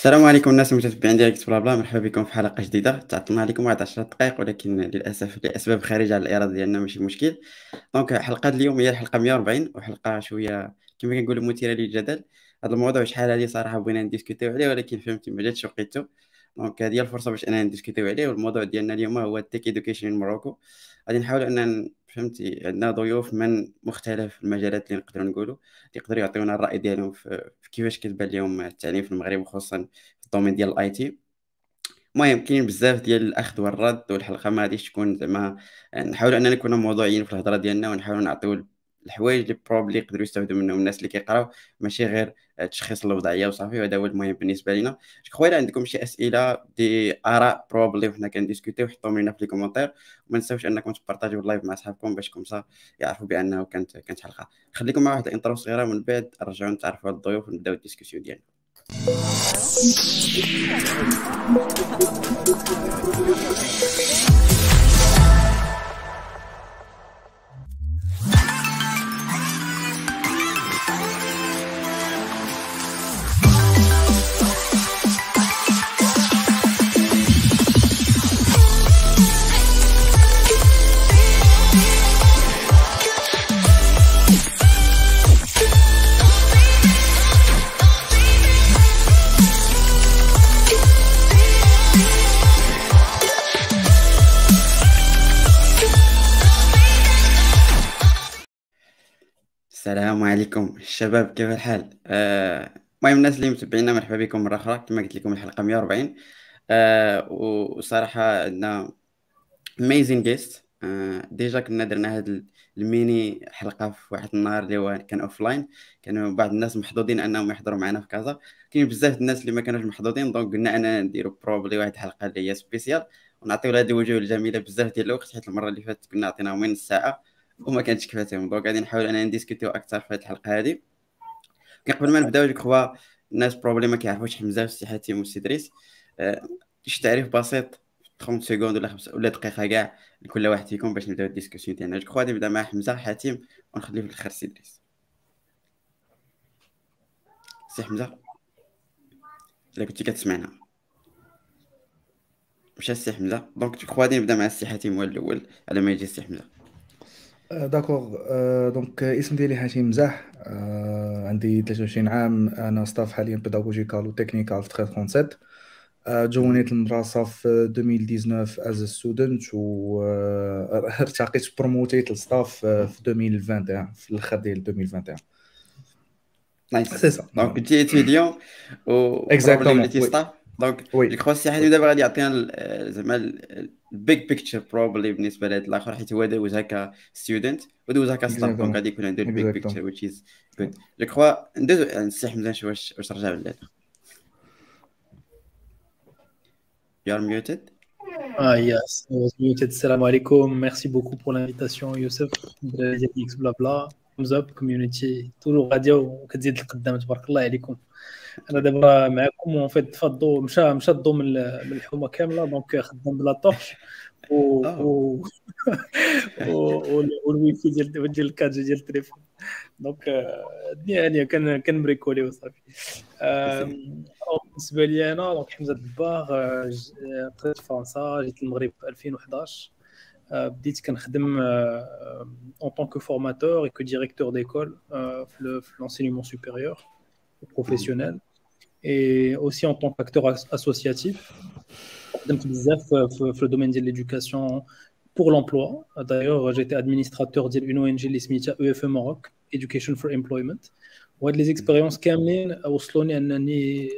السلام عليكم الناس المتتبعين ديال بلا بلا مرحبا بكم في حلقة جديدة. تعطلنا عليكم واحد 10 دقائق ولكن للأسف لأسباب خارجة على الاراده ديالنا ماشي مشكل. donc حلقة اليوم هي الحلقة 140 وحلقة شوية كما كنقولوا مثيرة للجدل. هذا الموضوع شحال هذه صراحة بغينا نديسكوتيو عليه ولكن فهمتي ما جاتش وقيته donc هذه هي الفرصة باش اننا نديسكوتيو عليه والموضوع ديالنا اليوم هو ال tech education Morocco غادي نحاول أن فهمتي؟ عندنا ضيوف من مختلف المجالات اللي نقدروا نقولوا يقدروا يعطيونا الرأي ديالهم في كيفاش كتبان لهم التعليم في المغرب وخصوصا في ال domaine ديال ال IT المهم كاين بزاف ديال الأخذ والرد والحلقة ما غاديش تكون زعما نحاول أننا نكونوا موضوعيين في الهضرة ديالنا ونحاول نعطيو الحوايج اللي probably يقدروا يستافدوا منهم الناس اللي كيقراو ماشي غير تشخيص الوضعية وصافي وهذا هو المهم بالنسبة لنا خويا عندكم شي أسئلة؟ des آراء probably وحنا كنديسكوتيو حطوهم لنا في les commentaires وما تنساوش أنكم تبارطاجيو ال live مع صحابكم باش comme ça يعرفوا بأنه كانت كانت حلقة. خليكم مع واحد ال intro صغيرة ومن بعد نرجعوا نتعرفوا على الضيوف ونبداو ال discussion ديالنا. السلام عليكم الشباب كيف الحال؟ آه، المهم الناس اللي متابعينا مرحبا بكم مرة أخرى. كما قلت لكم الحلقة 140 آه وصراحة عندنا amazing guests آه déjà كنا درنا هاد الميني حلقة في واحد النهار اللي هو كان offline كانوا بعض الناس محظوظين أنهم يحضروا معنا في كازا. كاين بزاف الناس اللي ما كانوش محظوظين donc قلنا اننا نديرو probably واحد الحلقة اللي هي spéciale ونعطيو هذه الوجوه الجميلة بزاف ديال الوقت حيت المرة اللي فاتت كنا عطيناهم من الساعة. وما كانتش كفاتهم donc غادي نحاول اننا نديسكوتيو أكثر في هذه الحلقة هذه قبل ما نبداو je الناس probably ما كيعرفوش حمزة وسي حاتم وسي دريس أه شي تعريف بسيط 30 secondes ولا خمسة ولا دقيقة كاع لكل واحد فيكم باش نبداو ال discussion ديالنا je غادي نبدأ مع حمزة حاتم ونخليه في الآخر سي دريس سي حمزة إلا كنتي كتسمعنا. مشى السي حمزة. donc je غادي نبدأ مع السي حاتم هو الأول على ما يجي السي حمزة. d'accord donc اسم ديالي حاتم مزاح. عندي 23 عام. أنا staff حاليا pedagogical و technical في 1337 join ت المدرسة في 2019 as student و ارتقيت promoted ل staff في 2021 في الأخر ديال 2021 nice c'est ça donc كنتي étudiant و exactement staff donc je crois السي حاتم دابا غادي يعطينا زعما ال big picture probably بالنسبة لهذا الآخر حيت هو دوزها ك student ودوزها ك staff donc غادي يكون عنده ال big picture و which is good je crois ندوزو السي حمزه نشوف واش واش رجع ولا لا You are muted. Ah yes, I was muted. السلام عليكم. Merci beaucoup pour l'invitation, Youssef. Blabla. Thumbs up community. toujours وكتزيد القدام تبارك الله عليكم. أنا دابا معكم en fait فضو مشى مشى الضو من الحومة كاملة. donc خدام بلا طوش و و والويفي ديال ديال الكادج ديال التليفون. donc الدنيا هانيه كان كنبريكولي وصافي. بالنسبة لي أنا donc حمزة الدباغ بقيت في فرنسا جيت المغرب في 2011 بديت كنخدم en tant que formateur et que directeur d'école في l'enseignement supérieur professionnel et aussi en tant qu'acteur associatif. خدمت بزاف في ال domaine ديال l'éducation pour l'emploi. D'ailleurs, j'étais administrateur ديال une ONG اللي سميتها EFE Maroc Education for Employment. وهاد les expériences كاملين وصلوني انني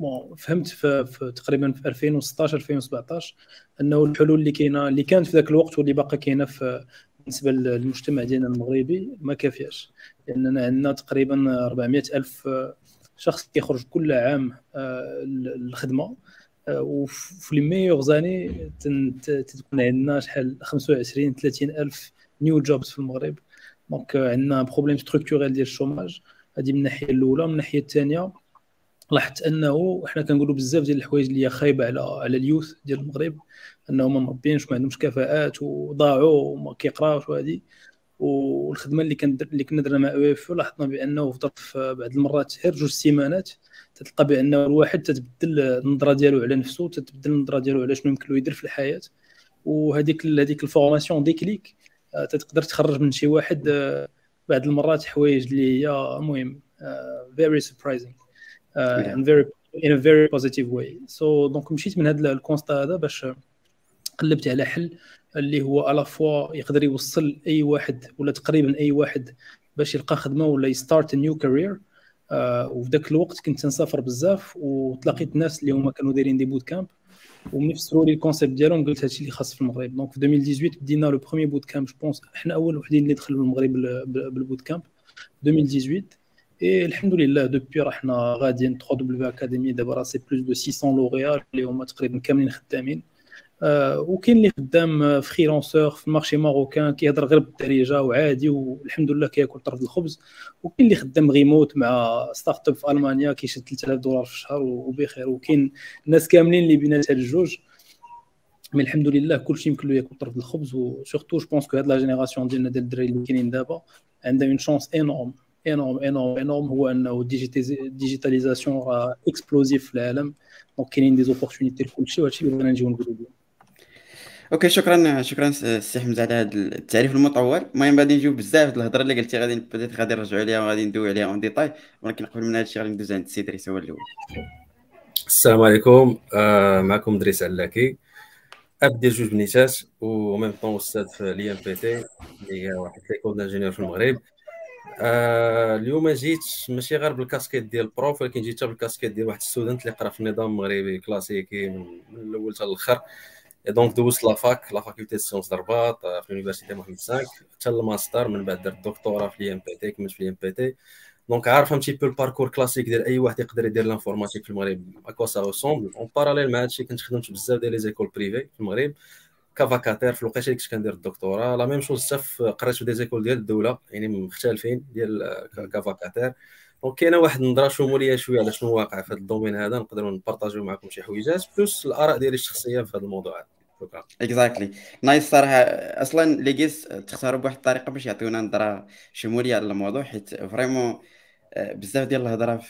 bon فهمت في, في تقريبا في 2016 2017 انه الحلول اللي كاينة اللي كانت في ذاك الوقت واللي باقا كاينة في بالنسبة للمجتمع ديالنا المغربي ما كافياش. لاننا عندنا تقريبا 400 ألف شخص كيخرج كل عام للخدمة وفي les meilleures années تكون عندنا شحال 25 30 ألف new jobs في المغرب. donc عندنا problème structurel ديال ال chômage. هذه من الناحية الأولى. من الناحية الثانية لاحظت أنه حنا كنقولوا بزاف ديال الحوايج اللي هي خايبة على على ال youth ديال المغرب أنهم ما مربينش ما عندهمش كفاءات وضاعوا وما كيقراوش وهذه والخدمة اللي كندر اللي كنا درنا مع EFE لاحظنا بأنه في ظرف بعض المرات غير جوج سيمانات تلقى بأن الواحد تتبدل النظرة ديالو على نفسه تتبدل النظرة ديالو على شنو يمكن له يدير في الحياة. وهذيك هذيك ال formation déclic آه، تقدر تخرج من شي واحد آه، بعض المرات حوايج اللي هي المهم very surprising in very in a very positive donc مشيت من هذا ال constat هذا باش قلبت على حل اللي هو à la fois يقدر يوصل أي واحد ولا تقريبا أي واحد باش يلقى خدمة ولا ي start new career وفي ذاك الوقت كنت نسافر بزاف وتلاقيت ناس اللي هما كانوا دايرين des bootcamps ومفسروا لي ال concept ديالهم قلت هادشي اللي خاص في المغرب. donc في 2018 بدينا le premier bootcamp je pense حنا أول وحدين اللي دخلوا المغرب بال bootcamp 2018 اي الحمد لله depuis راه حنا غاديين 3 W Academy دابا راه c'est plus de 600 lauréats اللي هما تقريبا كاملين خدامين آه، وكاين اللي خدام freelanceur في ال marché marocain كيهضر غير بالدارجه وعادي والحمد لله كياكل طرف الخبز وكاين اللي خدام ريموت مع startup في المانيا كيشد 3000 دولار في الشهر وبخير وكاين الناس كاملين اللي بينات هاد الجوج mais الحمد لله كلشي يمكن له ياكل طرف الخبز و surtout je pense que هاد la génération ديالنا ديال الدراري اللي كاينين دابا عندها une chance énorme énorme énorme énorme هو انه ال digitalisation راه explosive في العالم donc كاينين des opportunités لكلشي وهادشي اللي بغينا نجيو نقولوا okay شكرا شكرا سي حمزة على هذا التعريف المطول. المهم غادي نجيو بزاف د الهضره اللي قلتي غادي بديت غادي نرجعوا عليها وغادي ندوي عليها en détail ولكن قبل من هذا الشيء غادي ندوز عند السي دريس هو الأول. السلام عليكم. آه معكم دريس علاكي. أب ديال جوج بنيتات و même temps أستاذ في l'INPT اللي هي واحد l'école d'ingénieurs في المغرب. آه اليوم جيت ماشي غير بالكاسكيت ديال ال prof ولكن جيت حتى بالكاسكيت ديال واحد student اللي قرا في النظام المغربي كلاسيكي من, الأول حتى الأخر. donc دوزت la fac la faculté sciences de Rabat في l'université محمد 5 حتى الماستر من بعد درت دكتوراه في l'INPT كملت في l'INPT donc عارف un peu ال parcours classique ديال أي واحد يقدر يدير l'informatique في المغرب. à quoi ça ressemble en parallèle مع هادشي كنت خدمت بزاف ديال les écoles privées في المغرب. ك vacataire في الوقيته اللي كنت كندير الدكتوراه. la même chose حتى قريت في des écoles ديال الدولة يعني مختلفين ديال ك vacataire donc كاينة واحد النظرة شمولية شوية على شنو واقع في هذا ال domaine هذا نقدروا نبارطاجيو معكم شي حويجات plus الآراء ديالي الشخصية في هذا الموضوع. هذا exactly nice صراحة. أصلا les guests تختاروا بواحد الطريقة باش يعطيونا نظرة شمولية على الموضوع حيت vraiment آه، بزاف ديال الهضرة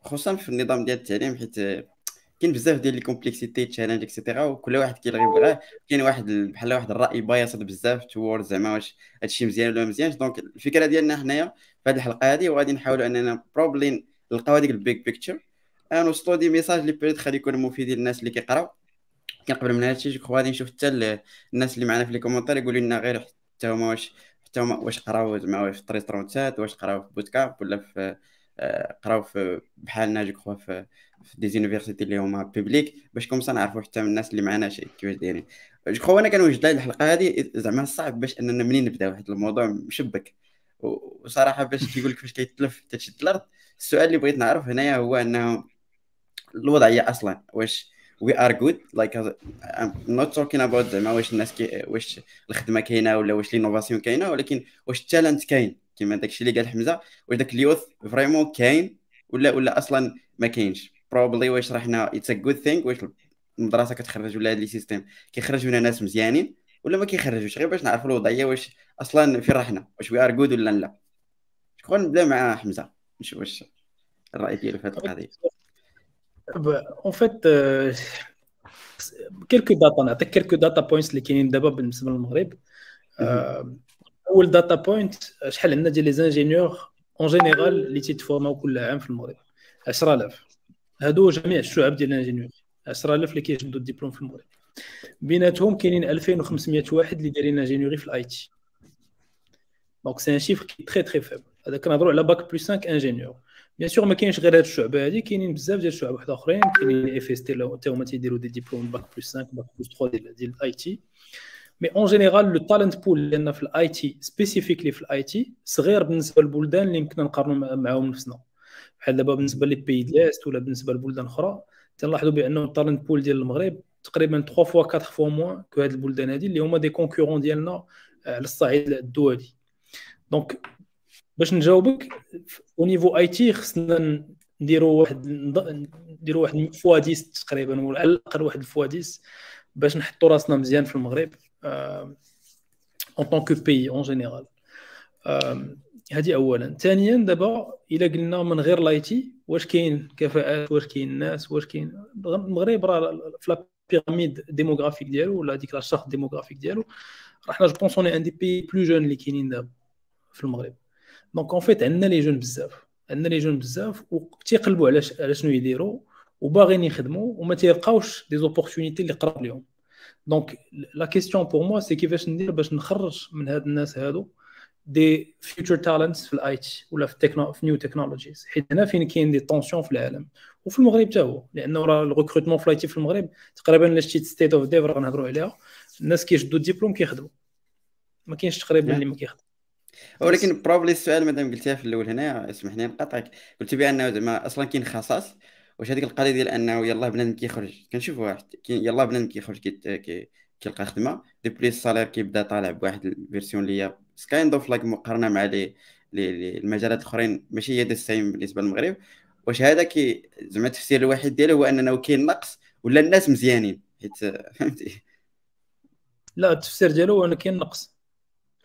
خصوصا في النظام ديال التعليم حيت كاين بزاف ديال les complexités challenges et cetera وكل واحد كيلغي بلغاه كاين واحد بحال واحد الرأي biased بزاف toward زعما واش هادشي مزيان ولا مزيانش. donc الفكرة ديالنا حنايا في هذه الحلقة هذه وغادي نحاولوا أننا probably نلقاو هذيك ال big picture نوصلوا des messages اللي بيريت غادي يكونوا مفيدين للناس اللي كيقراو. كان قبل من هذا الشيء غادي نشوف حتى الناس اللي معنا في les commentaires يقولوا لنا غير حتى هما واش حتى هما واش قراو زعما في 37 واش قراو في bootcamp ولا في آه، قراو في بحالنا je crois في في des universités اللي هما publiques باش comme نعرفوا حتى من الناس اللي معنا كيفاش دايرين. je crois أنا كنوجد لهاد الحلقة هذه زعما صعب باش أننا منين نبداو واحد الموضوع مشبك. وصراحة باش كيقول لك فاش كيتلف تشد الأرض السؤال اللي بغيت نعرف هنايا هو أنه الوضعيه أصلا واش we are good like I'm not talking about زعما واش الناس كي واش الخدمة كاينة ولا واش l'innovation كاينة ولكن واش ال talent كاين. كما داكشي اللي قال حمزة واش داك ال youth vraiment كاين ولا ولا أصلا ما كاينش. probably واش راه حنا it's a good thing واش المدرسة كتخرج ولا هاد les systèmes كيخرج منها ناس مزيانين ولا ما كيخرجوش؟ غير باش نعرفوا الوضعية واش أصلا فين رحنا واش we are good ولا لا. شكون نبدا مع حمزة. نشوف واش الرأي ديالو في هذه القضية. en fait quelques data نعطيك quelques data points اللي كاينين دابا بالنسبة للمغرب. أول data point شحال عندنا ديال les ingénieurs en général اللي تيتفورماو كل عام في المغرب؟ 10000 هادو جميع الشعب ديال ال ingénieurs 10000 اللي كيشدوا الدبلوم في المغرب بيناتهم كاينين 2500 واحد اللي دايرين ingénierie في ال IT. donc c'est un chiffre qui est très très faible هذا كنهضروا على bac plus 5 ingénieur bien sûr ما كاينش غير هاد الشعبه هادي كاينين بزاف ديال الشعب واحد اخرين كاينين FST حتى هما تيديروا des diplômes bac plus 5 bac plus 3 ديال ديال ال IT mais en général le talent pool ديالنا في ال IT specifically في ال IT صغير بالنسبة للبلدان اللي يمكن نقارنوا معاهم نفسنا بحال دابا بالنسبة لي بي دي است ولا بالنسبة لبلدان أخرى. تنلاحظوا بأنه ال talent pool ديال المغرب تقريبا 3 fois 4 fois moins que هاد البلدان هادي اللي هما des concurrents ديالنا على الصعيد الدولي donc باش نجاوبك au niveau IT خصنا نديروا واحد نديروا واحد fois 10 تقريبا ولا على الأقل واحد fois 10 باش نحطوا راسنا مزيان في المغرب en tant que pays en général هذه اولا. ثانيا دابا إلا قلنا من غير l'IT واش كاين كفاءات واش كاين ناس واش كاين المغرب راه في pyramide démographique ديالو ولا ديك la charte démographique ديالو راه حنا je pense on est un des pays plus jeunes اللي كاينين دابا في المغرب. donc en fait عندنا les jeunes بزاف عندنا les jeunes بزاف وتيقلبوا على على شنو يديروا وباغيين يخدموا وما تيلقاوش des opportunités اللي قراب لهم donc la question pour moi c'est كيفاش ندير باش نخرج من هاد الناس هادو des future talents في ال IT ولا في التكنو في new technologies حيت هنا فين كاين des tensions في العالم. وفي المغرب حتى هو. لأنه راه ال recrutement في ال IT في المغرب تقريبا la ... state of dev راه غنهضروا عليها. الناس كيشدوا الدبلوم كيخدموا. ما كاينش تقريبا اللي ما كيخدم. ولكن probably السؤال مادام قلتيها في الأول هنا اسمح لي نقاطعك قلت بأنه زعما أصلا كاين خصاص واش هذيك القضية ديال أنه يلاه بنادم كيخرج. كنشوف واحد يلاه بنادم كيخرج كي كيلقى خدمة. déjà ال salaire كيبدا طالع بواحد ال version اللي هي كاين of like مقارنة مع les المجالات الأخرين. ماشي هي the same بالنسبة للمغرب. واش هذا كي زعما التفسير الوحيد ديالو هو أنه كاين نقص ولا الناس مزيانين. حيت فهمتي؟ لا التفسير ديالو هو أنه كاين نقص.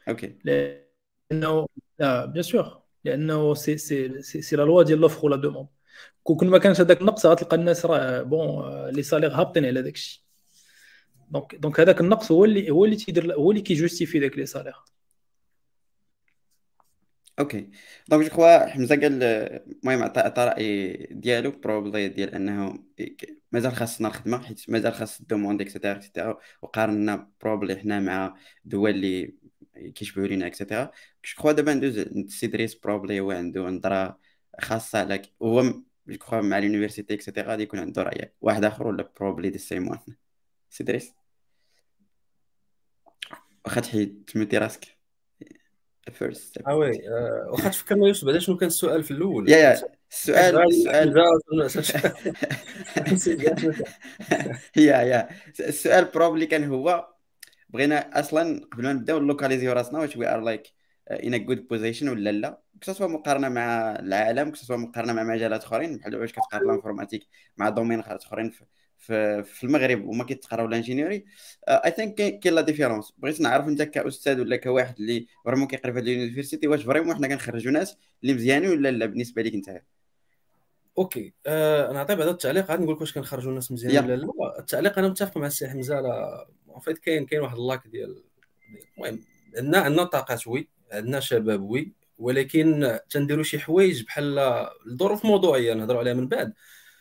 okay. لأنه لا bien sûr لأنه c'est c'est c'est la loi ديال l'offre و la demande كون ما كانش هذاك النقص غتلقى الناس راه bon les salaires هابطين على داك الشيء donc donc هذاك النقص هو اللي هو اللي تيدير هو اللي كي justifie داك les salaires okay. donc je crois حمزة قال المهم عطى عطى رأي ديالو probably ديال أنه مازال خاصنا الخدمه حيت مازال خاص ال demande et cetera et cetera وقارنا probably حنا مع دول اللي كيشبهوا لينا et cetera je crois دابا ندوز سي دريس probably هو عنده نظرة خاصة على هو je crois مع ال université et cetera غادي يكون عنده رأي واحد آخر ولا probably the same one سي دريس واخا تحيد تمدي راسك. first آه oui واخا تفكرنا يوسف بعدا شنو كان السؤال في الأول يا يا السؤال السؤال يا يا السؤال probably كان هو. بغينا أصلا قبل ما نبداو ن localiser يو راسنا واش we are like in good position ولا لا. كسوا مقارنة مع العالم كسوا مقارنة مع مجالات أخرين بحال واش كتقارن ال informatique مع domaines آخرين في المغرب وما كيتقراو l'ingénierie I think كاين la différence. بغيت نعرف انت كاستاذ ولا كواحد اللي vraiment كيقرا في ال université واش vraiment حنا كنخرجوا ناس اللي مزيانين ولا لا بالنسبة لك انت؟ okay. أه نعطي بعدا التعليق. عاد نقول لك واش كنخرجوا ناس مزيانين ولا لا. التعليق أنا متفق مع السي حمزة en fait كاين كاين واحد ال lack ديال المهم عندنا عندنا طاقات oui عندنا شباب oui ولكن تنديروا شي حوايج بحال الظروف موضوعية نهضروا عليها من بعد.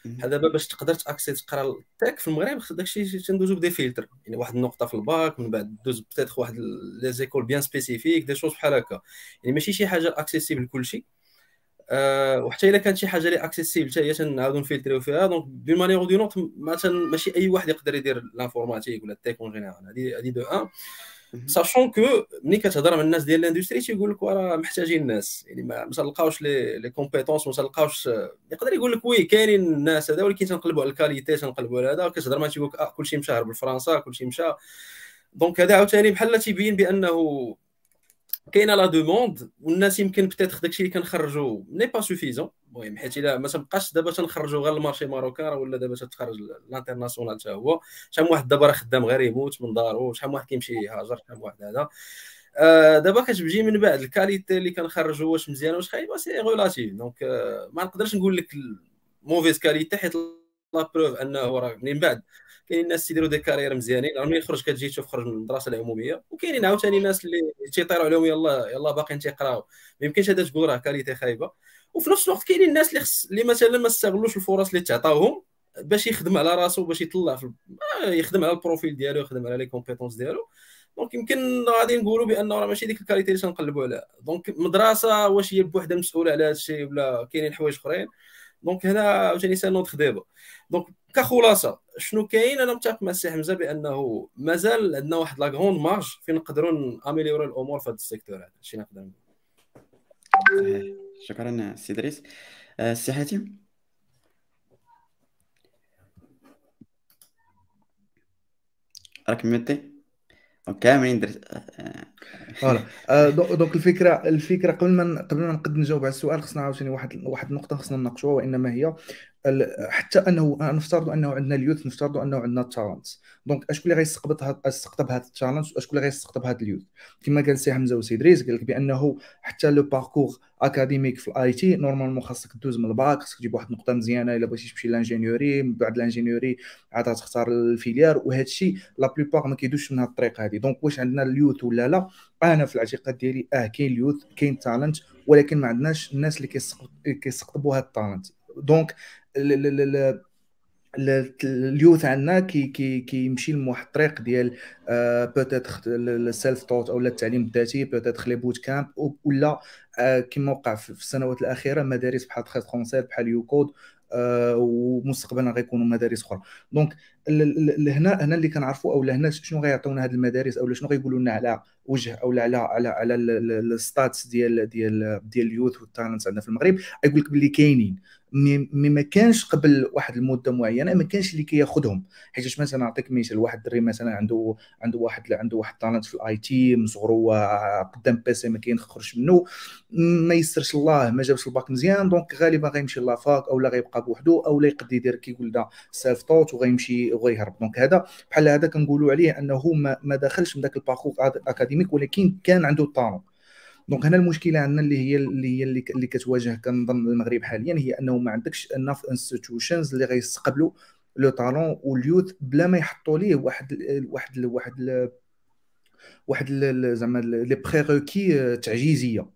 بحال دابا باش تقدر تاكسي تقرا التك في المغرب داكشي تندوزو بدي فيلتر يعني واحد النقطة في الباك من بعد دوز بتيتر واحد لي زيكول بيان سبيسيفيك دي شوز بحال هكا. يعني ماشي شي حاجة اكسيسيبل لكلشي. أه وحتى إلا كانت شي حاجة اللي اكسيسيبل حتى هي تنعاودو نفلتريو فيها. دونك دون مانيير أو دون ماشي أي واحد يقدر يدير لانفورماتيك ولا التك اون جينيرال هذه هذه دو ان ساشون كو ملي كتهضر مع الناس ديال الاندستري تيقول لك راه محتاجين الناس يعني ما تلقاوش لي كومبيتونس ما تلقاوش يقدر يقول لك وي كاينين الناس هذا ولكن تنقلبوا على الكاليتي تنقلبوا على هذا كتهضر مع تيقول لك آه كلشي مشاهر بالفرنسا كلشي مشى دونك هذا عاوتاني بحال تيبين بأنه كاينة لا دوموند والناس يمكن بتيتخ داكشي اللي كنخرجوا ني با سوفيزون. المهم حيت إلا ما تبقاش دابا تنخرجوا غير المارشي ماروكان ولا دابا تتخرج الانترناسيونال حتى هو. شحال واحد دابا راه خدام غير يموت من دارو شحال واحد كيمشي يهاجر شحال واحد هذا. آه دابا كتجي من بعد الكاليتي اللي كنخرجوا واش مزيانه واش خايبه سي غولاتيف دونك ما نقدرش نقول لك mauvaise qualité حيت la preuve انه راه من بعد. كاين الناس تيديروا des carrières مزيانين راه ملي يخرج كتجي تشوف خرج من المدرسة العمومية. وكاينين عاوتاني ناس اللي تيطيروا عليهم يلا يلا باقيين تيقراو. ما يمكنش هذا تقول راه qualité خايبة. وفي نفس الوقت كاينين الناس اللي خص اللي مثلا ما استغلوش الفرص اللي تعطاوهم باش يخدم على راسو باش يطلع في آه، يخدم على ال profil ديالو يخدم على les compétences ديالو. donc يمكن غادي نقولوا بأنه راه ماشي ديك ال qualité اللي تنقلبوا عليها. donc مدرسة واش هي بوحدها مسؤولة على هذا الشيء ولا كاينين حوايج أخرين؟ donc هنا عاوتاني c'est notre débat. donc كخلاصه شنو كاين؟ أنا متفق مع السي حمزة بأنه مازال عندنا واحد la grande marge فين نقدروا améliorer الأمور في هذا ال secteur هذا. شي نقدر نقول؟ شكرا سي دريس. السي حاتم؟ راك muté كاملين درت voilà. آه، donc الفكرة الفكرة قبل ما قبل ما نقد نجاوب على السؤال خصنا عاوتاني واحد واحد النقطه خصنا نناقشوها وإنما هي حتى أنه نفترض أنه عندنا ال en:youth نفترض أنه عندنا التالنت دونك أشكون اللي غيستقطب هاد يستقطب هذا التالنت واشكون اللي غيستقطب هذا اليوث؟ كما قال سي حمزة وسي دريس قال لك بأنه حتى لو باركور اكاديميك في الاي تي نورمالمون خاصك دوز من الباك خاصك تجيب واحد النقطة مزيانة إلا بغيتي تمشي لانجينيوري من بعد الانجينيوري عاد تختار الفيليار وهذا الشيء لا بلوبار ما كيدوش من هذه الطريقة هذه دونك واش عندنا اليوث ولا لا؟ أنا في الاعتقاد ديالي آه كاين اليوث كاين تالنت ولكن ما عندناش الناس اللي كيستقطبوا هذا التالنت دونك ال youth عندنا كي كي كيمشي لواحد الطريق ديال peut-être ال self-taught أو التعليم الذاتي peut-être les bootcamps ولا آه، كما وقع في السنوات الأخيرة مدارس بحال 1337 بحال YouCode آه، ومستقبلا غيكونوا مدارس أخرى. دونك هنا هنا اللي كنعرفوا أو هنا شنو غيعطيونا هاد المدارس أو شنو غيقولوا لنا على وجه أو على على على ال stats ديال ديال ديال ال youth وال talent عندنا في المغرب يقول لك باللي كاينين. mais ما كانش قبل واحد المدة معينة ما كانش اللي كياخذهم حيت مثلا نعطيك مثال واحد الدري مثلا عنده عنده واحد عنده واحد talent في ال IT من صغرو قدام PC ما كيخرج منه ما يسرش الله ما جابش الباك مزيان donc غالبا غيمشي la fac أو لا غيبقى بوحدو أو لا يقد يدير كيقول دا self-taught وغيمشي وغيهرب. donc هذا بحال هذا كنقولوا عليه أنه ما, دخلش من ذاك ال parcours académique ولكن كان عنده ال talent donc هنا المشكلة عندنا اللي هي اللي هي اللي, كتواجه كنظن المغرب حاليا هي أنه ما عندكش enough institutions اللي غيستقبلوا le talent وال youth بلا ما يحطوا ليه واحد واحد واحد واحد زعما les prérequis تعجيزية.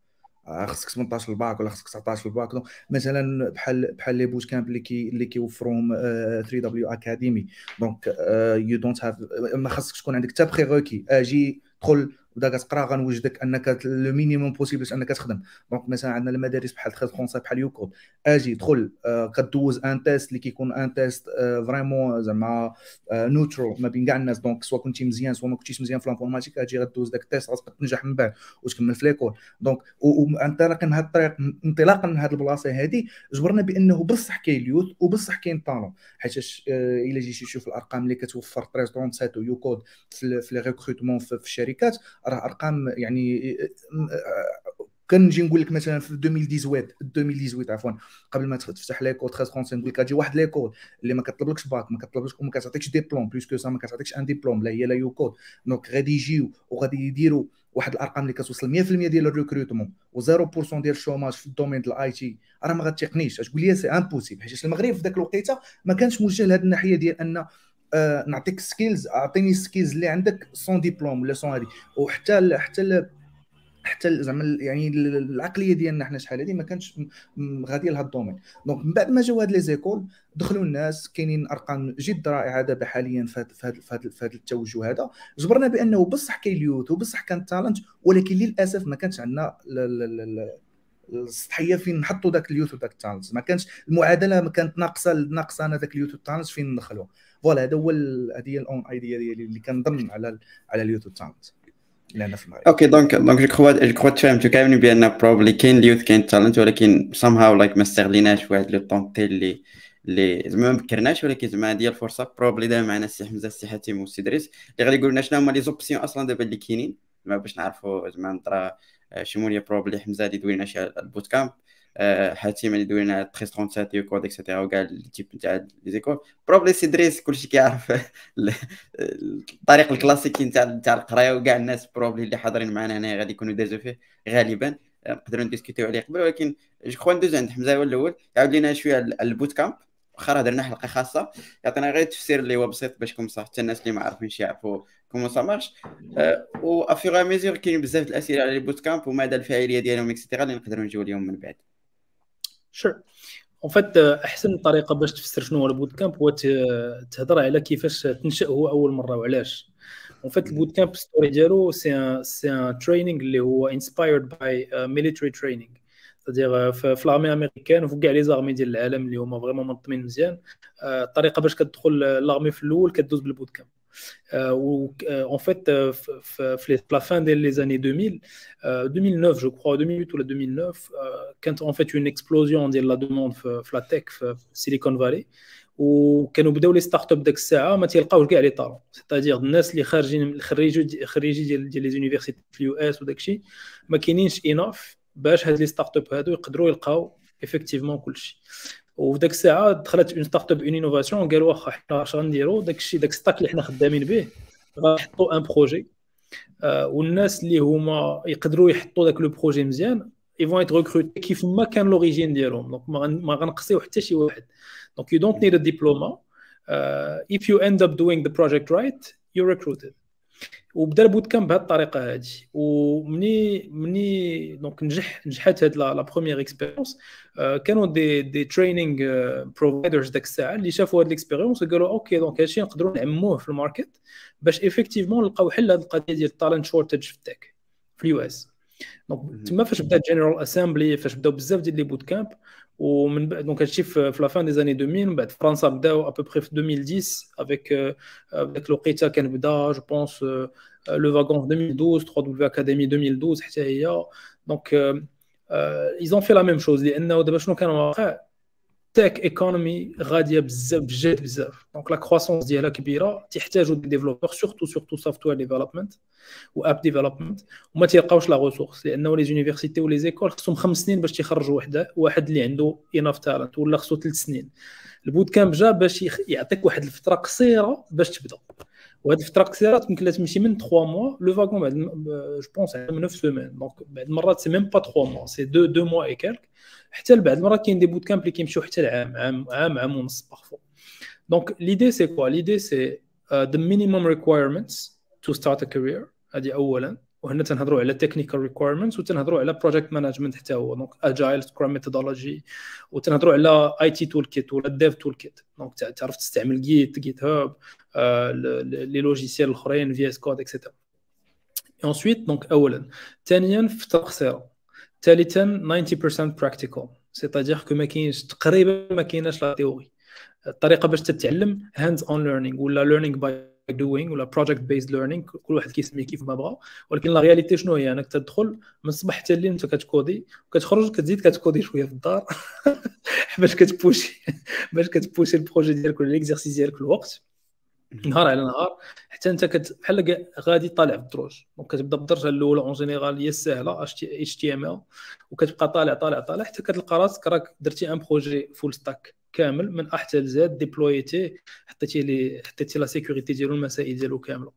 آه، خصك 18 الباك ولا خصك 19 الباك. مثلا بحال بحال les bootcamps اللي كي اللي كيوفروهم 3W Academy donc you don't have ما خصكش تكون عندك حتى prérequis أجي دخل ودا كتقرا غنوجدك انك le minimum possible باش انك تخدم. donc مثلا عندنا المدارس بحال 1337 بحال YouCode. آجي دخل آه كدوز un test اللي كيكون un test vraiment زعما آه neutral ما بين كاع الناس. donc soit كنتي مزيان soit ما كنتيش مزيان في ال informatique آجي غدوز داك ال test غتبقى تنجح من بعد وتكمل في l'école donc وانطلاقا من هذه الطريق انطلاقا من هذه البلاصة هذه جبرنا بأنه بصح كاين ال youth وبصح كاين talent حيت آه إلا جيتي تشوف الأرقام اللي كتوفر 1337 و YouCode في les recrutements في الشركات راه أرقام يعني كنجي نقول لك مثلا في 2018 2018 عفوا قبل ما تفتح l'école 13 نقول لك أجي واحد l'école اللي ما كطلبلكش باك ما كطلبلكش وما كتعطيكش diplôme plus que ça ما كتعطيكش un diplôme لا هي لا YouCode donc غادي يجيو وغادي يديروا واحد الأرقام اللي كتوصل 100% ديال ال recrutement و0% ديال ال chômage في ال domaine ديال ال IT راه ما غاتيقنيش. تقول لي c'est impossible حيت المغرب في ذاك الوقيته ما كانش موجه لهذه الناحية ديال أن آه نعطيك skills أعطيني ال skills اللي عندك sans diplôme ولا sans هذه وحتى حتى حتى زعما يعني العقلية ديالنا حنا شحال هذه ما كانتش غاديه لهذا ال domaine. donc من بعد ما جاو هاد les écoles دخلوا الناس كاينين أرقام جد رائعة دابا حاليا في هذا في هذا التوجه هذا. جبرنا بأنه بصح كاين ال youth وبصح كان talent ولكن للأسف ما كانش عندنا السطحيه فين نحطوا ذاك ال youth وذاك ال talent ما كانش المعادلة ما كانت ناقصه ناقصة أنا ذاك ال youth وال talent فين ندخلوا voilà هذا هو هذه هي ال own idea ديالي اللي كنظن على على ال youth وال talent لأن في المغرب okay donc donc je crois je crois تفهمتوا كاملين بان probably كاين ال youth كاين talent ولكن somehow like ما استغليناش واحد le talent اللي اللي زعما ما بكرناش ولكن زعما هذه الفرصه probably دابا معنا السي حمزه السي حاتم والسي دريس اللي غادي يقول لنا شنو هما les options أصلا دابا اللي كاينين زعما باش نعرفوا زعما نطرا شموليه probably حمزه غادي يدوي لنا شي ال bootcamp حاتم اللي دوينا 1337 كود et cetera وكاع ال type نتاع les écoles probably سي دريس كلشي كيعرف الطريق الكلاسيكي نتاع نتاع القرايه وكاع الناس probably اللي حاضرين معنا هنا غادي يكونوا دازو فيه غالبا نقدروا ن discuter عليه قبل ولكن je crois ندوز عند حمزه الأول يعاود لنا شوية ال bootcamp واخا درنا حلقه خاصه يعطينا غير تفسير اللي هو بسيط باش كون صح حتى الناس اللي ما عارفينش يعرفوا comment ça marche à fur et mesure كاين بزاف الاسئله على ال bootcamp ومدى الفاعليه ديالهم et cetera اللي نقدروا نجيو اليوم من بعد sure en fait أحسن طريقة باش تفسر شنو هو ال bootcamp هو تهضر على كيفاش تنشأ هو أول مرة وعلاش. en fait ال bootcamp story ديالو c'est un c'est un training اللي هو inspired by military training c'est-à-dire في l'armée américaine وفي كاع les armées ديال العالم اللي هما vraiment منظمين مزيان الطريقة باش كتدخل l'armée في الأول كدوز بال bootcamp. En fait في la fin des années 2000 2009 je crois 2008 ou 2009 quand en fait une explosion de la demande في la tech في Silicon Valley وكانوا بداو les startups ديك الساعة ما تيلقاوش كاع les talents c'est-à-dire الناس اللي خارجين خريجي خريجي ديال ديال les universités في ال US وداك الشيء ما كاينينش enough باش هاد les startups هادو يقدروا يلقاو effectivement كلشي وداك الساعة دخلت une startup une innovation قالوا واخا حنا اش غنديروا داك الشيء داك stack اللي حنا خدامين به غنحطوا un projet آه والناس اللي هما يقدروا يحطوا داك le projet مزيان vont être recrutés كيف ما كان l'origine ديالهم. donc ما غنقصيو حتى شي واحد. donc don't need a diploma. uh, if you end up doing the project right you're recruited. وبدا ال bootcamp بهذه الطريقة هذه ومني مني donc نجح نجحت هاد la première expérience كانوا des des training providers داك الساعة اللي شافوا هاد ال expérience وقالوا OK donc هادشي نقدروا نعموه في ال market باش effectivement نلقاو حل هاد القضية ديال ال talent shortage في ال tech في ال US. donc تما فاش بدات General Assembly فاش بداو بزاف ديال les bootcamps ومن بعد donc هادشي في la fin des années 2000 من بعد فرنسا بداو à peu près في 2010 avec داك الوقيته كان بدا جو بونس لو فاغون في 2012 3 دبليو اكاديمي 2012 حتى هي دونك ايزون في لا ميم شوز لأنه دابا شنو كان واقع تك ايكونومي غادية بزاف بجد بزاف. دونك لا كرواسونس ديالها كبيرة تحتاجوا دي ديفلوبور سورتو سورتو سوفتوير ديفلوبمنت web development وما تيلقاوش la ressource لأنه les universités و les écoles خصهم خمس سنين باش تيخرجوا وحدة واحد اللي عنده enough talent ولا خصو ثلاث سنين. ال bootcamp جا باش يعطيك واحد الفترة قصيرة باش تبدأ. وهاد الفترة قصيرة يمكن تمشي من 3 mois Le Wagon بعد جو بونس من 9 semaines donc بعد المرات c'est même pas 3 mois c'est 2 2 mois et quelques حتى لبعد المرات كاين des bootcamps اللي كيمشيو حتى لعام عام عام عام ونص parfois donc l'idée c'est quoi l'idée c'est the minimum requirements to start a career هذه اولا. وهنا تنهضروا على technical requirements وتنهضروا على project management حتى هو. donc agile scrum methodology وتنهضروا على IT toolkit ولا dev toolkit donc تعرف تستعمل Git GitHub les logiciels الأخرين VS Code et cetera ensuite donc اولا. ثانيا فتره قصيره ثالثا 90% practical c'est-à-dire que ما كاينش تقريبا ما كايناش la théorie الطريقة باش تتعلم hands-on learning ولا learning by doing ولا project-based learning كل واحد كيسميه كيف ما بغا. ولكن la réalité شنو هي؟ إنك تدخل من الصباح حتى الليل انت كتكودي وكتخرج كتزيد كتكودي شوية في الدار باش كتبوشي باش كتبوشي ال projet ديالك ولا les exercices ديالك الوقت. نهار على نهار حتى أنت كت بحال غادي طالع في الدروج donc كتبدا بالدرجة الأولى en général هي السهله HTML وكتبقى طالع طالع طالع حتى كتلقى راسك راك درتي un projet full stack كامل من A حتى ل Z ديبلويتي حطيتي لي حطيتي la sécurité ديالو المسائل ديالو كاملة.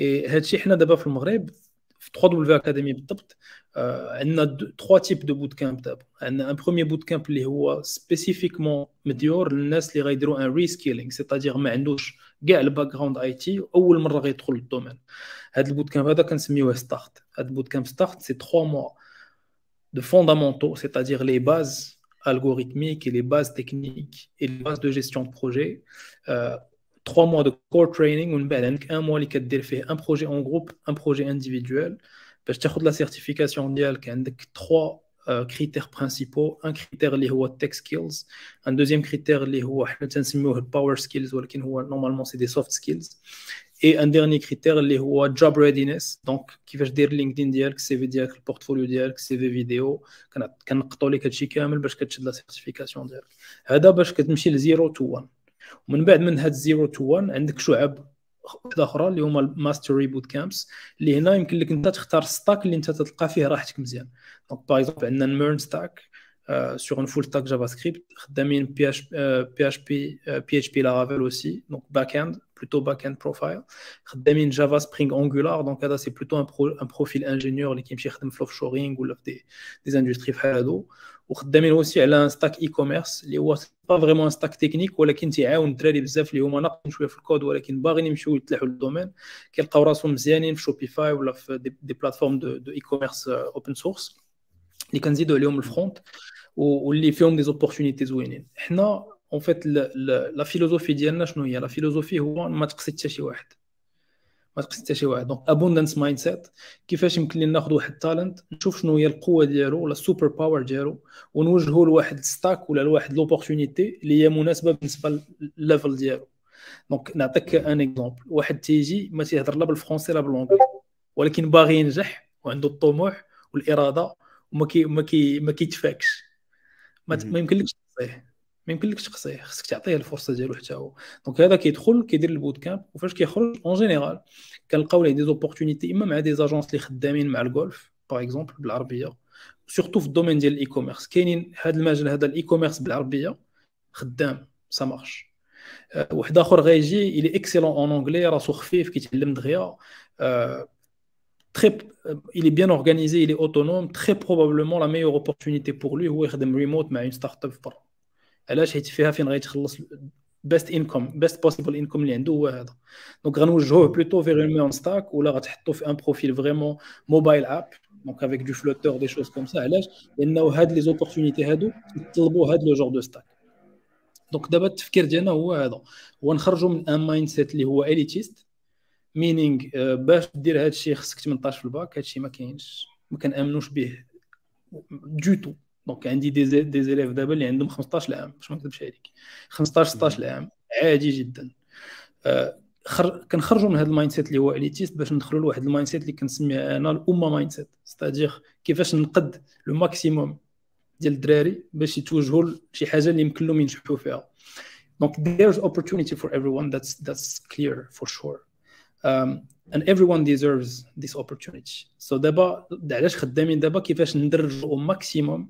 هادشي حنا دابا في المغرب في 3 دبليو اكاديمي بالضبط آه عندنا 3 types de bootcamp دابا. عندنا un premier bootcamp اللي هو spécifiquement مديور للناس اللي غيديروا un reskilling c'est-à-dire ما عندوش كاع الباك جراوند اي تي اول مره غيدخل للدومين هذا البوت كامب هذا كنسميوه ستارت هذا البوت كامب ستارت سي 3 موا de fondamentaux, c'est-à-dire les bases algorithmiques et les bases techniques et les bases de gestion de projet. Euh, trois mois de core training ou un mois qui fait un projet en groupe, un projet individuel. Parce que la certification mondiale qui a trois euh, critères principaux. Un critère qui est tech skills, un deuxième critère qui est power skills, normalement c'est des soft skills. Et un dernier critère qui est job readiness. Donc, qui va dire LinkedIn ديالك, CV ديالك, le portfolio ديالك, CV vidéo. كنقطعوا لك هادشي كامل باش كتشد لا سيرتيفيكاسيون ديالك. هذا باش كتمشي ل 0 to 1. ومن بعد من هاد 0 to 1 عندك شعب واحدة أخرى اللي هما ال mastery bootcamps اللي هنا يمكن لك انت تختار stack اللي انت تلقى فيه راحتك مزيان. donc par exemple عندنا ال MERN stack sur un full stack JavaScript خدامين بي اش بي اش بي بي اتش بي لارافيل اوسي دونك باك اند plutôt back-end profile. خدامين Java Spring Angular donc هذا c'est plutôt un profil ingénieur اللي كيمشي يخدم في ال offshoring ولا في des des industries بحال هادو. وخدامين aussi على un stack e-commerce اللي هو pas vraiment stack technique ولكن تيعاون الدراري بزاف اللي هما ناقصين شوية في الكود ولكن باغيين يمشيو يتلاحوا لل domaine. كيلقاو راسهم مزيانين في Shopify ولا في des, des plateformes de, de e-commerce open source اللي كنزيدوا عليهم ال front واللي فيهم des opportunités زوينين. حنا en fait la philosophie ديالنا شنو هي؟ la philosophie هو ما تقصي حتى شي واحد. ما تقصي حتى شي واحد. donc abundance mindset كيفاش يمكن لنا ناخذ واحد ال talent نشوف شنو هي القوة ديالو ولا ال superpower ديالو ونوجهه لواحد ال stack ولا لواحد l'opportunité اللي هي مناسبة بالنسبة للل level ديالو. donc نعطيك un exemple واحد تيجي ما تيهضر لا بال français لا بال anglais ولكن باغي ينجح وعنده الطموح والإرادة وما كي ما كي ما كيتفاكش. ما, ما يمكنلكش تصيه ما يمكنلكش تقصيه خصك تعطيه الفرصة ديالو حتى هو. donc هذا كيدخل كيدير ال bootcamp وفاش كيخرج en général كنلقاو ليه des opportunités إما مع des agences اللي خدامين مع ال Golfe par exemple بالعربية surtout في ال domaine ديال ال e-commerce كاينين هذا المجال هذا ال e-commerce بالعربية خدام ça marche واحد آخر غيجي il est excellent en anglais راسو خفيف كيتعلم دغيا. très il est bien organisé il est autonome très probablement la meilleure opportunité pour lui هو يخدم ريموت مع une startup برا. علاش حيت فيها فين غيتخلص best income best possible income اللي عنده هو هذا. donc غنوجهوه plutôt vers un MERN stack ولا غتحطو في un profil vraiment mobile app donc avec du Flutter des choses comme ça علاش؟ لأنه هاد les opportunités هادو يطلبوا هاد le genre de stack donc دابا التفكير ديالنا هو هذا. هو نخرجوا من un mindset اللي هو elitist meaning باش دير هاد الشيء خصك 18 في الباك هاد الشيء ما كاينش ما كنأمنوش به du tout Donc عندي des des élèves دابا اللي عندهم 15 عام باش ما نكذبش عليك 15 16 عام عادي جدا آه خر... كنخرجوا من هذا ال mindset اللي هو élitiste باش ندخلوا لواحد ال mindset اللي كنسميه أنا الامه mindset c'est-à-dire كيفاش نقد le maximum ديال الدراري باش يتوجهوا لشي حاجة اللي يمكن لهم ينجحوا فيها دونك there's opportunity for everyone that's that's clear for sure. Um, and everyone deserves this opportunity. So دابا علاش خدامين دابا؟ كيفاش ندرجوا maximum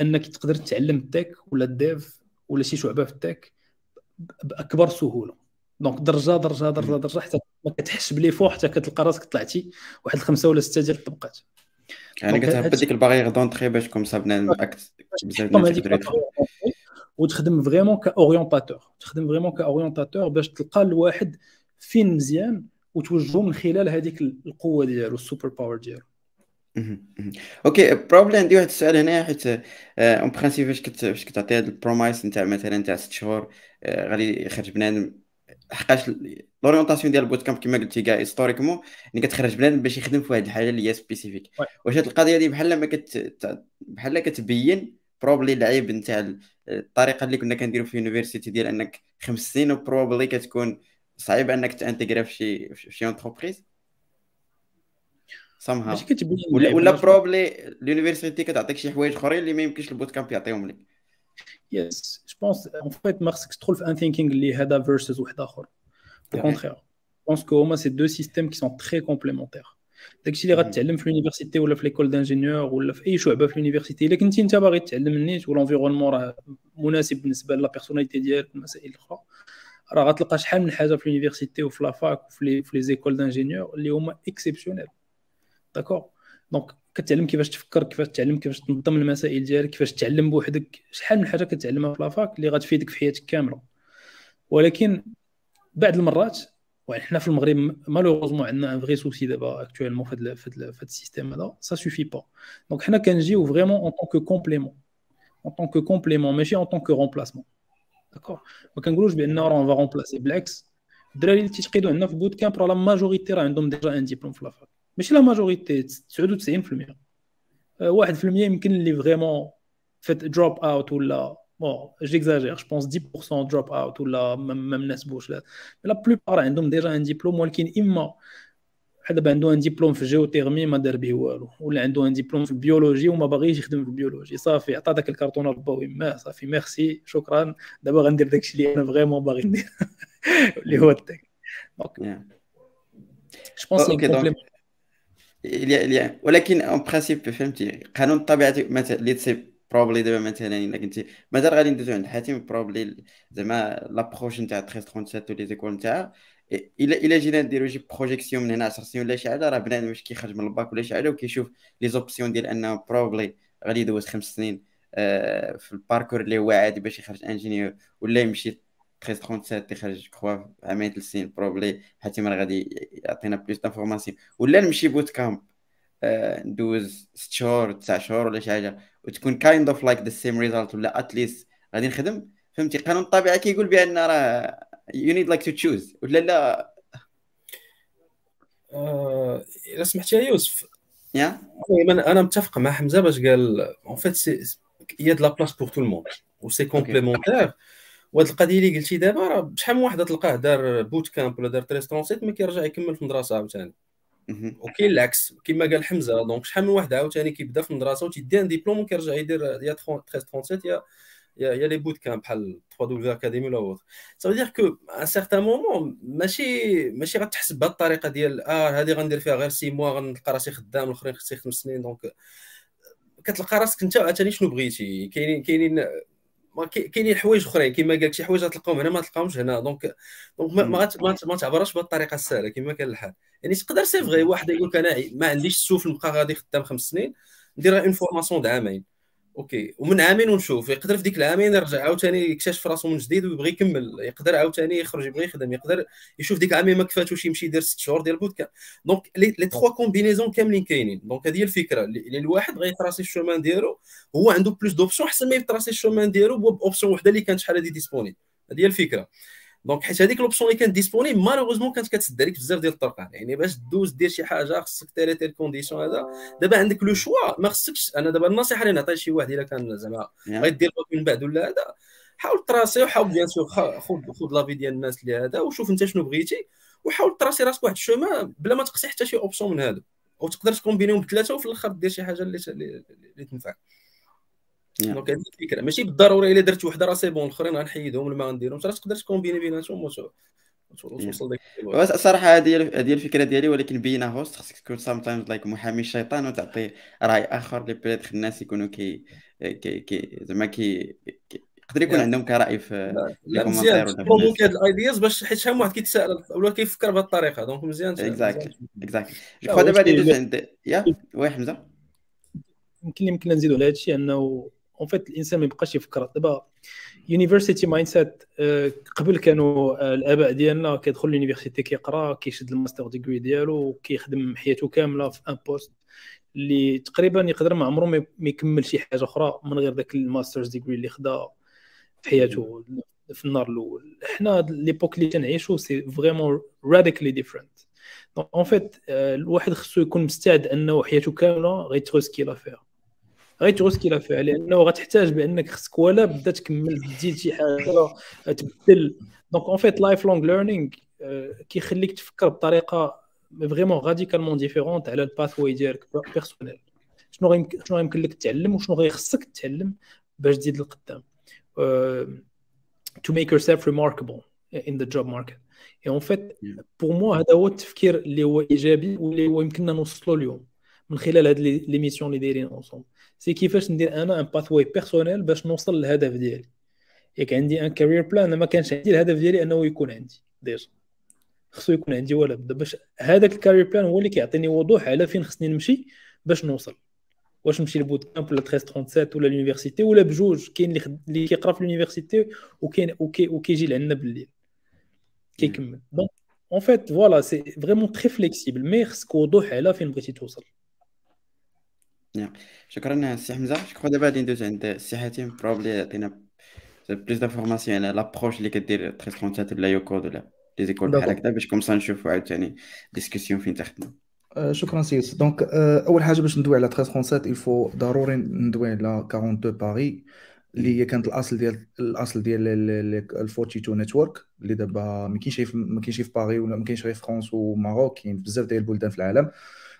انك تقدر تتعلم ال tech ولا ال dev ولا شي شعبة في ال tech بأكبر سهولة. donc درجة درجة درجة درجة حتى ما كتحسش بلي فوق حتى كتلقى راسك طلعتي واحد الخمسة ولا ستة ديال الطبقات. يعني كتهبط ديك ال barrière d'entrée باش comme ça بنادم بزاف وتخدم vraiment ك orientateur تخدم vraiment ك orientateur باش تلقى الواحد فين مزيان وتوجهه من خلال هذيك القوة ديالو ال super power ديالو. Okay probably عندي واحد السؤال هنا حيت en principe فاش فاش كتعطي هاد ال promise نتاع مثلا تاع ست شهور غادي يخرج بنادم حقاش l'orientation ديال ال bootcamp كما قلتي كاع historiquement يعني كتخرج بنادم باش يخدم في واحد الحاجة اللي هي spécifique واش هاد القضية هادي بحال ما كت بحال كتبين probably العيب نتاع الطريقة اللي كنا كنديرو في ال university ديال إنك خمس سنين و probably كتكون صعيب إنك ت intégrer في شي في شي entreprise somehow. ماشي كتبين ولا ولا probably ال university كتعطيك شي حوايج أخرين اللي ما يمكنش ال bootcamp يعطيهم لك. يس جو بونس اون فيت ما خصكش تدخل في un thinking اللي هذا versus واحد آخر. Je pense que هما c'est deux systèmes qui sont très complémentaires داكشي اللي غتعلم في ال université ولا في l'école d'ingénieurs ولا في اي شعبه في ال université الا كنتي انت باغي تعلم النيت و l'environnement راه مناسب بالنسبة la personnalité ديالك والمسائل الاخرى راه غتلقى شحال من حاجة في ال université وفي la fac وفي les في les écoles d'ingénieurs اللي هما exceptionnelles D'accord donc كتعلم كيفاش تفكر كيفاش تعلم كيفاش تنظم المسائل ديالك كيفاش تعلم بوحدك. شحال من حاجة كتعلمها في la fac اللي غتفيدك في حياتك كاملة. ولكن بعض المرات وحنا في المغرب malheureusement عندنا un vrai souci دابا actuellement في هذا ال système هذا. ça suffit pas donc حنا كنجيو vraiment en tant que complément en tant que complément ماشي en tant que remplacement d'accord ما كنقولوش بان راه va remplacer بالعكس الدراري اللي تيتقيدوا عندنا في bootcamp راه la majorité راه عندهم déjà un diplôme في la fac. ماشي la majorité 99% 1% يمكن اللي vraiment فات drop out ولا bon j'exagère je pense 10% drop out ولا ما مناسبوش la plupart عندهم déjà un diplôme ولكن إما بحال دابا عنده un diplôme في ال géothermie ما دار به والو ولا عنده un diplôme في ال biologie وما باغيش يخدم في ال biologie صافي عطى داك الكرتون لبا ويما صافي ميرسي شكرا. دابا غندير داكشي اللي أنا vraiment باغي ندير اللي هو ال tech. Donc je pense ولكن en principe فهمتي؟ قانون الطبيعه مثلا اللي تسي probably دابا مثلا إلا كنتي مثلا غادي ندوزو عند حاتم probably زعما l'approche نتاع 1337 و les écoles نتاعها الا إلا جينا نديرو شي projection من هنا 10 سنين ولا شي حاجة راه بنادم واش كيخرج من الباك ولا شي حاجة وكيشوف les options ديال أنه probably غادي يدوز خمس سنين آه، في ال parcours اللي هو عادي باش يخرج ingénieur ولا يمشي 1337 يخرج كخوا عامين ثلاث سنين probably حاتم راه غادي يعطينا plus d'informations ولا نمشي bootcamp آه، ندوز ست شهور تسع شهور ولا شي حاجة وتكون kind of like the same result ولا at least غادي نخدم. فهمتي؟ قانون الطبيعة كيقول بأن راه you need like to choose ولا لا إلا سمحتي يا يوسف. يا أنا متفق مع حمزة باش قال en fait c'est y a de la place pour tout le monde et c'est complémentaire وهاد القضية اللي قلتي دابا راه شحال من واحد تلقاه دار bootcamp ولا دار treize trente-sept ما كيرجع يكمل في المدرسة عاوتاني. وكاين العكس كما قال حمزة donc شحال من واحد عاوتاني كيبدا في المدرسة وتيدي un diplôme وكيرجع يدير يا 1337 يا يا يا les bootcamps بحال 3 دبليو اكاديمي ولا autre c'est-à-dire qu'un certain moment ماشي ماشي غتحسب بهذه الطريقة ديال آه هذه غندير فيها غير 6 mois غنلقى راسي خدام الأخرين خصني خمس سنين donc كتلقى راسك أنت عاوتاني شنو بغيتي؟ كاينين كاينين كاينين حوايج أخرين كما قال لك شي حوايج غتلقاهم هنا ما تلقاهمش هنا. Donc donc ما ما, ما تعبرش بهذه الطريقة السهلة كما كان الحال. يعني تقدر c'est vrai واحد يقول لك أنا ما عنديش السوف نبقى غادي خدام خمس سنين ندير une formation د عامين okay. ومن عامين ونشوف. يقدر في ديك العامين يرجع عاوتاني يكتشف راسو من جديد ويبغي يكمل. يقدر عاوتاني يخرج يبغي يخدم يقدر يشوف ديك العامين ما كفاتوش يمشي يدير ست شهور ديال boot Donc les trois combinaisons كاملين كاينين. Donc هذه هي الفكرة. اللي الواحد غي tracer ال chemin ديالو هو عنده plus d'options أحسن ما ي tracer ال chemin ديالو ب option وحدة اللي كانت شحال هذه disponible هذه هي الفكرة. Donc حيت هذيك l'option اللي كانت disponible malheureusement كانت كتسد عليك بزاف ديال الطرقان يعني باش دوز دير شي حاجة خصك très très conditions هذا دابا عندك le choix ما خصكش أنا دابا النصيحه اللي نعطي شي واحد الا كان زعما غيدير من بعد ولا هذا حاول tracer وحاول bien sûr خذ خذ l'avis ديال الناس اللي هذا وشوف انت شنو بغيتي وحاول tracer راسك واحد ال chemin بلا ما تقصي حتى شي option من هادو وتقدر ت combiner هم بثلاثه وفي الآخر دير شي حاجة اللي اللي تنفعك donc هذه الفكرة. ماشي بالضرورة إلا درت وحدة راه c'est bon الآخرين غنحيدهم ولا ما غنديرهمش. راه تقدر ت combiner بيناتهم توصل داك الصراحة هذه هذه الفكرة ديالي ولكن being a host خصك تكون sometimes like محامي الشيطان وتعطي رأي آخر اللي peut-être الناس يكونوا كي كي كي زعما كي يقدر يكون عندهم كرأي في لا مزيان. هاد ال ideas باش حيت شحال من واحد كيتسائل ولا كيفكر بهذه الطريقة. دونك مزيان اكزاكتلي اكزاكتلي جو كخوا دابا اللي عند yeah oui حمزة. يمكن يمكن نزيدوا لهذا الشيء أنه en fait الإنسان ما يبقاش يفكر. دابا university mindset قبل كانوا آه، الآباء ديالنا كيدخل l'université كيقرا كيشد ال master degree ديالو كيخدم حياته كاملة في un poste اللي تقريبا يقدر ما عمره ما يكمل شي حاجة أخرى من غير ذاك ال master's degree اللي خدا في حياته في النهار الأول. حنا l'époque اللي تنعيشو c'est vraiment radically different donc en fait الواحد خصو يكون مستعد أنه حياته كاملة rétrospective à faire rétrospective à faire لأنه غتحتاج بأنك خصك ولا بدا تكمل تزيد شي حاجة تبدل. donc en fait lifelong learning كيخليك تفكر بطريقة vraiment radicalement différente على ال pathway ديالك personnel شنو شنو يمكن لك تعلم وشنو غيخصك تعلم باش تزيد للقدام uh, to make yourself remarkable in the job market. Et en fait pour moi هذا هو التفكير اللي هو إيجابي واللي هو يمكننا نوصلوا اليوم من خلال هاد les missions اللي دايرين ensemble c'est كيفاش ندير أنا un pathway personnel باش نوصل للهدف ديالي. ياك عندي un career plan ما كانش عندي الهدف ديالي أنه يكون عندي. déjà خصو يكون عندي ولا بدا باش هذاك ال career plan هو اللي كيعطيني وضوح على فين خصني نمشي باش نوصل. واش نمشي ل bootcamp ولا 1337 ولا l'université ولا بجوج كاين اللي خد... اللي كيقرا في l'université وكاين وكي وكيجي لعندنا بالليل. كيكمل. donc en fait voilà c'est vraiment très flexible mais خصك وضوح على فين بغيتي توصل. شكرا سي حمزة. شكرا دابا غادي ندوز عند السي حاتم probably يعطينا plus d'informations على l'approche اللي كدير 1337 ولا YouCode ولا les écoles بحال هكذا باش comme ça نشوفوا عاوتاني discussion فين تخدموا آه، شكرا سيد donc أول حاجة باش ندوي على 1337 il faut ضروري ندوي على 42 باري اللي هي كانت الأصل ديال الأصل ديال ال 42 network اللي دابا ما كاينش ما كاينش في باري ولا ما كاينش غير في فرنسا و Maroc كاين بزاف ديال البلدان في العالم.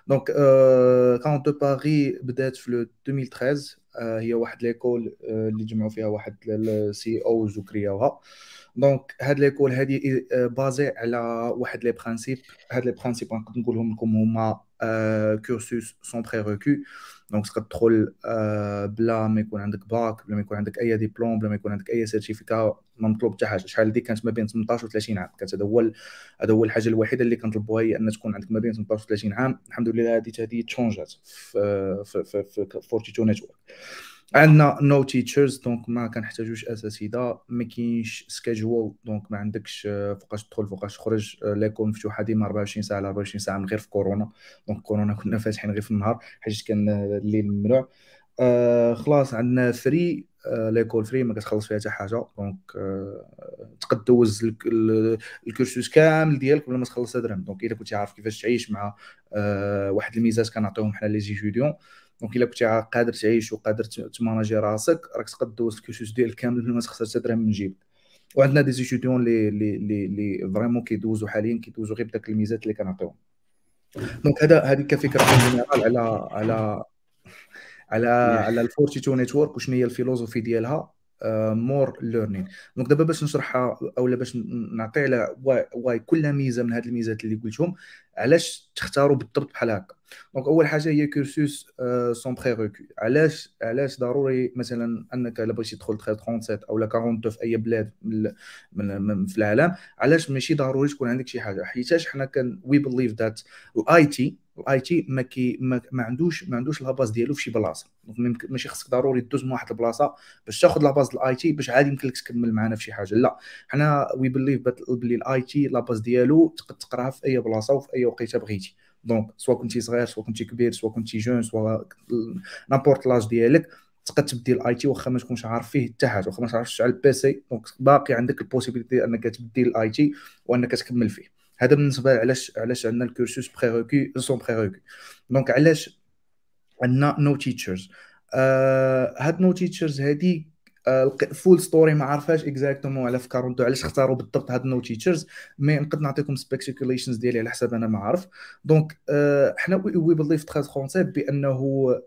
donc 42 باري بدات في 2013 هي واحد l'école اللي جمعوا فيها واحد السي اوز وكرياوها donc هاد l'école هادي basée على واحد les principes هاد les principes نقولهم لكم هما cursus sans prérequis donc تقدر تدخل بلا ما يكون عندك باك بلا ما يكون عندك اي ديبلوم بلا ما يكون عندك اي certificat ما مطلوب حتى حاجة شحال دي كانت ما بين 18 و 30 عام كانت هذا هو هذا هو الحاجة الوحيده اللي كنطلبوها هي ان تكون عندك ما بين 18 و 30 عام الحمد لله هذه هذه changات في في, في 42 network عندنا no teachers donc ما كنحتاجوش أساتذة. ما كاينش schedule donc ما عندكش فوقاش تدخل فوقاش تخرج l'école مفتوحه ديما 24 ساعة على 24 ساعة من غير في كورونا. donc كورونا كنا فاتحين غير في النهار حيت كان الليل ممنوع. آه خلاص عندنا free آه l'école free ما كتخلص فيها حتى حاجة. donc آه تقد دوز ال cursus كامل ديالك بلا ما تخلص درهم donc إلا كنتي عارف كيفاش تعيش مع آه واحد الميزات كنعطيوهم حنا les étudiants donc إلا كنتي قادر تعيش وقادر ت manager راسك راك تقدر دوز ال cursus ديالك كامل بلا ما تخسر حتى درهم من جيبك. وعندنا des étudiants لي لي لي لي vraiment كيدوزو حاليا كيدوزو غير بداك الميزات اللي كنعطيوهم donc هذا هذه كفكره générale على على على على ال 42 network وشنو هي ال philosophie ديالها. more learning donc دابا باش نشرحها أولا باش نعطي على why كل ميزة من هاد الميزات اللي قلتهم علاش تختاروا بالضبط بحال هكا؟ donc أول حاجة هي cursus sans prérequis علاش علاش ضروري مثلا أنك إلا بغيتي تدخل 37 أو 42 في أي بلاد من, من في العالم علاش ماشي ضروري تكون عندك شي حاجة؟ حيتاش حنا كان we believe that ال IT ال IT ما كي ما, ما عندوش ما عندوش la base ديالو في شي بلاصة. ماشي خصك ضروري دوز من واحد البلاصة باش تاخذ la base ال IT باش عادي يمكن لك تكمل معنا في شي حاجة. لا حنا we believe بلي ال IT la base ديالو تقدر تقراها في أي بلاصة وفي أي وقيتة بغيتي. donc soit كنتي صغير soit كنتي كبير soit كنتي jeune soit n'importe l'âge ديالك تقدر تبدي ال IT واخا ما تكونش عارف فيه حتى حاجة واخا ما تعرفش تشعل ال PC donc باقي عندك ال possibilité انك تبدي ال IT وانك تكمل فيه. هذا بالنسبة علاش علاش عندنا ال cursus prérequis sans prérequis donc علاش عندنا no teachers هاد no teachers هادي full story ما عرفاش exactement على فكروا علاش اختاروا بالضبط هاد no teachers mais نقدر نعطيكم speculations ديالي على حسب أنا ما عارف. donc حنا we believe 13 بأنه آه،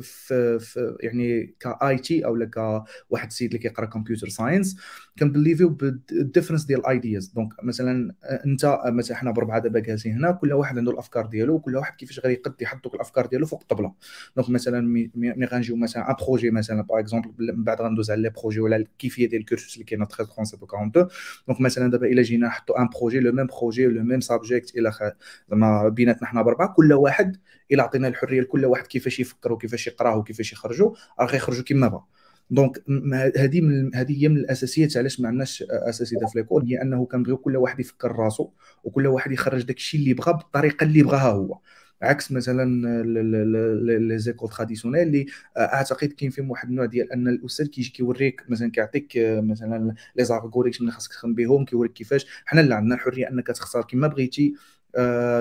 في, في يعني ك IT أو كواحد السيد اللي كيقرا كمبيوتر ساينس كنبليفيو بالديفرنس ديال الايدياز دونك مثلا آه، أنت مثلا حنا بربعه دابا جالسين هنا كل واحد عنده الأفكار ديالو وكل واحد كيفاش غادي يقد يحط الأفكار ديالو فوق الطبلة. donc مثلا ملي غنجيو مثلا un projet مثلا باغ exemple من بعد غندوز على les projets ولا الكيفية ديال ال cursus اللي كاينة 13 37 و 42 donc مثلا دابا إلا جينا نحطوا un projet le même projet le même subject إلى زعما بيناتنا حنا بربعه كل واحد إلا عطينا الحرية لكل واحد كيفاش يفكر وكيفاش يقراه وكيفاش يخرجوا راه غيخرجوا كما بغا donc هذه هذه هي من الأساسيات علاش ما عندناش اساسيات في l'école هي أنه كنبغيو كل واحد يفكر راسو وكل واحد يخرج داك الشيء اللي بغا بالطريقة اللي بغاها هو. عكس مثلا les écoles traditionnelles اللي أعتقد كاين فيهم واحد النوع ديال أن الأستاذ كيجي كيوريك مثلا كيعطيك مثلا les algorithmes اللي خاصك تخدم بهم كيوريك كيفاش. حنا لا عندنا الحرية أنك تختار كما بغيتي.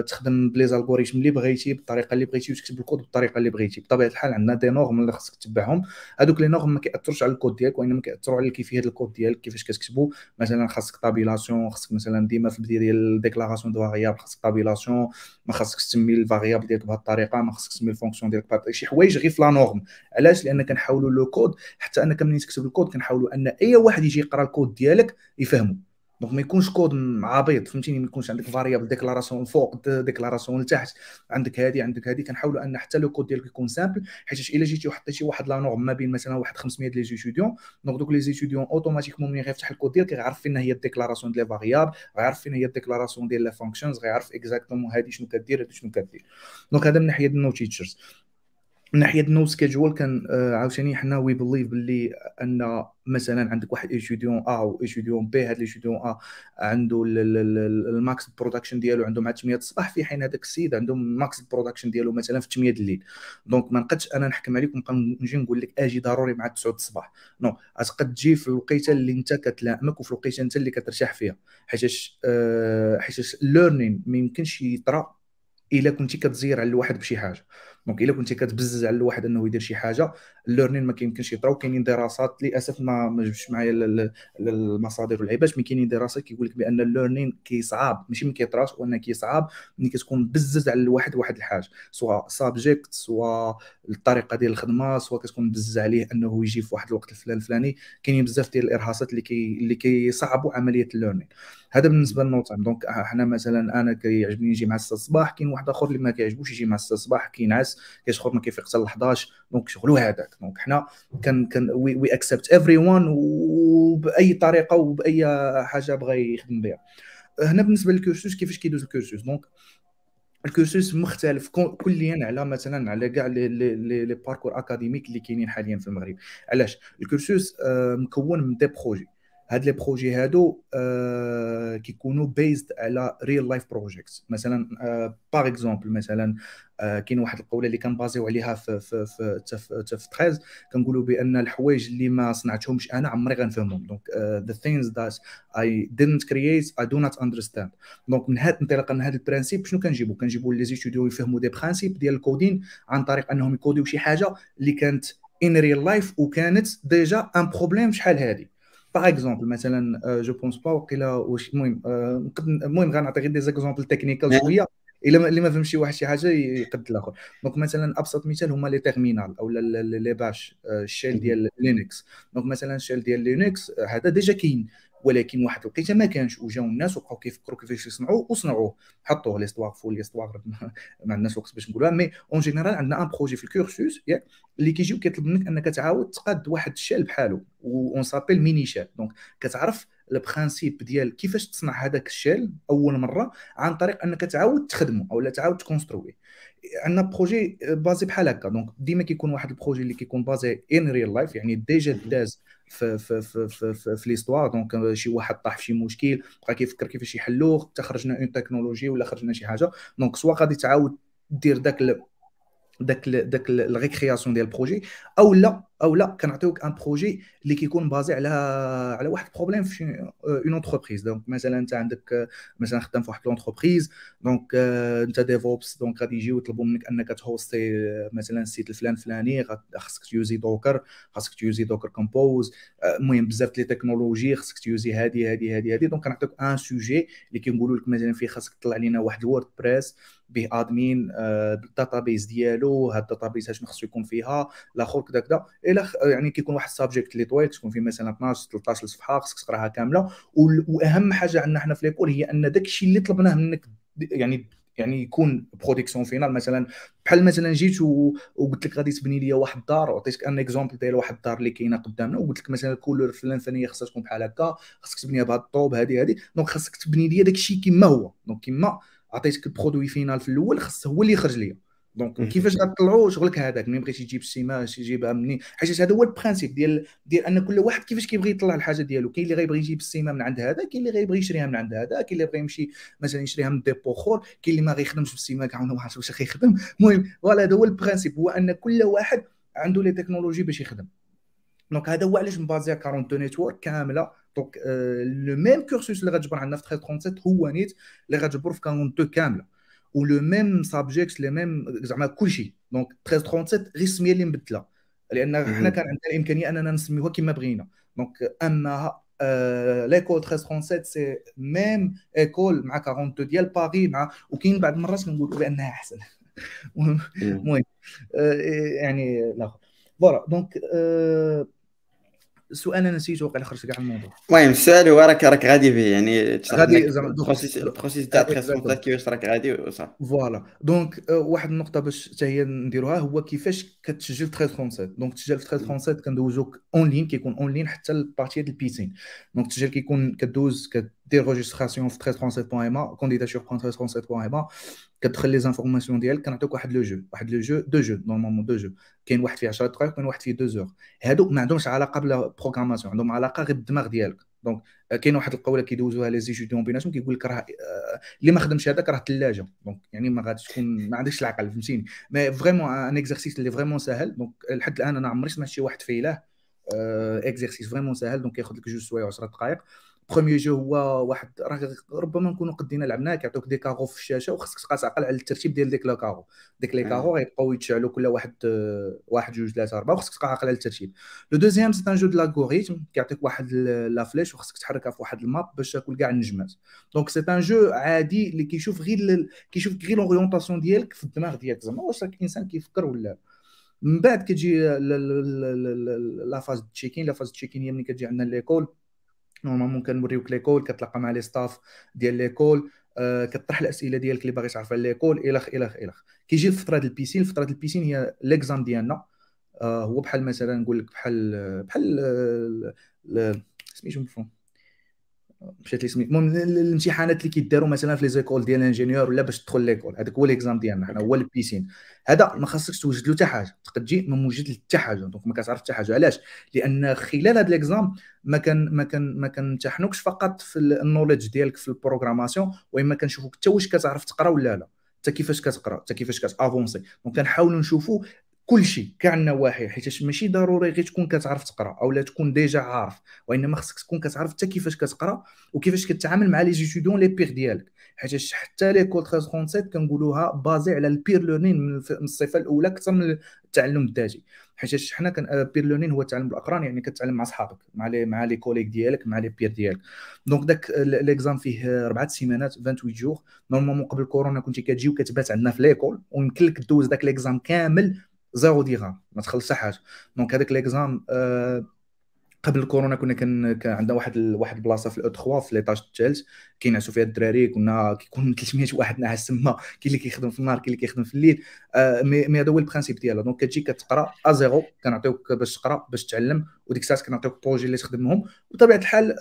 تخدم ب les algorithmes اللي بغيتي بالطريقة اللي بغيتي وتكتب الكود بالطريقة اللي بغيتي. بطبيعة الحال عندنا des normes اللي خصك تتبعهم. هذوك les normes ما كياثرش على الكود ديالك وإنما كيأثروا على كيفية الكود ديالك كيفاش كتكتبو. مثلا خاصك tabulation خاصك مثلا ديما في البدايه ديال ال déclaration de variables خاصك tabulation ما خاصك تسمي ال variable ديالك بهذه الطريقة ما خاصك تسمي ال fonction ديالك بهذه شي حوايج غير في la norme علاش؟ لأن كنحاولوا le code حتى أنك ملي تكتب الكود كنحاولوا أن أي واحد يجي يقرأ الكود ديالك يفهمه donc ما يكونش كود عبيط فهمتيني؟ ما يكونش عندك variable déclaration الفوق déclaration لتحت عندك هذه عندك هذه كنحاولوا أن حتى le code ديالك يكون simple حيت إلا جيتي وحطيتي واحد la norme ما بين مثلا واحد 500 les étudiants donc دوك les étudiants automatiquement ملي غيفتح الكود ديالك غيعرف فين هي ال déclaration ديال variable غيعرف فين هي ال déclaration ديال les functions غيعرف exactement هذه شنو كدير هذه شنو كدير. donc هذا من ناحية ال no teachers من ناحية ال no schedule كان آه، عاوتاني حنا we believe باللي أن مثلا عندك واحد étudiant A و étudiant B هذا ال étudiant A عنده ال max production ديالو عنده مع 8 الصباح في حين هذاك السيد عنده max production ديالو مثلا في 8 الليل. donc ما نقدش أنا نحكم عليك ونبقى نجي نقول لك أجي ضروري مع 9 الصباح. no غتقد تجي في الوقيتة اللي أنت كتلائمك وفي الوقيتة أنت اللي كترتاح فيها. حيتاش أه حيتاش ال learning ما يمكنش يطرأ إلا كنتي كتزير على الواحد بشي حاجة. donc الا كنتي كتبزز على الواحد انه يدير شي حاجة ال learning ما كيمكنش يطراو كاينين دراسات للأسف ما ما جبتش معايا المصادر والعيبات mais كاينين دراسات كيقول لك بأن ال learning كيصعب ماشي ما كيطراش وأنه كيصعب ملي كتكون بزز على الواحد واحد الحاجة سواء subject سواء الطريقة ديال الخدمة سواء كتكون بزز عليه أنه يجي في واحد الوقت الفلاني الفلاني كاينين بزاف ديال الإرهاصات اللي كي اللي كيصعبوا عملية ال learning. هذا بالنسبة لل no time donc حنا مثلا أنا كيعجبني نجي مع 6 الصباح كاين واحد آخر اللي ما كيعجبوش يجي مع 6 الصباح كينعس كيشخر ما كيفيق حتى ل 11 donc شغلو هذاك. donc حنا كان كان we accept everyone وبأي طريقة وبأي حاجة بغى يخدم بها. هنا بالنسبة لل cursus كيفاش كيدوز ال cursus؟ donc ال cursus مختلف. كليا على مثلا على كاع les parcours académiques اللي كاينين حاليا في المغرب. علاش؟ ال cursus آه، مكون من des projets هاد les projets هادو آه كيكونوا based على real life projects مثلا آه par exemple مثلا آه كاين واحد القولة اللي كنبازيو عليها في في في في, في 13 كنقولوا بأن الحوايج اللي ما صنعتهمش أنا عمري غنفهمهم. donc the things that I didn't create I do not understand. donc من هذا انطلاقا من هذا ال principe شنو كنجيبو؟ كنجيبو les étudiants يفهموا des principes ديال ال coding عن طريق أنهم يكوديو شي حاجة اللي كانت in real life وكانت déjà un problème شحال هذه par exemple مثلا je pense pas وقيلا واش المهم المهم غنعطي غير des exemples technical شوية. إلا اللي ما فهمش شي واحد شي حاجة يقد الآخر. donc مثلا أبسط مثال هما les terminal أو لي باش ال shell ديال Linux donc مثلا ال shell ديال Linux هذا déjà كاين. ولكن واحد الوقيته ما كانش وجاو الناس وبقاو كيفكروا كيفاش يصنعوه وصنعوه حطوه l'histoire full l'histoire ما عندناش وقت باش نقولها mais en général عندنا un projet في ال cursus ياك اللي كيجيو كيطلب منك أنك تعاود تقاد واحد ال shell بحالو on l'appelle minishell donc كتعرف ال principe ديال كيفاش تصنع هذاك ال shell أول مرة عن طريق أنك تعاود تخدمه اولا تعاود تكونستروي. عندنا projet basé بحال هكا. donc ديما كيكون واحد ال projet اللي كيكون basé in real life يعني déjà داز في في في في, في, في l'histoire donc شي واحد طاح في شي مشكل بقى كيفكر كيفاش يحلوه حتى خرجنا une technologie ولا خرجنا شي حاجة. donc سوا غادي تعاود دير داك داك داك ال recréation ديال ال projet أو لا أو لا كنعطيوك un projet اللي كيكون basé على على واحد problème في une entreprise donc مثلا أنت عندك مثلا خدام في واحد l'entreprise donc أنت DevOps donc غادي يجيو يطلبوا منك أنك تهوستي مثلا ال site الفلان الفلاني خاصك تيوزي Docker خاصك تيوزي Docker Compose المهم بزاف les technologies خاصك تيوزي هادي هادي هادي هادي. donc كنعطيك un sujet اللي كنقولوا لك مثلا فيه خاصك تطلع لنا واحد ال WordPress ب admin بال database ديالو هاد ال database شنو خصو يكون فيها الآخر كذا كذا إلى يعني كيكون واحد ال subject اللي طويل تكون فيه مثلا 12 13 صفحة خصك تقراها كاملة. وأهم حاجة عندنا حنا في l'école هي أن داك الشيء اللي طلبناه منك يعني يعني يكون production finale مثلا بحال مثلا جيت وقلت لك غادي تبني لي واحد الدار وعطيتك un exemple ديال واحد الدار اللي كاينة قدامنا وقلت لك مثلا ال couleur الفلانيه خاصها تكون بحال هكا خاصك تبنيها بهذا الطوب هذه هذه donc خاصك تبني لي داك الشيء كما هو. donc كما عطيتك ال produit final في الأول خاص هو اللي يخرج ليا. donc كيفاش غتطلعوا شغلك هذاك ملي بغيتي تجيب السيما تجيبها منين حيت هذا هو ال principe ديال ديال أن كل واحد كيفاش كيبغي يطلع الحاجة ديالو. كاين اللي غيبغي يجيب السيما من عند هذا كاين اللي غيبغي يشريها من عند هذا كاين اللي بغى يمشي مثلا يشريها من dépôt أخر كاين اللي ما غيخدمش في كاع ما عرفتش واش غيخدم. المهم voilà هذا هو ال principe هو أن كل واحد عنده les technologies باش يخدم. donc هذا هو علاش مبازي 42 network كاملة donc le même cursus اللي غتجبر عندنا في 37 هو نيت اللي غتجبر في 42 كامله و le même subject les mêmes زعما كلشي donc 1337 غير السميه اللي مبدله لأن حنا كان عندنا الامكانيه اننا نسميوها كما بغينا donc اما l'école 1337 c'est même école مع 42 ديال باغي مع وكاين بعض المرات كنقولوا بانها احسن المهم يعني لا voilà donc السؤال أنا نسيته وقع خرجت كاع الموضوع. المهم السؤال هو راك راك غادي به يعني غادي زعما ال process تاع التريسبونسات كيفاش راك غادي وصافي. فوالا donc واحد النقطة باش حتى هي نديروها هو كيفاش كتسجل في 1337 donc تسجل في 1337 كندوزوك en ligne كيكون en ligne حتى ال partie ديال ال piscine donc التسجيل كيكون كدوز دير registration في 1337.ma candidature.1337.ma كتدخل les informations ديالك كنعطيوك واحد le jeu واحد le jeu deux jeux normalement deux jeux كاين واحد فيه 10 دقائق وكاين واحد فيه 2 زور هادو ما عندهمش علاقه بال programmation عندهم علاقه غير بالدماغ ديالك donc كاين واحد القوله كيدوزوها les étudiants بيناتهم كيقول لك راه اللي ما خدمش هذاك راه ثلاجه donc يعني ما غاديش تكون ما عندكش العقل فهمتيني mais vraiment un exercice اللي vraiment ساهل donc لحد الان أنا عمري سمعت شي واحد فيه exercice vraiment ساهل donc ياخذ لك جوج سوايع 10 دقائق premier jeu هو واحد راه ربما نكونوا قدينا لعبناه كيعطوك des carreaux في الشاشه وخصك تبقى تعقل على الترتيب ديال ديك carreaux ديك les carreaux غيبقاو يتشعلوا كل واحد واحد جوج ثلاثة اربعه وخصك تبقى عاقل على الترتيب le deuxième c'est un jeu de l'algorithme كيعطيك واحد la flèche وخصك تحركها في واحد ال map باش تاكل كاع النجمات donc c'est un jeu عادي اللي كيشوف غير كيشوف غير l'orientation ديالك في الدماغ ديالك زعما واش راك انسان كيفكر ولا من بعد كتجي la phase check-in la phase check-in هي ملي كتجي عندنا l'école normalement كنوريوك l'école كتلاقى مع les staffs ديال l'école آه كطرح الأسئلة ديالك اللي باغي تعرف على l'école الخ الخ الخ كيجي الفترة ديال ال piscine الفترة ديال ال piscine هي l'examen ديالنا. آه هو بحال مثلا نقول لك بحال بحال سميتو مفهوم؟ مشات لي سميت. المهم الامتحانات اللي كيداروا مثلا في les écoles ديال ال ingénieur ولا باش تدخل l'école. هذاك هو l'examen ديالنا حنا هو ال piscine هذا ما خاصكش توجد له حتى حاجة. تقد تجي ما موجد حتى حاجة. donc ما كتعرف حتى حاجة. علاش؟ لأن خلال هذا l'examen ما كان ما كان ما كنمتحنوكش فقط في ال knowledge ديالك في ال programmation وإما كنشوفوك حتى واش كتعرف تقرا ولا لا. حتى كيفاش كتقرا حتى كيفاش كت avancer. donc كنحاولوا نشوفوا كل شيء كاع النواحي حيت ماشي ضروري غير تكون كتعرف تقرا أو لا تكون déjà عارف وإنما خصك تكون كتعرف حتى كيفاش كتقرا وكيفاش كتعامل مع les étudiants les pairs ديالك. حيت حتى l'école 1337 كنقولوها basée على ال peer learning من الصفة الأولى أكثر من التعلم الذاتي. حيت حنا كان peer learning هو التعلم بالاقران يعني كتعلم مع صحابك مع les مع les collègues ديالك مع les pairs ديالك. donc داك l'examen فيه أربعة سيمانات 28 jours normalement قبل كورونا كنتي كتجي وكتبات عندنا في l'école ويمكن لك دوز داك l'examen كامل zéro dirham ما تخلص حتى حاجة. donc هذاك l'examen آه قبل الكورونا كنا كان كان عندنا واحد ال... واحد البلاصة في الاو 3 في l'étage الثالث كينعسوا فيها الدراري كنا كيكون 300 واحد ناعس تما كاين اللي كيخدم في النهار كاين اللي كيخدم في الليل آه mais, هذا هو ال principe ديالها. donc كتجي كتقرا آ zéro كنعطيوك باش تقرا باش تعلم وديك الساعة كنعطيوك projets اللي تخدمهم وبطبيعة الحال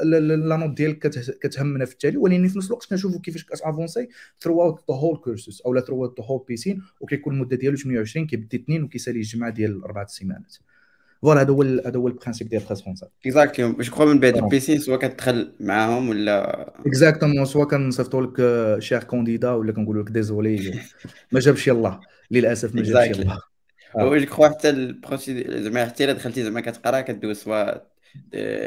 la note ديالك كتهمنا في التالي. ولكن في نفس الوقت كنشوفوا كيفاش كت avancer throughout the whole cursus أولا throughout the whole piscine وكيكون المدة ديالو 28 كيبدي اثنين وكيسالي الجمعه ديال أربع سيمانات فوالا هذا هو هذا هو ال principe ديال فرونسي exactly je crois من بعد ال piscine soit كتدخل معاهم ولا exactement soit كنصيفطوا لك cher candidat ولا كنقولوا لك désolé ما جابش يلاه للاسف ما جابش يلاه جو كخوا حتى ال procédure زعما حتى الا دخلتي زعما كتقرا كدوز soit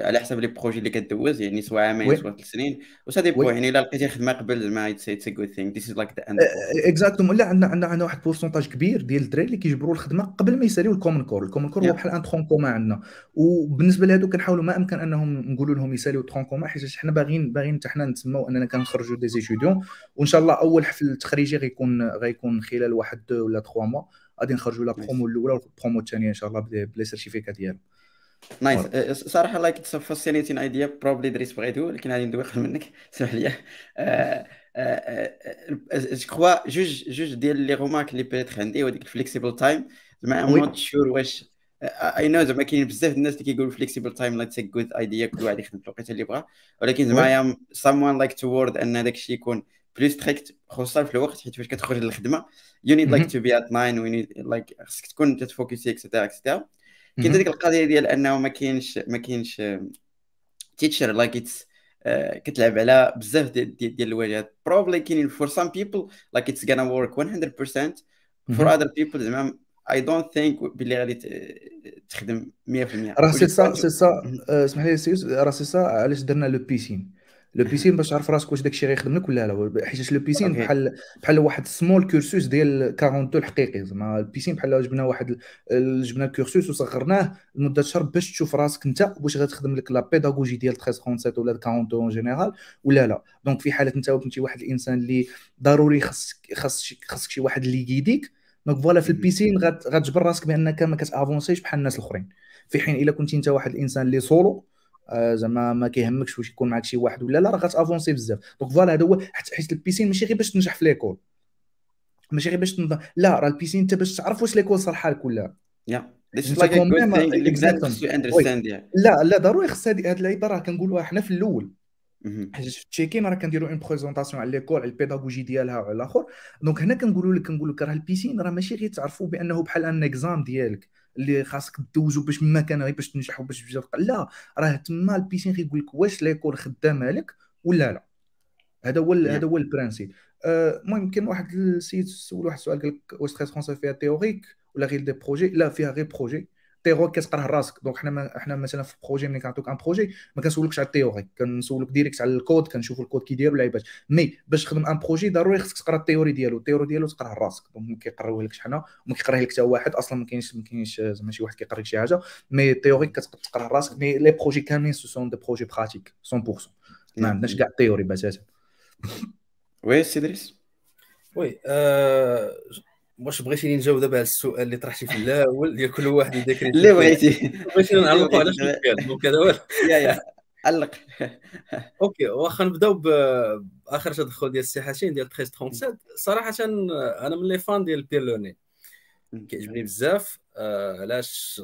على حسب les projets اللي كدوز يعني سواء عامين سواء ثلاث سنين. و ça dépend يعني إلا لقيتي خدمة قبل زعما it's it's good thing this is like the end exactement لا عندنا عندنا عندنا واحد pourcentage كبير ديال الدراري اللي كيجبروا الخدمة قبل ما يساليو ال common core ال common core هو بحال un tronc commun عندنا. وبالنسبة لهادو كنحاولوا ما أمكن أنهم نقولوا لهم يساليو tronc commun حيت حنا باغيين باغيين حتى حنا نتسموا أننا كنخرجوا des étudiants وإن شاء الله أول حفل تخريجي غيكون غيكون خلال واحد ولا 3 mois غادي نخرجوا la promo الأولى والبرومو الثانية إن شاء الله ب les certificats ديالهم. nice صراحة like it's fascinating idea probably دريس بغيتو ولكن غادي ندوي منك. سمح لي. je crois جوج جوج ديال les remarques اللي better عندي هو ديك ال flexible time زعما I'm not sure واش I know زعما كاين بزاف الناس اللي كيقولوا flexible time like good idea كل واحد يخدم في الوقيته اللي بغا ولكن زعما I'm someone like toward ان داك الشيء يكون plus strict خصوصا في الوقت حيت فاش كتخرج للخدمه you need like to be at 9 we need like خصك تكون ت focuser extra extra كاين ديك القضية ديال أنه ما كاينش ما كاينش teacher like it's كتلعب على بزاف ديال ديال الواجهات. probably كاينين for some people like it's gonna work 100% for other people زعما I don't think باللي غادي تخدم 100% راه سي سا سي سا اسمح لي سي راه سي سا علاش درنا la piscine la piscine باش تعرف راسك واش داكشي غيخدم لك ولا لا حيت la piscine بحال بحال واحد small cursus ديال 42 الحقيقي زعما ال piscine بحال جبنا واحد جبنا ال cursus وصغرناه لمدة شهر باش تشوف راسك انت واش غتخدم لك la pédagogie ديال 1337 ولا 42 général ولا لا. donc في حالة انت كنتي واحد الإنسان اللي ضروري خاصك خاصك شي واحد اللي يقيديك donc voilà في ال piscine غتجبر راسك بأنك ما كتأفونسيش بحال الناس الأخرين. في حين إلا كنتي انت واحد الإنسان اللي سولو زعما ما كيهمكش واش يكون معك شي واحد ولا لا راه غتافونسي بزاف. donc voilà هذا هو حيت ال piscine ماشي غير باش تنجح في l'école ماشي غير باش تنظم لا راه ال piscine انت باش تعرف واش l'école صالحة لك ولا. لا لا لا ضروري خص هذه اللعيبة راه كنقولوها حنا في الأول. حيت في ال check-in راه كنديروا une présentation على l'école على ال pédagogie ديالها وعلى الآخر. donc هنا كنقولوا لك كنقول لك راه ال piscine راه ماشي غير تعرفوا بأنه بحال un exam ديالك. اللي خاصك دوزو باش ما كان غير باش تنجح وباش تبدا لا راه تما ال piscine غيقول لك واش l'école خدامه لك ولا لا. هذا هو هذا هو ال principe. آه، المهم كاين واحد السيد سول واحد السؤال قال لك واش vraiment c'est فيها théorique ولا غير des projets لا فيها غير projets كتقراه راسك. donc حنا ما حنا مثلا في projet ملي كنعطيوك un projet ما كنسولكش على ال théorie كنسولك direct على الكود كنشوفوا الكود كي داير واللعيبات mais باش تخدم un projet ضروري خصك تقرا ال théorie ديالو. ال théorie ديالو تقراه راسك. donc ما كيقراوه لكش حنا وما كيقراه لك حتى واحد. أصلا ما كاينش ما كاينش زعما شي واحد كيقرا لك شي حاجة. mais ال théorie كتقراه راسك. mais les projets كاملين ce sont des projets pratiques 100% ما عندناش كاع ال théorie باتاتا oui سي دريس. oui واش بغيتيني نجاوب دابا على السؤال اللي طرحتي في الأول ديال كل واحد يذاكر اللي بغيتي. بغيتي نعلقوا على شنو كان هذا يا يا. علق. OK واخا نبداو باخر تدخل ديال السي حسين ديال 1337 صراحة أنا من les fans ديال peer learning كيعجبني بزاف. آه، علاش؟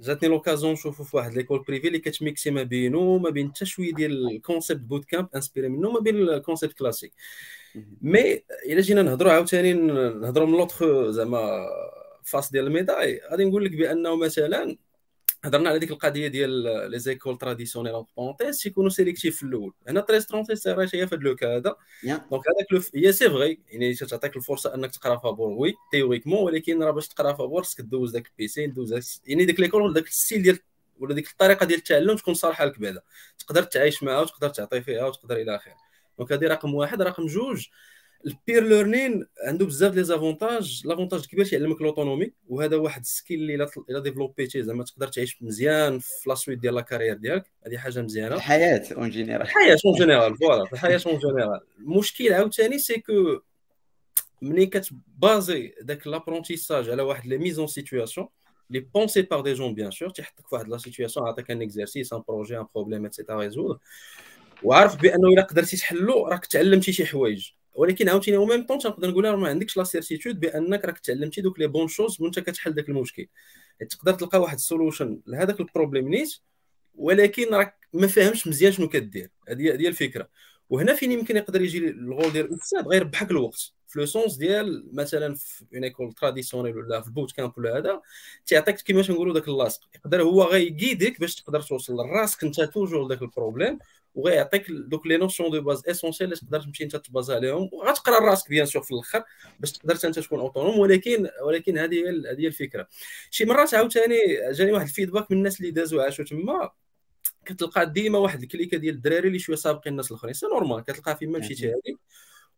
جاتني l'occasion نشوفو في واحد l'école privée اللي كتميكسي ما بينو ما بين حتى شوية ديال ال concept bootcamp inspiré منه ما بين ال concept classique mais إلا جينا نهضروا عاوتاني نهضروا من l'autre زعما face ديال الميداي غادي نقول لك بأنه مثلا هضرنا على ديك القضية ديال les écoles traditionnelles يكونوا sélectifs في الأول. هنا 13 37 راه هي في هذا le cas هذا. donc هذاك هي c'est vrai يعني تعطيك الفرصة أنك تقرأ فابور oui théoriquement ولكن راه باش تقرأ فابور خصك دوز داك ال piscine دوز يعني ديك l'école ولا داك ال style ديال ولا ديك الطريقة ديال التعلم تكون صالحة لك بعدا. تقدر تعيش معها وتقدر تعطي فيها وتقدر إلى آخره. donc هذه رقم واحد. رقم جوج ال peer learning عنده بزاف les avantages l'avantage الكبير تيعلمك l'autonomie وهذا واحد ال skill اللي إلا ديفلوبيتي زعما تقدر تعيش مزيان في la suite ديال la carrière ديالك. هذه حاجة مزيانة. الحياة en général الحياة en général voilà الحياة en général المشكل عاوتاني c'est que ملي كتبازي داك l'apprentissage على واحد les mises en situation les pensées par des gens bien sûr تيحطك في واحد la situation عطاك un exercice un projet un problème et cetera résoudre وعارف بأنه إلا قدرتي تحلو راك تعلمتي شي حوايج. ولكن عاوتاني أو ميم طون تنقدر نقول ما عندكش la certitude بأنك راك تعلمتي دوك les bonnes choses وانت كتحل داك المشكل. تقدر تلقى واحد ال solution لهذاك ال problème نيت ولكن راك ما فاهمش مزيان شنو كدير. هذه هي الفكرة. وهنا فين يمكن يقدر يجي ال rôle ديال الاستاذ غير بحق الوقت. في le sens ديال مثلا في une école traditionnelle ولا في ال bootcamp ولا هذا تيعطيك كيما تنقولوا داك اللاصق. يقدر هو غي guide ك باش تقدر توصل لراسك انت toujours داك ال problème وغيعطيك دوك les notions de base essentielles اللي تقدر تمشي انت تباز عليهم وغتقرا راسك bien sûr في الأخر باش تقدر أنت تكون autonome ولكن ولكن هذه هي هذه هي الفكرة. شي مرات عاوتاني جاني واحد ال feedback من الناس اللي دازوا عاشوا تما. كتلقى ديما واحد الكليكة ديال الدراري اللي شوية سابقين الناس الآخرين. c'est normal كتلقى فين ما مشيتي هذيك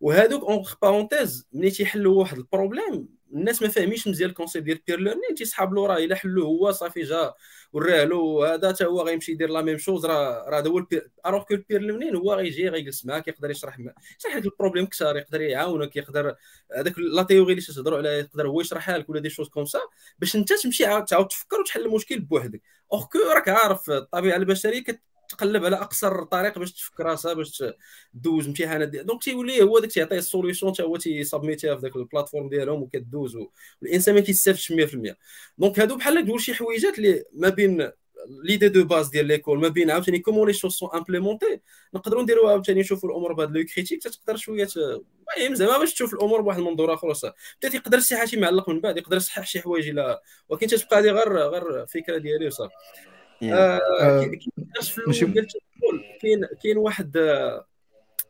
وهذوك entre parenthèses ملي تيحلوا واحد ال problème الناس ما فاهمينش مزيان ال concept ديال peer learning تيسحاب له راه الا حلو هو صافي جا وراه له هذا حتى هو غيمشي يدير la même chose راه راه هذا هو alors que ال peer learning هو غيجي غيجلس معاك يقدر يشرح يشرح لك ال problème كثار يقدر يعاونك يقدر هذاك la théorie اللي تهضروا عليها يقدر هو يشرحها لك ولا des choses comme ça باش انت تمشي تعاود تفكر وتحل المشكل بوحدك. اوغ كو راك عارف الطبيعة البشرية تقلب على أقصر طريق باش تفك راسها باش دوز امتحانات donc تيولي هو داك تيعطيه ال solution حتى هو تي submit يها في ذاك ال plateforme ديالهم وكدوز والإنسان ما كيستافدش 100% donc هادو بحال تقول شي حويجات اللي ما بين l'idée de base ديال l'école ما بين عاوتاني comment les choses sont implémentées نقدروا نديروا عاوتاني نشوفوا الأمور بهذا le critique تقدر شوية المهم زعما باش تشوف الأمور بواحد المنظور اخر صح. بدات يقدر يصحح شي معلق من بعد يقدر يصحح شي حوايج إلى ولكن تتبقى هذه غير غير فكرة ديالي. وصافي كاين كاين واحد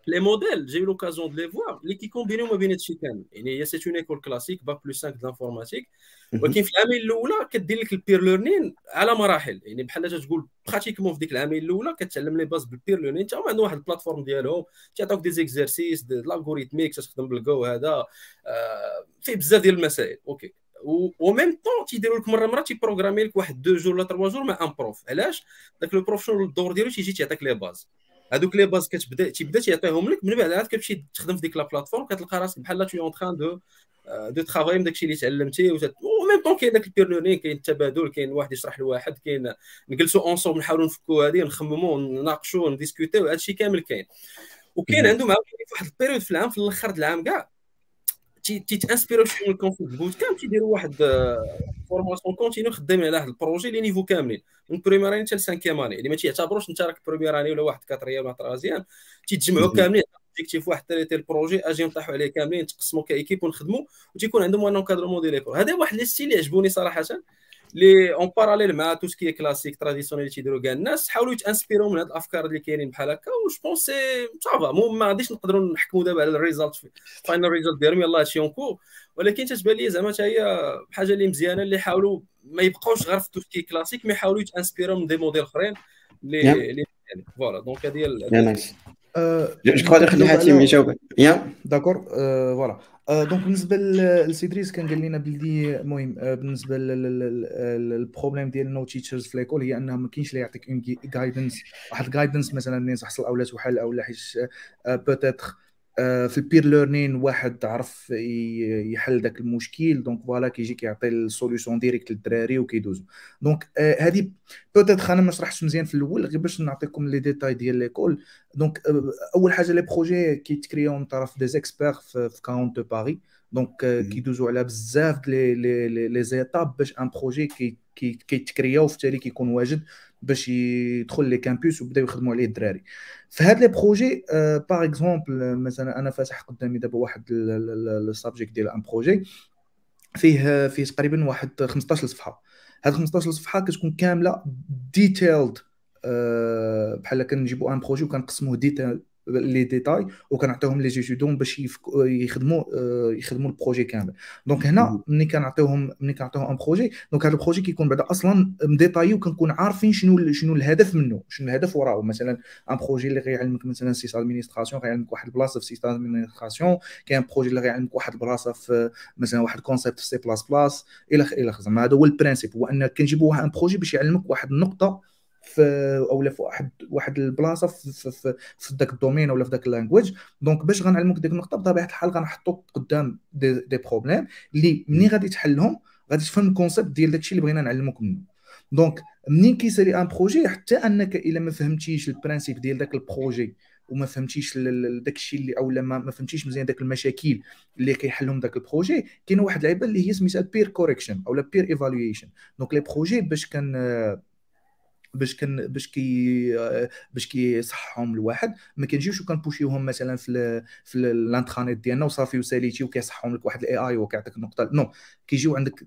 les modèles. j'ai l'occasion de les voir اللي كيكومبينيو ما بين هادشي كامل يعني هي c'est une école classique bac plus 5 d'informatique ولكن في العامين الأولى كدير لك ال peer learning على مراحل. يعني بحال تقول pratiquement في ديك العامين الأولى كتعلم les bases بال peer learning حتى هما عندهم واحد ال plateforme ديالهم. تيعطوك des exercices de l'algorithmique تخدم بالجو هذا. فيه بزاف ديال المسائل. OK و même temps تيديروا لك مره مره تيبروغرامي لك واحد deux jours ولا trois jours مع un prof علاش داك le prof شنو الدور ديالو تيجي تيعطيك les bases هذوك les bases كتبدا تيبدا تيعطيهم لك من بعد عاد كتمشي تخدم في ديك la plateforme كتلقى راسك بحال تو en train de de travailler من داكشي اللي تعلمتي و même temps كاين داك ال peer learning كاين التبادل كاين واحد يشرح لواحد كاين نجلسوا ensemble نحاولوا نفكوا هذه نخمموا نناقشوا نديسكوتيو هادشي كامل كاين وكاين عندهم عاوتاني واحد ال période في العام في الآخر د العام كاع تيتانسبيرو شي من ال concept peut-être كامل تيديروا واحد formation continue خدامين على واحد ال projet les niveaux كاملين. من première année حتى ل cinquième année اللي ما تيعتبروش انت راك première année ولا واحد quatrième ولا troisième تيتجمعوا كاملين. objectif واحد traiter ال projet أجي نطيحوا عليه كاملين تقسموا ك équipe ونخدموا وتيكون عندهم un encadrement ديال هذا واحد les styles اللي عجبوني صراحة. لي en parallèle مع tout ce qui classique traditionnel اللي تيديروا كاع الناس حاولوا يتانسبيروا من هاد الأفكار اللي كاينين بحال هكا و je pense c'est ça va ما غاديش نقدروا نحكموا دابا على ال result final result ديالهم يلاه هادشي encore ولكن تتبان لي زعما حتى هي حاجة اللي مزيانة اللي حاولوا ما يبقاوش غير في tout ce qui classique mais يحاولوا يتانسبيروا من des modèles أخرين اللي voilà donc هذه هي je crois داخل حاتم يجاوب يا d'accord voilà donc بالنسبة لسيدريس كان قال لنا بلي المهم بالنسبة لل problème ديال no teachers في l'école هي انه ما كاينش اللي يعطيك un guidance واحد ال guidance مثلا منين تحصل أولاد وحل أو لا حيت peut-être في ال peer learning واحد عرف يحل داك المشكل donc voilà كيجي كيعطي ال solution direct للدراري وكيدوزو. donc هذه peut-être أنا ما شرحتش مزيان في الأول غير باش نعطيكم les détails ديال l'école donc أول حاجة les projets كيتكريو من طرف دي زيكسبير في كاونت de Paris donc كيدوزو على بزاف les les les étapes باش un projet كيتكريا وفي التالي كيكون واجد. باش يدخل les campus وبداو يخدموا عليه الدراري. في هاد les projets par exemple مثلا أنا فاتح قدامي دابا واحد ال subject ديال un projet فيه فيه تقريبا واحد 15 صفحة. هاد 15 صفحة كتكون كاملة detailed بحال كنجيبو un projet وكنقسموه les détails وكنعطيهم لي جيتودون باش يخدموا يخدموا ال projet كامل donc هنا ملي كنعطيهم ملي كنعطيهم un projet donc هذا ال projet كيكون بعدا أصلا مديتاي وكنكون عارفين شنو شنو الهدف منه شنو الهدف وراءه مثلا un projet اللي غيعلمك مثلا sys administration غيعلمك واحد البلاصه في sys administration كاين projet اللي غيعلمك واحد البلاصه في مثلا واحد concept في C plus plus إلى إلى زعما هذا هو ال principe هو ان كنجيبوا un projet باش يعلمك واحد النقطه في اولا في واحد واحد البلاصة في, في, في, ذاك ال domaine ولا في ذاك ال language donc باش غنعلموك ديك النقطة بطبيعة الحال غنحطوك قدام des, des problèmes اللي ملي غادي تحلهم غادي تفهم ال concept ديال داكشي اللي بغينا نعلموك منه. donc منين كيسالي un projet حتى أنك إلا ما فهمتيش ال principe ديال داك ال projet وما فهمتيش داك الشيء اللي اولا ما, فهمتيش مزيان داك المشاكل اللي كيحلهم داك ال projet كاينة واحد اللعيبه اللي هي سميتها peer correction اولا peer evaluation donc les projets باش كان باش كن باش كي باش كيصحهم الواحد. ما كنجيوش وكنبوشيوهم مثلا في في ال intranet ديالنا وصافي وساليتي وكيصحهم لك واحد ال AI وكيعطيك النقطة. no كيجيو عندك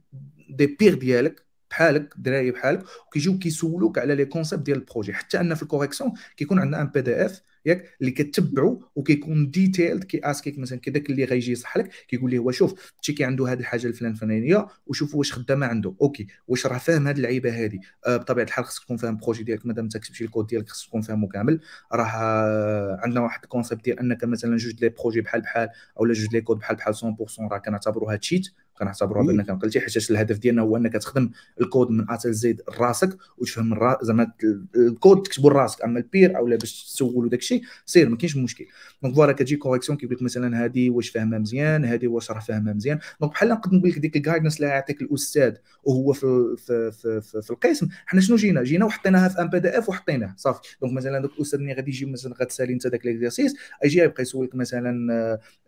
des peers ديالك بحالك دراري بحالك وكيجيو كيسولوك على les concepts ديال ال projet. حتى أن في ال correction كيكون عندنا un PDF ياك اللي كتبعو وكيكون detailed qu'est-ce que مثلا كذاك اللي غيجي يصح لك كيقول ليه شوف كي عنده هذه الحاجة الفلان الفلانية وشوف واش خدامة عنده. okay واش راه فاهم هذه اللعيبه هذه آه بطبيعة الحال خصك تكون فاهم ال projet ديالك مادام انت كتبتي الكود ديالك خصك تكون فاهمه كامل. راه عندنا واحد ال concept ديال أنك مثلا جوج les projets بحال بحال أو جوج les codes بحال بحال 100% راه كنعتبروها cheat كنعتبروها بانك نقلتي حيت الهدف ديالنا هو إنك تخدم الكود من ا زيد راسك وتفهم زعما الكود تكتبو لراسك أما ال peer أو باش تسولو داكشي سير ما كاينش مشكل. donc voilà كتجي correction كيقول لك مثلا هذه واش فاهمها مزيان هذه واش راه فاهمها مزيان. donc بحال نقدر نقول لك ديك ال guidance اللي يعطيك الأستاذ وهو في في في, في, في القسم حنا شنو جينا؟ جينا وحطيناها في un PDF وحطيناه صافي. donc مثلا داك الأستاذ ملي غادي يجي مثلا غتسالي أنت داك les exercices يجي يبقى يسولك مثلا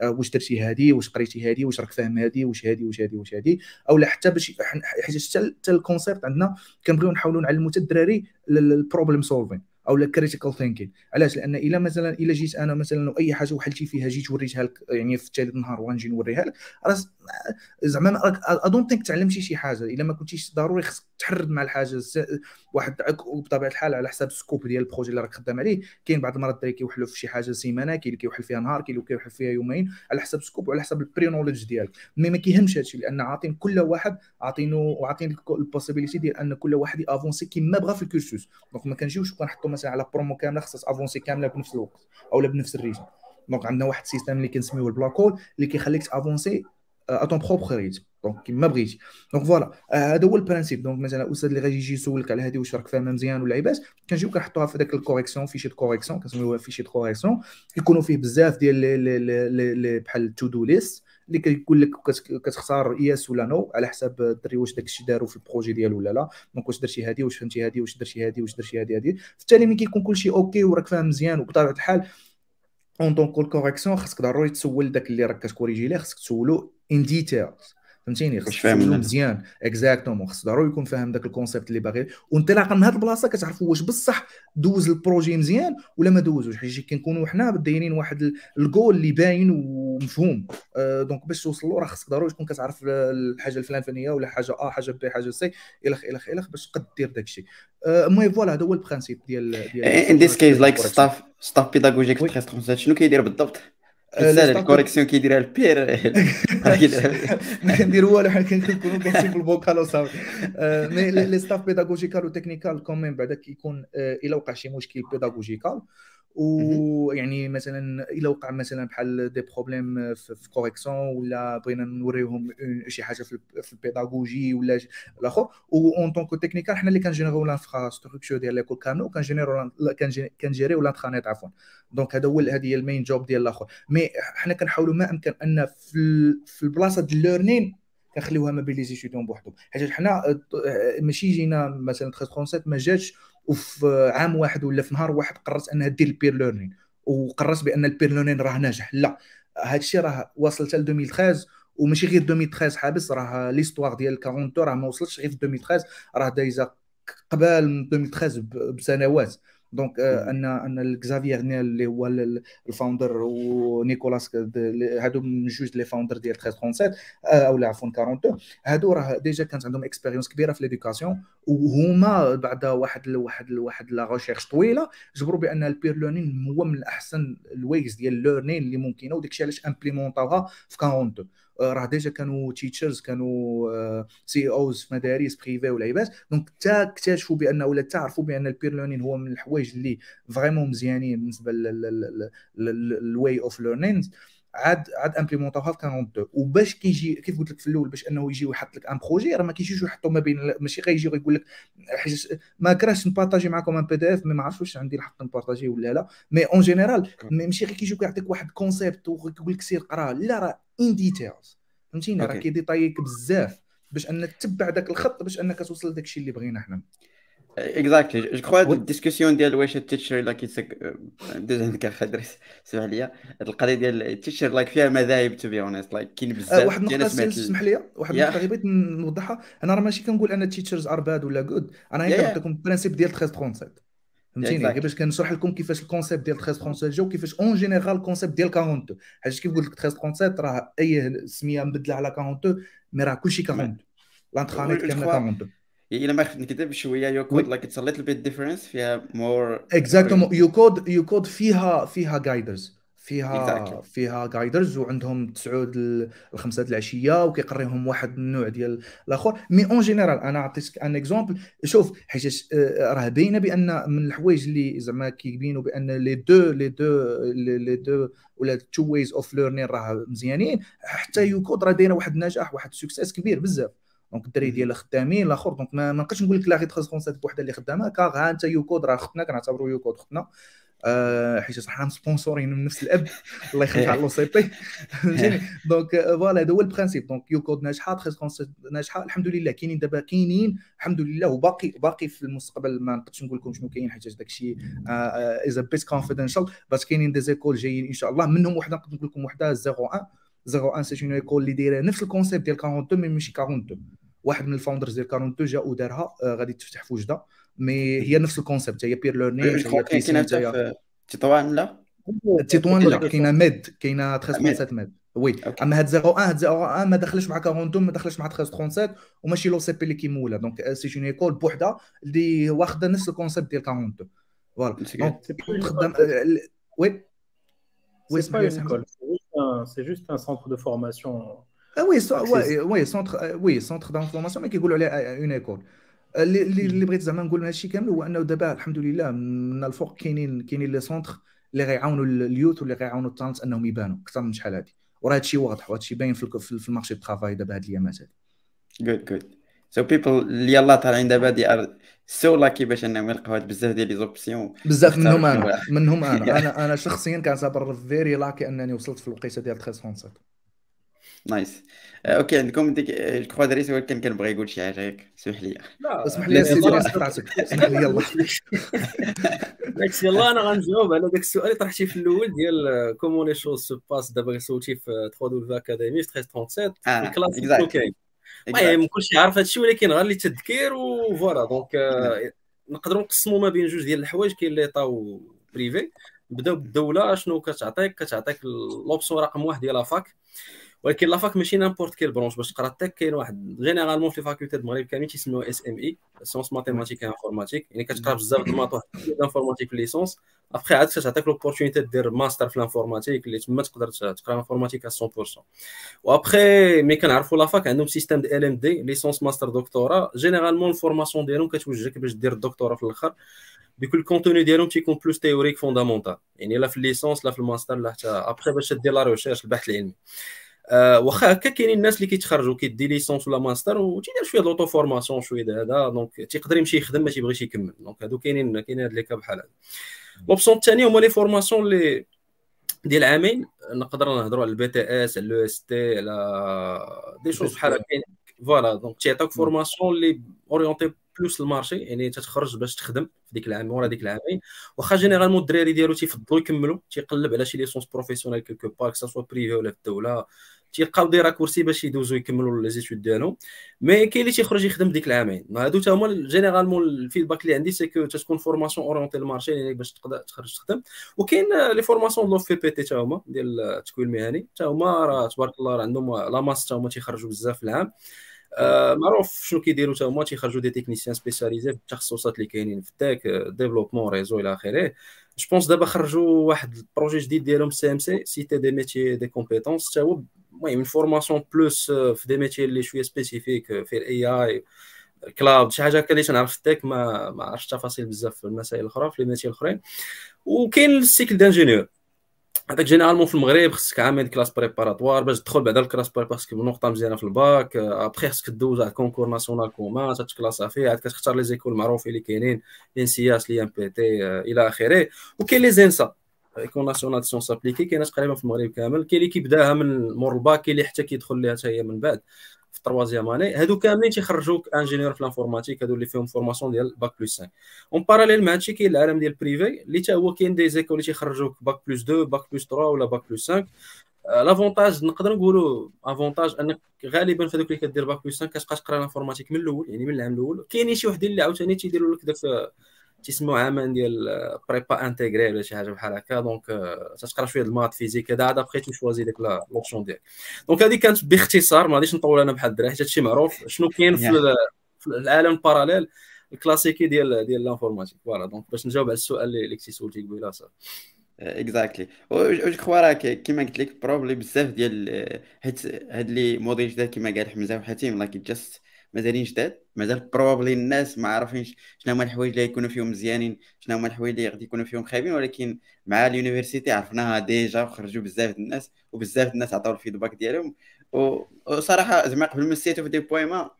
آه، واش درتي هذه واش قريتي هذه واش راك فاهم هذه واش هذه واش هذه واش هذه أو لا حتى باش حيت حتى ال concept عندنا كنبغيو نحاولوا نعلموا حتى الدراري ال problem solving أو لا critical thinking علاش؟ لأن إلا مثلا إلا جيت أنا مثلا اي حاجة وحلتي فيها جيت وريتها لك يعني في ثالث نهار وغنجي نوريها لك زعما I don't think تعلمتي شي حاجة. إلا ما كنتيش ضروري خصك تحرد مع الحاجة. واحد بطبيعه الحال على حساب ال scope ديال ال projet اللي راك خدام عليه. كاين بعض المرات الدراري كيوحلوا في شي حاجة سيمانه كاين اللي كيوحل فيها نهار كاين اللي كيوحل فيها يومين على حساب ال scope وعلى حساب ال pre knowledge ديالك. mais ما كيهمش هادشي لأن عاطين كل واحد عاطينو وعاطين ال possibilité ديال أن كل واحد ي avancer كيما بغا في ال cursus donc ما كنجيوش وكنحطوا مثلا على برومو كامله خصها avancer كامله بنفس الوقت أو بنفس ال rythme. donc عندنا واحد ال système اللي كنسميوه ال black hole اللي كيخليك ت avancer ton propre rythme donc كيما بغيتي. donc voilà هذا هو ال principe. donc مثلا الاستاذ اللي غادي يجي يسولك على هذه واش راك فاهمها مزيان ولا لاباس كنجيو كنحطوها في ذاك ال correction fichier de correction كنسميوها fichier de correction كيكونوا فيه بزاف ديال بحال to do list اللي كيقول لك كتختار yes ولا no على حساب الدري واش داك الشيء داروا في ال projet ديالو ولا لا. donc واش درتي هذه واش فهمتي هذه واش درتي هذه واش درتي هذه هذه في التالي ملي كيكون كلشي okay وراك فاهم مزيان وبطبيعة الحال اون donc ال correction خاصك ضروري تسول داك اللي راك كتكوريجي ليه خاصك تسولو in details فهمتيني؟ خصك تفهم مزيان. exactement خص ضروري يكون فاهم داك ال concept اللي باغي. وانطلاقا من هذه البلاصة كتعرفوا واش بصح دوز ال projet مزيان ولا ما دوزوش. حيت كنكونوا حنا دايرين واحد الجول اللي باين ومفهوم. آه donc باش توصل له راه خصك ضروري تكون كتعرف الحاجة الفلانية ولا حاجة A حاجة B حاجة C الخ الخ الخ باش تقد دير داك الشيء. المهم voilà هذا هو ال principe ديال ديال in this case like stuff staff pédagogique شنو كيدير بالضبط؟ رساله ال correction كيديرها ال pair ما كنديروا والو حنا كنكونوا باصين في ال bocal وصافي mais les staffs pédagogique و technique comme بعدا كيكون الا وقع شي مشكل pédagogique كال ويعني مثلا إلا وقع مثلا بحال des problèmes في correction ولا بغينا نوريهم شي حاجة في ال pédagogie ولا الآخر. en tant que technical حنا اللي كنجينيريو l'infrastructure ديال l'école كامله وكنجينيريو كنجيريو l'intranet عفوا. donc هذا هو هذه هي ال main job ديال الآخر. mais حنا كنحاولوا ما أمكن أن في في البلاصة ديال ال learning كنخليوها ما بين les étudiants بوحدهم. حيت حنا ماشي جينا مثلا 13 ما جاتش وفي عام واحد ولا في نهار واحد قررت أنها دير ال peer learning وقررت بأن ال peer learning راه ناجح. لا هذا الشيء راه وصل حتى ل 2013 وماشي غير 2013 حابس راه l'histoire ديال 40 راه ما وصلتش غير في 2013 راه دايزة قبل من 2013 بسنوات. donc ان ان Xavier Niel اللي هو ال founder ونيكولاس هادو من جوج les founders ديال 1337 أو لا عفوا 42 هادو راه déjà كانت عندهم expérience كبيره في l'éducation وهما بعد واحد واحد واحد la recherche طويله جبروا بان ال peer learning هو من احسن ال ways ديال learning اللي ممكنه وداكشي علاش implémentaوها في 42 راه déjà كانوا teachers كانوا CEOs في مدارس privées ولعيبات donc حتى اكتشفوا بأن ولا تعرفوا بأن ال peer learning هو من الحوايج اللي vraiment مزيانين بالنسبة لل way of learning عاد عاد implémentوها في 42 وباش كيجي كيف قلت لك في الأول باش أنه يجي ويحط لك un projet راه ما كيجيش يحطوا ما بين ماشي غيجي يقول لك حيت ما كرهتش نpartagي معكم un PDF mais ما عرفتش واش عندي نحط نpartagي ولا لا. mais en général ماشي غير كيجي يعطيك واحد concept ويقول لك سير قراه. لا راه in details فهمتيني؟ راه كيديطايك بزاف. باش ان تتبع ذاك الخط باش أنك توصل لذاك الشيء اللي بغينا حنا. اكزاكتلي جو كخوا الديسكسيون ديال واش التيتشر لا كيتسك دوز عندك خضر اسمح لي. هاد القضية ديال التيتشر لايك فيها مذاهب تو بي اونست لايك كاين بزاف واحد النقطة اسمح لي. واحد النقطة غير بغيت نوضحها. أنا راه ماشي كنقول أن التيتشرز ار باد ولا جود أنا غير كنعطيكم البرانسيب ديال 1337 فهمتيني؟ غير باش كنشرح لكم كيفاش الكونسيبت ديال 1337 جا وكيفاش اون جينيرال الكونسيبت ديال 42 حيت كيف قلت لك 1337 راه أي سمية مبدلة على 42 mais راه كلشي 42 l'intranet كامله 42 الا ما خفت نكذب شوية YouCode like it's little bit difference فيها more exactement YouCode YouCode فيها فيها guiders فيها exactly. فيها guiders وعندهم تسعود الخمسة العشية وكيقريهم واحد النوع ديال الآخر. mais en général أنا عطيتك un exemple شوف حيت راه باينة بأن من الحوايج اللي زعما كيبينوا بأن les deux les deux les deux ولا تو ويز اوف ليرنين راه مزيانين. حتى يو كود راه دايرة واحد النجاح واحد السكسيس كبير بزاف. دونك الدراري ديال خدامين الآخر دونك ما نبقاش نقول لك لا غير 13 بوحده اللي خدامة كاغ ها انت يو كود راه اختنا كنعتبروا يو كود اختنا آه حيت صح سبونسورين من نفس الأب الله يخليك على سي بي دونك فوالا هذا هو البرانسيب. دونك يو كود ناجحة 13 ناجحة الحمد لله. كاينين دابا كاينين الحمد لله. وباقي باقي في المستقبل ما نقدرش نقول لكم شنو كاين حيت داك الشيء is bit confidential بس كاينين des écoles جايين إن شاء الله. منهم وحدة نقدر نقول لكم وحدة 01 01 c'est une école اللي دايرة نفس ال concept ديال 42 mais ماشي 42 واحد من ال founders ديال 42 جا ودارها آه غادي تفتح في وجده mais هي نفس ال concept هي peer learning كاينة في تطوان لا؟ تطوان لا كاينة Med كاينة 13 Med. oui أما هاد 01 هاد 01 ما دخلش مع 42 ما دخلش مع 1337 وماشي l'OCP اللي كيمولا donc c'est une école بوحدة اللي واخدة نفس ال concept ديال 42 voilà donc خدام oui. oui c'est juste un centre de formation Ouais, ouais, centre, oui, centre de formation, mais كيقولوا عليه une école اللي اللي بغيت زعما نقول هادشي كامل هو انه دابا الحمد لله من الفوق كاينين كاينين les centres اللي غيعاونوا ال youth واللي غيعاونوا ال talent انهم يبانوا أكثر من شحال هادي وراه هادشي واضح وهادشي باين في, في ال marché du travail دابا هاد الايامات هادي جود جود سو بيبل اللي يلاه طالعين دابا دي ار سو لاكي باش أنهم يلقاو بزاف ديال لي زوبسيون بزاف منهم أنا. منهم أنا. أنا أنا شخصيا كنعتبر فيري لاكي أنني وصلت في الوقيته ديال 13 نايس. آه، أوكي عندكم ديك جو دريس ولكن كنبغي يقول شي حاجة هيك؟ اسمح لي. لا اسمح لي سيدي اسمح لي يلا. داكشي يلا أنا غنجاوب على داك السؤال اللي طرحتي في الأول ديال كومون لي شوز سو باس دابا سولتي في 3 دو اكاديمي في 1337 الكلاس كاين المهم كلشي عارف هادشي ولكن غير اللي تذكير و voilà donc آه، نقدروا نقسموا ما بين جوج ديال الحوايج كاين l'état و privé نبداو بالدولة شنو كتعطيك؟ كتعطيك l'option رقم واحد ديال la fac ولكن la fac ماشي n'importe quelle branche باش تقرا تك كاين واحد généralement في faculté المغرب كاملين تيسموه SMI sciences mathématiques informatique يعني كتقرا بزاف د ال maths واحد ال informatique في licence après عاد كتعطيك l'opportunité دير ماستر في ال informatique اللي تما تقدر تقرا informatique 100% و après mais كنعرفوا la fac عندهم système de LMD licence master دكتوراه généralement ال formation ديالهم كتوجهك باش دير الدكتوراه في الآخر. بكل ال contenu ديالهم تيكون plus théorique fondamental يعني لا في ال licence لا في الماستر لا حتى ابخي باش دير la recherche البحث العلمي. آه واخا هكا كاينين الناس اللي كيتخرجوا كيدي licence ولا ماستر وتيدير شوية l'auto-formation شوية هذا donc تيقدر يمشي يخدم ما تيبغيش يكمل. donc هادو كاينين كاينين هاد les cas بحال هذا l'option الثانية هما les formations اللي ديال عامين. نقدر نهضروا على ال BTS على les DUT على des choses بحال هكا. voilà donc تيعطيوك formation اللي orientée plus المارشي يعني تتخرج باش تخدم في ديك العام ورا ديك العامين. واخا généralement الدراري ديالو تيفضلوا يكملوا تيقلب على شي licence professionnelle quelque part soit privé ولا في الدولة. تيلقاو des raccourcis باش يدوزو يكملوا les études ديالهم. mais كاين اللي تيخرج يخدم ديك العامين. هادو تا هما généralement ال feedback اللي عندي c'est que تتكون formation orientée المارشي يعني باش تقدر تخرج تخدم. وكاين les formations de l'OFPPT تا هما ديال التكوين المهني. تا هما تبارك الله راه عندهم la masse تا هما تيخرجوا بزاف العام. معروف شنو كيديروا تا هما تيخرجوا des techniciens spécialisés في التخصصات اللي كاينين في ال tech développement réseau إلى آخره. je pense دابا خرجوا واحد ال projet جديد ديالهم CMC cité des métiers des compétences تا هو المهم formation plus في des métiers اللي شوية spécifiques في ال AI cloud شي حاجة هكا اللي تنعرف في ال tech ما ما عرفتش تفاصيل بزاف في المسائل الأخرى في ال métiers الأخرين. وكاين ال cycle d'ingénieur هذاك généralement في المغرب خصك عامل classes préparatoires باش تدخل بعدا ال classes prépa خصك نقطة مزيانة في الباك. ابخي خصك دوز على concours national commun تت classa فيه عاد كتختار les écoles معروفين اللي كاينين لي سياس لي ام بي تي إلى آخره. وكاين les ENSA école nationale sciences appliquées كاينة تقريبا في المغرب كامل. كاين اللي كيبداها من مور الباك كاين اللي حتى كيدخل ليها حتى هي من بعد. في اني هادو كاملين تيخرجوك ingénieur في ال informatique هادو اللي فيهم formation ديال باك plus 5 en parallèle مع هادشي كاين العالم ديال ال privé اللي حتى هو كاين des écoles اللي تيخرجوك باك plus 2 باك plus 3 ولا باك plus 5 l'avantage نقدر نقولوا avantage انك غالبا في هذوك اللي كدير باك plus 5 كتبقى تقرا ال informatique من الأول يعني من العام الأول كاينين شي وحدين اللي عاوتاني تيديروا لك داك تيسموا عامان ديال prépa intégrée ولا شي حاجة بحال هكا. donc تتقرا شوية ال maths physique. هذا عاد après ت choisi ديك l'option ديالك. donc هذه كانت باختصار ما غاديش نطول أنا بحال الدراري حيت هادشي معروف. شنو كاين في, في العالم ال parallèle الكلاسيكي ديال ديال ال informatique voilà donc باش نجاوب على السؤال اللي كنتي سولتي قبيلة صافي exactly je crois راه كيما قلت لك probably بزاف ديال حيت هاد les modèles جداد كيما قال حمزة وحاتم like just مازالين جداد مازال probably الناس ما عارفينش شنو هما الحوايج اللي يكونوا فيهم مزيانين شنو هما الحوايج اللي غادي يكونوا فيهم خايبين ولكن مع ال université عرفناها déjà وخرجوا بزاف الناس وبزاف الناس عطاو ال feedback ديالهم. وصراحة زعما قبل ما ستوفيدي بودكاست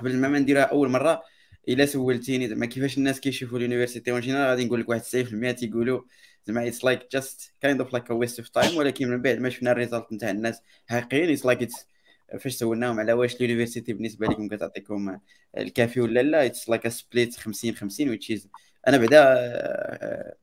قبل ما نديرها أول مرة إلا سولتيني زعما كيفاش الناس كيشوفوا ال université en général غادي نقول لك واحد 90% تيقولوا زعما it's like just kind of like a waste of time ولكن من بعد ما شفنا ال result نتاع الناس حقيقيين it's like it's فاش سولناهم على واش ال université بالنسبة لكم كتعطيكم الكافي ولا لا it's like split 50 50 which is أنا بعدا آه،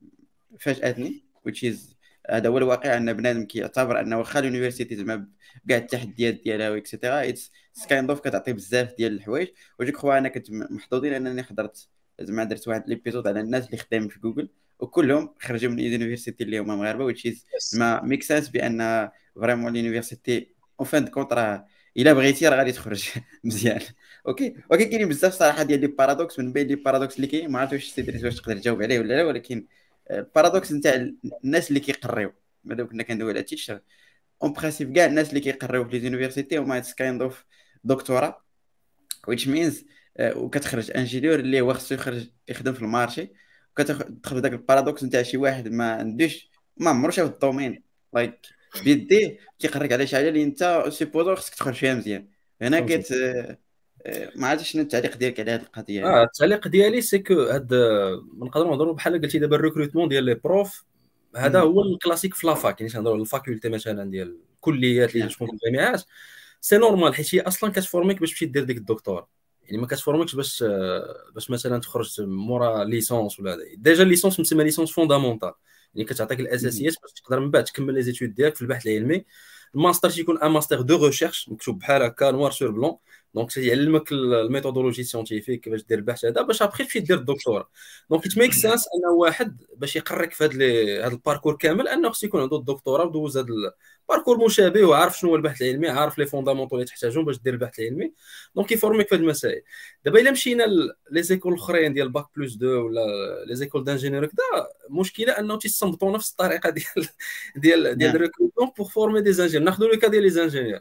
فاجاتني which is هذا هو الواقع أن بنادم كيعتبر أن واخا ال université زعما كاع التحديات ديالها etcetera it's kind of كتعطي بزاف ديال الحوايج. و je crois أنا كنت محظوظين أنني حضرت زعما درت واحد l'épisode على الناس اللي خدامين في جوجل وكلهم خرجوا من ال université اللي هما مغاربة which is زعما make sense بأن vraiment ال université en fin de compte راه إلا بغيتي راه غادي تخرج مزيان. أوكي. ولكن كاينين بزاف صراحة ديال les paradoxes من بين les paradoxes اللي كاين ما عرفتش واش سي دريس واش تقدر تجاوب عليه ولا لا ولكن ال paradoxe نتاع الناس اللي كيقريو. مادام كنا كندوي على teacher en principe كاع الناس اللي كيقريو في les universités هما kind of دكتوراه which means وكتخرج ingénieur اللي هو خصو يخرج يخدم في المارشي كتدخل داك ال paradoxe نتاع شي واحد ما عندوش ما عمرو شاف ال domaine. like like بيديه كيقريك على شي حاجة اللي انت supposé خصك تخرج فيها مزيان. هنا كت ما عرفتش شنو التعليق ديالك على هذه القضية. آه التعليق ديالي c'est que هاد نقدروا نهضروا بحال قلتي دابا ال recrutement ديال les profs هذا هو الكلاسيك في la fac يعني تنهضروا ال faculté مثلا ديال الكليات اللي تكون في الجامعات c'est normal حيت هي أصلا كت formeك باش تمشي دير ديك الدكتور يعني ما كت formeكش باش باش مثلا تخرج مورا licence ولا déjà licence مسمى licence fondamentale يعني كتعطيك الأساسيات باش تقدر من بعد تكمل les études ديالك في البحث العلمي. الماستر تيكون un master de recherche مكتوب بحال هكا noir sur blanc donc تيعلمك ال méthodologie scientifique كيفاش دير البحث هذا باش ابخي تمشي دير الدكتوراه. donc it make sense أن واحد باش يقرك في هذا هذا ال parcours كامل أنه خصو يكون عنده الدكتوراه ودوز هذا ال parcours مشابه وعارف شنو هو البحث العلمي عارف les fondamentaux اللي تحتاجهم باش دير البحث العلمي. donc ي formeك في هذه المسائل دابا إلا مشينا les écoles الاخرين ديال باك plus 2 ولا les écoles d'ingénieurs كذا المشكلة أنه تيصنبطوا نفس الطريقة ديال ديال ديال ال recrutement pour former des ingénieurs ناخذوا le cas ديال les ingénieurs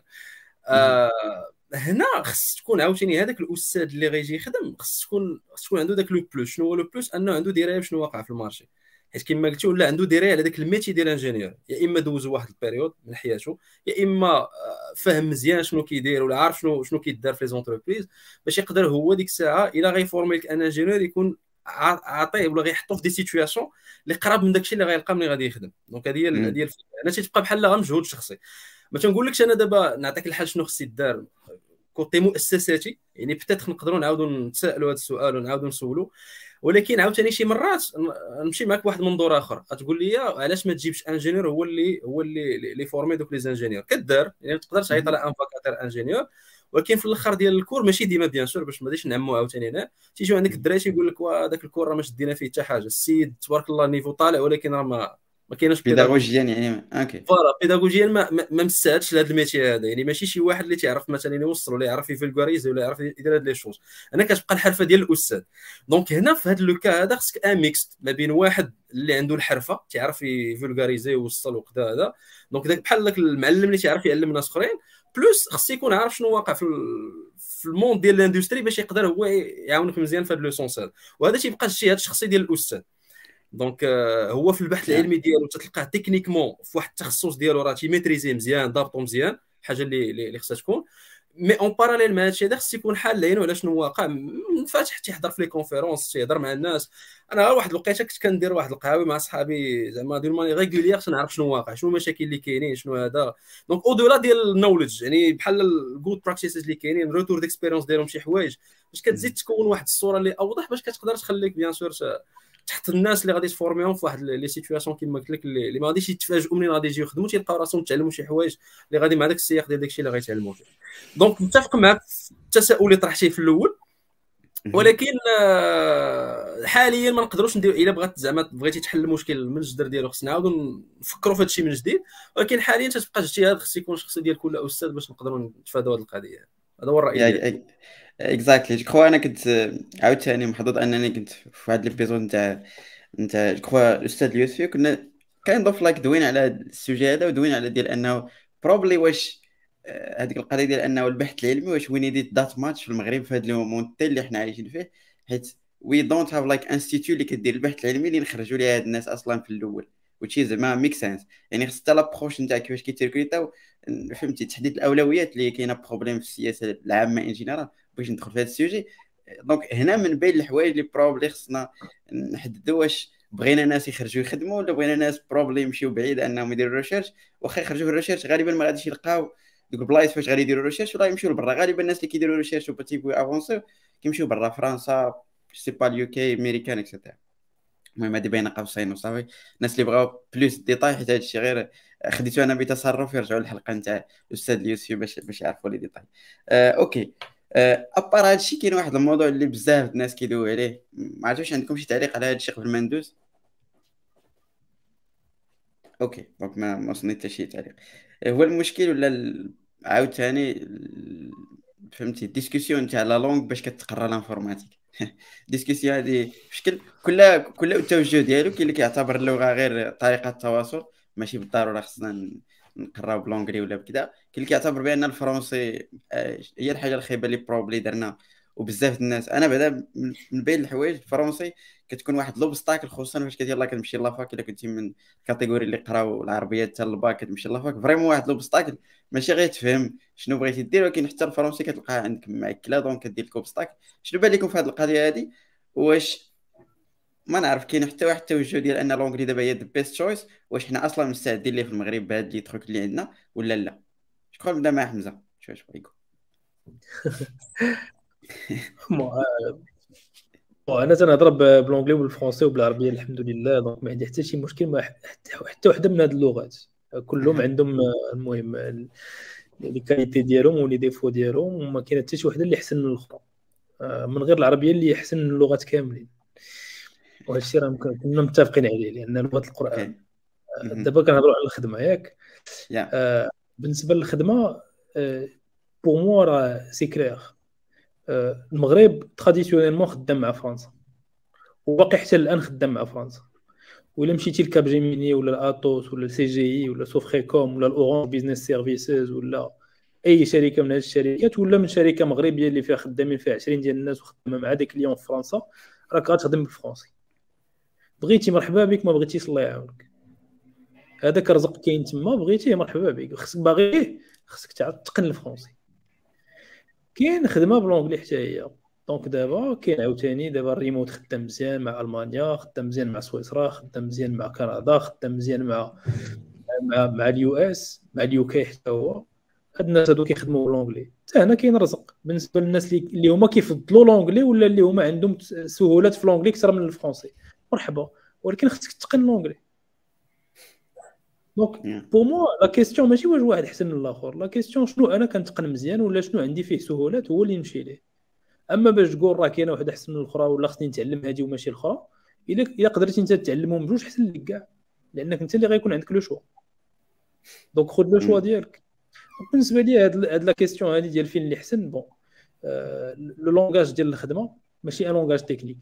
هنا خص تكون عاوتاني هذاك الأستاذ اللي غيجي يخدم خص تكون خص تكون عنده ذاك le plus. شنو هو le plus؟ أنه عنده دراية بشنو واقع في المارشي. حيت كما قلتي ولا عنده دراية على ذاك ال métier ديال ال ingénieur. يا إما دوز واحد ال période من حياته يا إما آه، فاهم مزيان شنو كيدير ولا عارف شنو شنو كيدار في les entreprises باش يقدر هو ديك الساعة إلا غي former لك un ingénieur يكون عاطيه ولا غيحطو في des situations اللي قراب من داكشي اللي غيلقى ملي غادي يخدم. donc هذه هي هذه الفكرة. أنا تيبقى بحال غير مجهود شخصي ما تنقولكش أنا دابا نعطيك الحل شنو خص يدار côté مؤسساتي يعني peut-être نقدروا نعاودوا نتسائلوا هذا السؤال ونعاودوا نسولوا ولكن عاوتاني شي مرات نمشي معك بواحد المنظور آخر. تقول لي علاش ما تجيبش ingénieur هو اللي هو اللي لي former دوك les ingénieurs كدار يعني ما تقدرش تعيط على un vacataire ingénieur ولكن في الأخر ديال ال cours ماشي ديما bien sûr باش ما غاديش نعمو عاوتاني هنا. تيجيو عندك الدراري تيقول لك هذاك ال cours راه ما شدينا فيه حتى حاجة. السيد تبارك الله ال niveau طالع ولكن راه ما ما كاينش بيداغوجيا يعني okay. voilà بيداغوجيا ما ما مساتش لهذا ال métier هذا. يعني ماشي شي واحد اللي تيعرف مثلا يوصل ولا يعرف ي vulgariser ولا يعرف يدير هاد les choses. أنا كتبقى الحرفة ديال الأستاذ. donc هنا في هذا le cas هذا خصك un mix ما بين واحد اللي عنده الحرفة تيعرف ي vulgariser ويوصل وكذا هذا. donc داك بحال داك المعلم اللي تيعرف يعلم ناس أخرين. plus خص يكون عارف شنو واقع في في ال monde ديال ال industry باش يقدر هو يعاونك مزيان في هذا le sens هذا. وهذا تيبقى الشيء هذا الشخصي ديال الأستاذ. donc euh, هو في البحث العلمي ديالو تلقاه techniquement في واحد التخصص ديالو راه تي maîtriser مزيان ضابطو مزيان حاجة اللي اللي خصها تكون. mais en parallèle مع هادشي هذا خص يكون حال عينو على شنو واقع؟ فاتح تيحضر في les conférences تيهضر مع الناس. أنا واحد الوقيته كنت كندير واحد القهاوي مع صحابي زعما ديال manière régulière باش نعرف شنو واقع شنو المشاكل اللي كاينين شنو هذا. donc au-delà ديال ال knowledge يعني بحال ال good practices اللي كاينين retours d'expérience ديالهم شي حوايج باش كتزيد تكون واحد الصورة اللي أوضح باش كتقدر تخليك bien sûr تحط الناس اللي غادي ت former هم في واحد les situations كيما قلت لك اللي ما غاديش يتفاجئوا منين غادي يجيو يخدموا تيلقاو راسهم تعلموا شي حوايج اللي غادي مع داك السياق ديال داكشي اللي غيتعلموا فيه donc متفق معك في التساؤل اللي طرحتيه في الأول. ولكن آه، حاليا ما نقدروش ندير إلا بغات زعما بغيتي تحل المشكل من الجذر ديالو خصنا نعاودوا نفكروا في هذا الشيء من جديد. ولكن حاليا تتبقى اجتهاد خص يكون شخصي ديال كل أستاذ باش نقدروا نتفادوا هذه القضية. هذا هو الرأي اكزاكتلي جو أنا كنت عاوتاني محظوظ أنني كنت في واحد ليبيزود نتاع انت كخوا الأستاذ اليوسفي كنا كنضيف لايك دوين على السوجي هذا ودوين على ديال أنه بروبلي واش آه، هذيك القضية ديال أنه البحث العلمي واش وين يديت دات ماتش في المغرب في هذا المونتي اللي حنا عايشين فيه حيت وي دونت هاف لايك انستيتيو اللي كدير البحث العلمي اللي نخرجوا ليه هاد الناس أصلا في الأول. وتشي زعما ميك سنس يعني خص حتى لابروش نتاع كيفاش كيتركريتاو فهمتي تحديد الأولويات اللي كاينة problème في السياسة العامة en général باش ندخل في هذا ال sujet. donc هنا من بين الحوايج اللي probably خصنا نحددوا واش بغينا ناس يخرجوا يخدموا ولا بغينا ناس probably يمشيو بعيد أنهم يديروا research واخا يخرجوا في ال research غالبا ما غاديش يلقاو دوك البلايص فاش غادي يديروا research ولا يمشيو لبرا. غالبا الناس اللي كيديروا research petit peu avancé كيمشيو برا فرنسا c'est pas ال UK American et cetera المهم هادي بين قوسين وصافي. الناس اللي بغاو plus détails حيت هادشي غير خديتو أنا بتصرف يرجعوا للحلقة نتاع الاستاذ اليوسف باش باش يعرفوا les détails. آه okay. à part هادشي كاين واحد الموضوع اللي بزاف الناس كيدويو عليه. ما عرفتش عندكم شي تعليق على هادشي قبل ما ندوز okay donc ما ما وصلني حتى شي تعليق. هو المشكل ولا عاوتاني فهمتي؟ ال discussion تاع la langue باش كتقرا l'informatique. ال discussion هادي بشكل كل كل التوجه ديالو كاين اللي كيعتبر اللغة غير طريقة التواصل ماشي بالضرورة خصنا نقراو ب l'anglais ولا بكذا كاين اللي كيعتبر بأن ال français آه، هي الحاجة الخايبة اللي probably درنا وبزاف الناس. أنا بعدا من بين الحوايج ال français كتكون واحد l'obstacle خصوصا فاش كدير لا كتمشي la fac إلا كنتي من ال catégorie اللي قراو العربية حتى الباك كتمشي la fac vraiment واحد l'obstacle ماشي غير تفهم شنو بغيتي دير ولكن حتى ال français كتلقاها عندك معكله donc كدير لك obstacle شنو بان لكم في هذه القضية هذه واش ما نعرف كاين حتى واحد التوجه ديال أن l'anglais دابا هي best choice واش حنا أصلا مستعدين ليه في المغرب بهاد les trucs اللي عندنا ولا لا؟ شكون نبدا مع حمزة. شوف شوف أنا تنهضر ب l'anglais و ال français وبالعربية الحمد لله. donc ما عندي حتى شي مشكل ما حتى وحدة من هاد اللغات. كلهم عندهم المهم les qualités ديالهم و les défauts ديالهم وما كاين حتى شي وحدة اللي احسن من الأخرى. آه، من غير العربية اللي احسن من اللغات كاملين. وهذا الشيء راه كنا متفقين عليه لأن لغة القرآن. آه، دابا كنهضروا على الخدمة ياك؟ آه بالنسبة للخدمة آه pour moi راه c'est clair آه المغرب traditionnellement خدام مع فرنسا. وباقي حتى الآن خدام مع فرنسا. ولا مشيتي ل Capgemini ولا ال Atos ولا ال CGI ولا Sofrecom ولا ال Orange Business Services ولا أي شركة من هذه الشركات ولا من شركة مغربية اللي فيها خدامين فيها 20 ديال الناس وخدامة مع des clients في فرنسا راك غتخدم بالفرنسي. بغيتي مرحبا بك ما بغيتيش الله يعاونك. هذاك الرزق كاين تما بغيتيه مرحبا بك. خصك باغيه خصك تعرف تقن ال français كاين خدمة ب l'anglais حتى هي donc دابا كاين عاوتاني دابا الريموت خدام مزيان مع ألمانيا خدام مزيان مع سويسرا خدام مزيان مع كندا خدام مزيان مع مع مع ال US مع ال UK حتى هو. هاد الناس هادو كيخدموا ب l'anglais حتى هنا كاين رزق. بالنسبة للناس اللي هما كيفضلوا l'anglais ولا اللي هما عندهم سهولات في l'anglais أكثر من ال français مرحبا. ولكن خصك تتقن l'anglais donc pour moi la question ماشي واش واحد احسن من الآخر la question شنو أنا كنتقن مزيان ولا شنو عندي فيه سهولات هو اللي نمشي ليه. أما باش تقول راه كاينة واحدة أحسن من الأخرى ولا خصني نتعلم هذه وماشي الأخرى إلا إلا قدرتي أنت تعلمهم بجوج احسن لك كاع لأنك أنت اللي غيكون عندك le choix donc خذ le choix ديالك. بالنسبة لي هاد هاد la question هادي ديال فين اللي احسن bon le langage ديال الخدمة ماشي un langage technique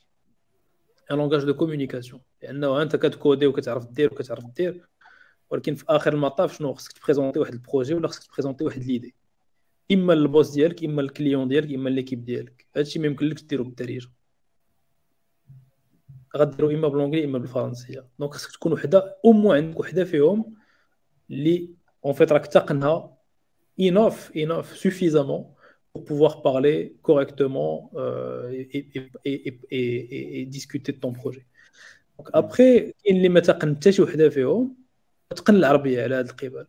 un langage de communication لأنه أنت كت coder وكتعرف دير وكتعرف دير ولكن في آخر المطاف شنو؟ خصك ت présenter واحد ال projet ولا خصك ت présenter واحد l'idée. إما ال boss ديالك إما ال client ديالك إما l'équipe ديالك. هادشي ما يمكنلكش ديرو بالدارجة. غديرو إما ب l'anglais إما بالفرنسية. donc خصك تكون وحدة أو مو عندك وحدة فيهم اللي en fait راك تقنها enough enough suffisamment pour pouvoir parler correctement euh, et, et, et, et, et discuter de ton projet. Donc après كاين اللي ما تقن حتى شي وحده فيهم تقن العربية على هذا القبال.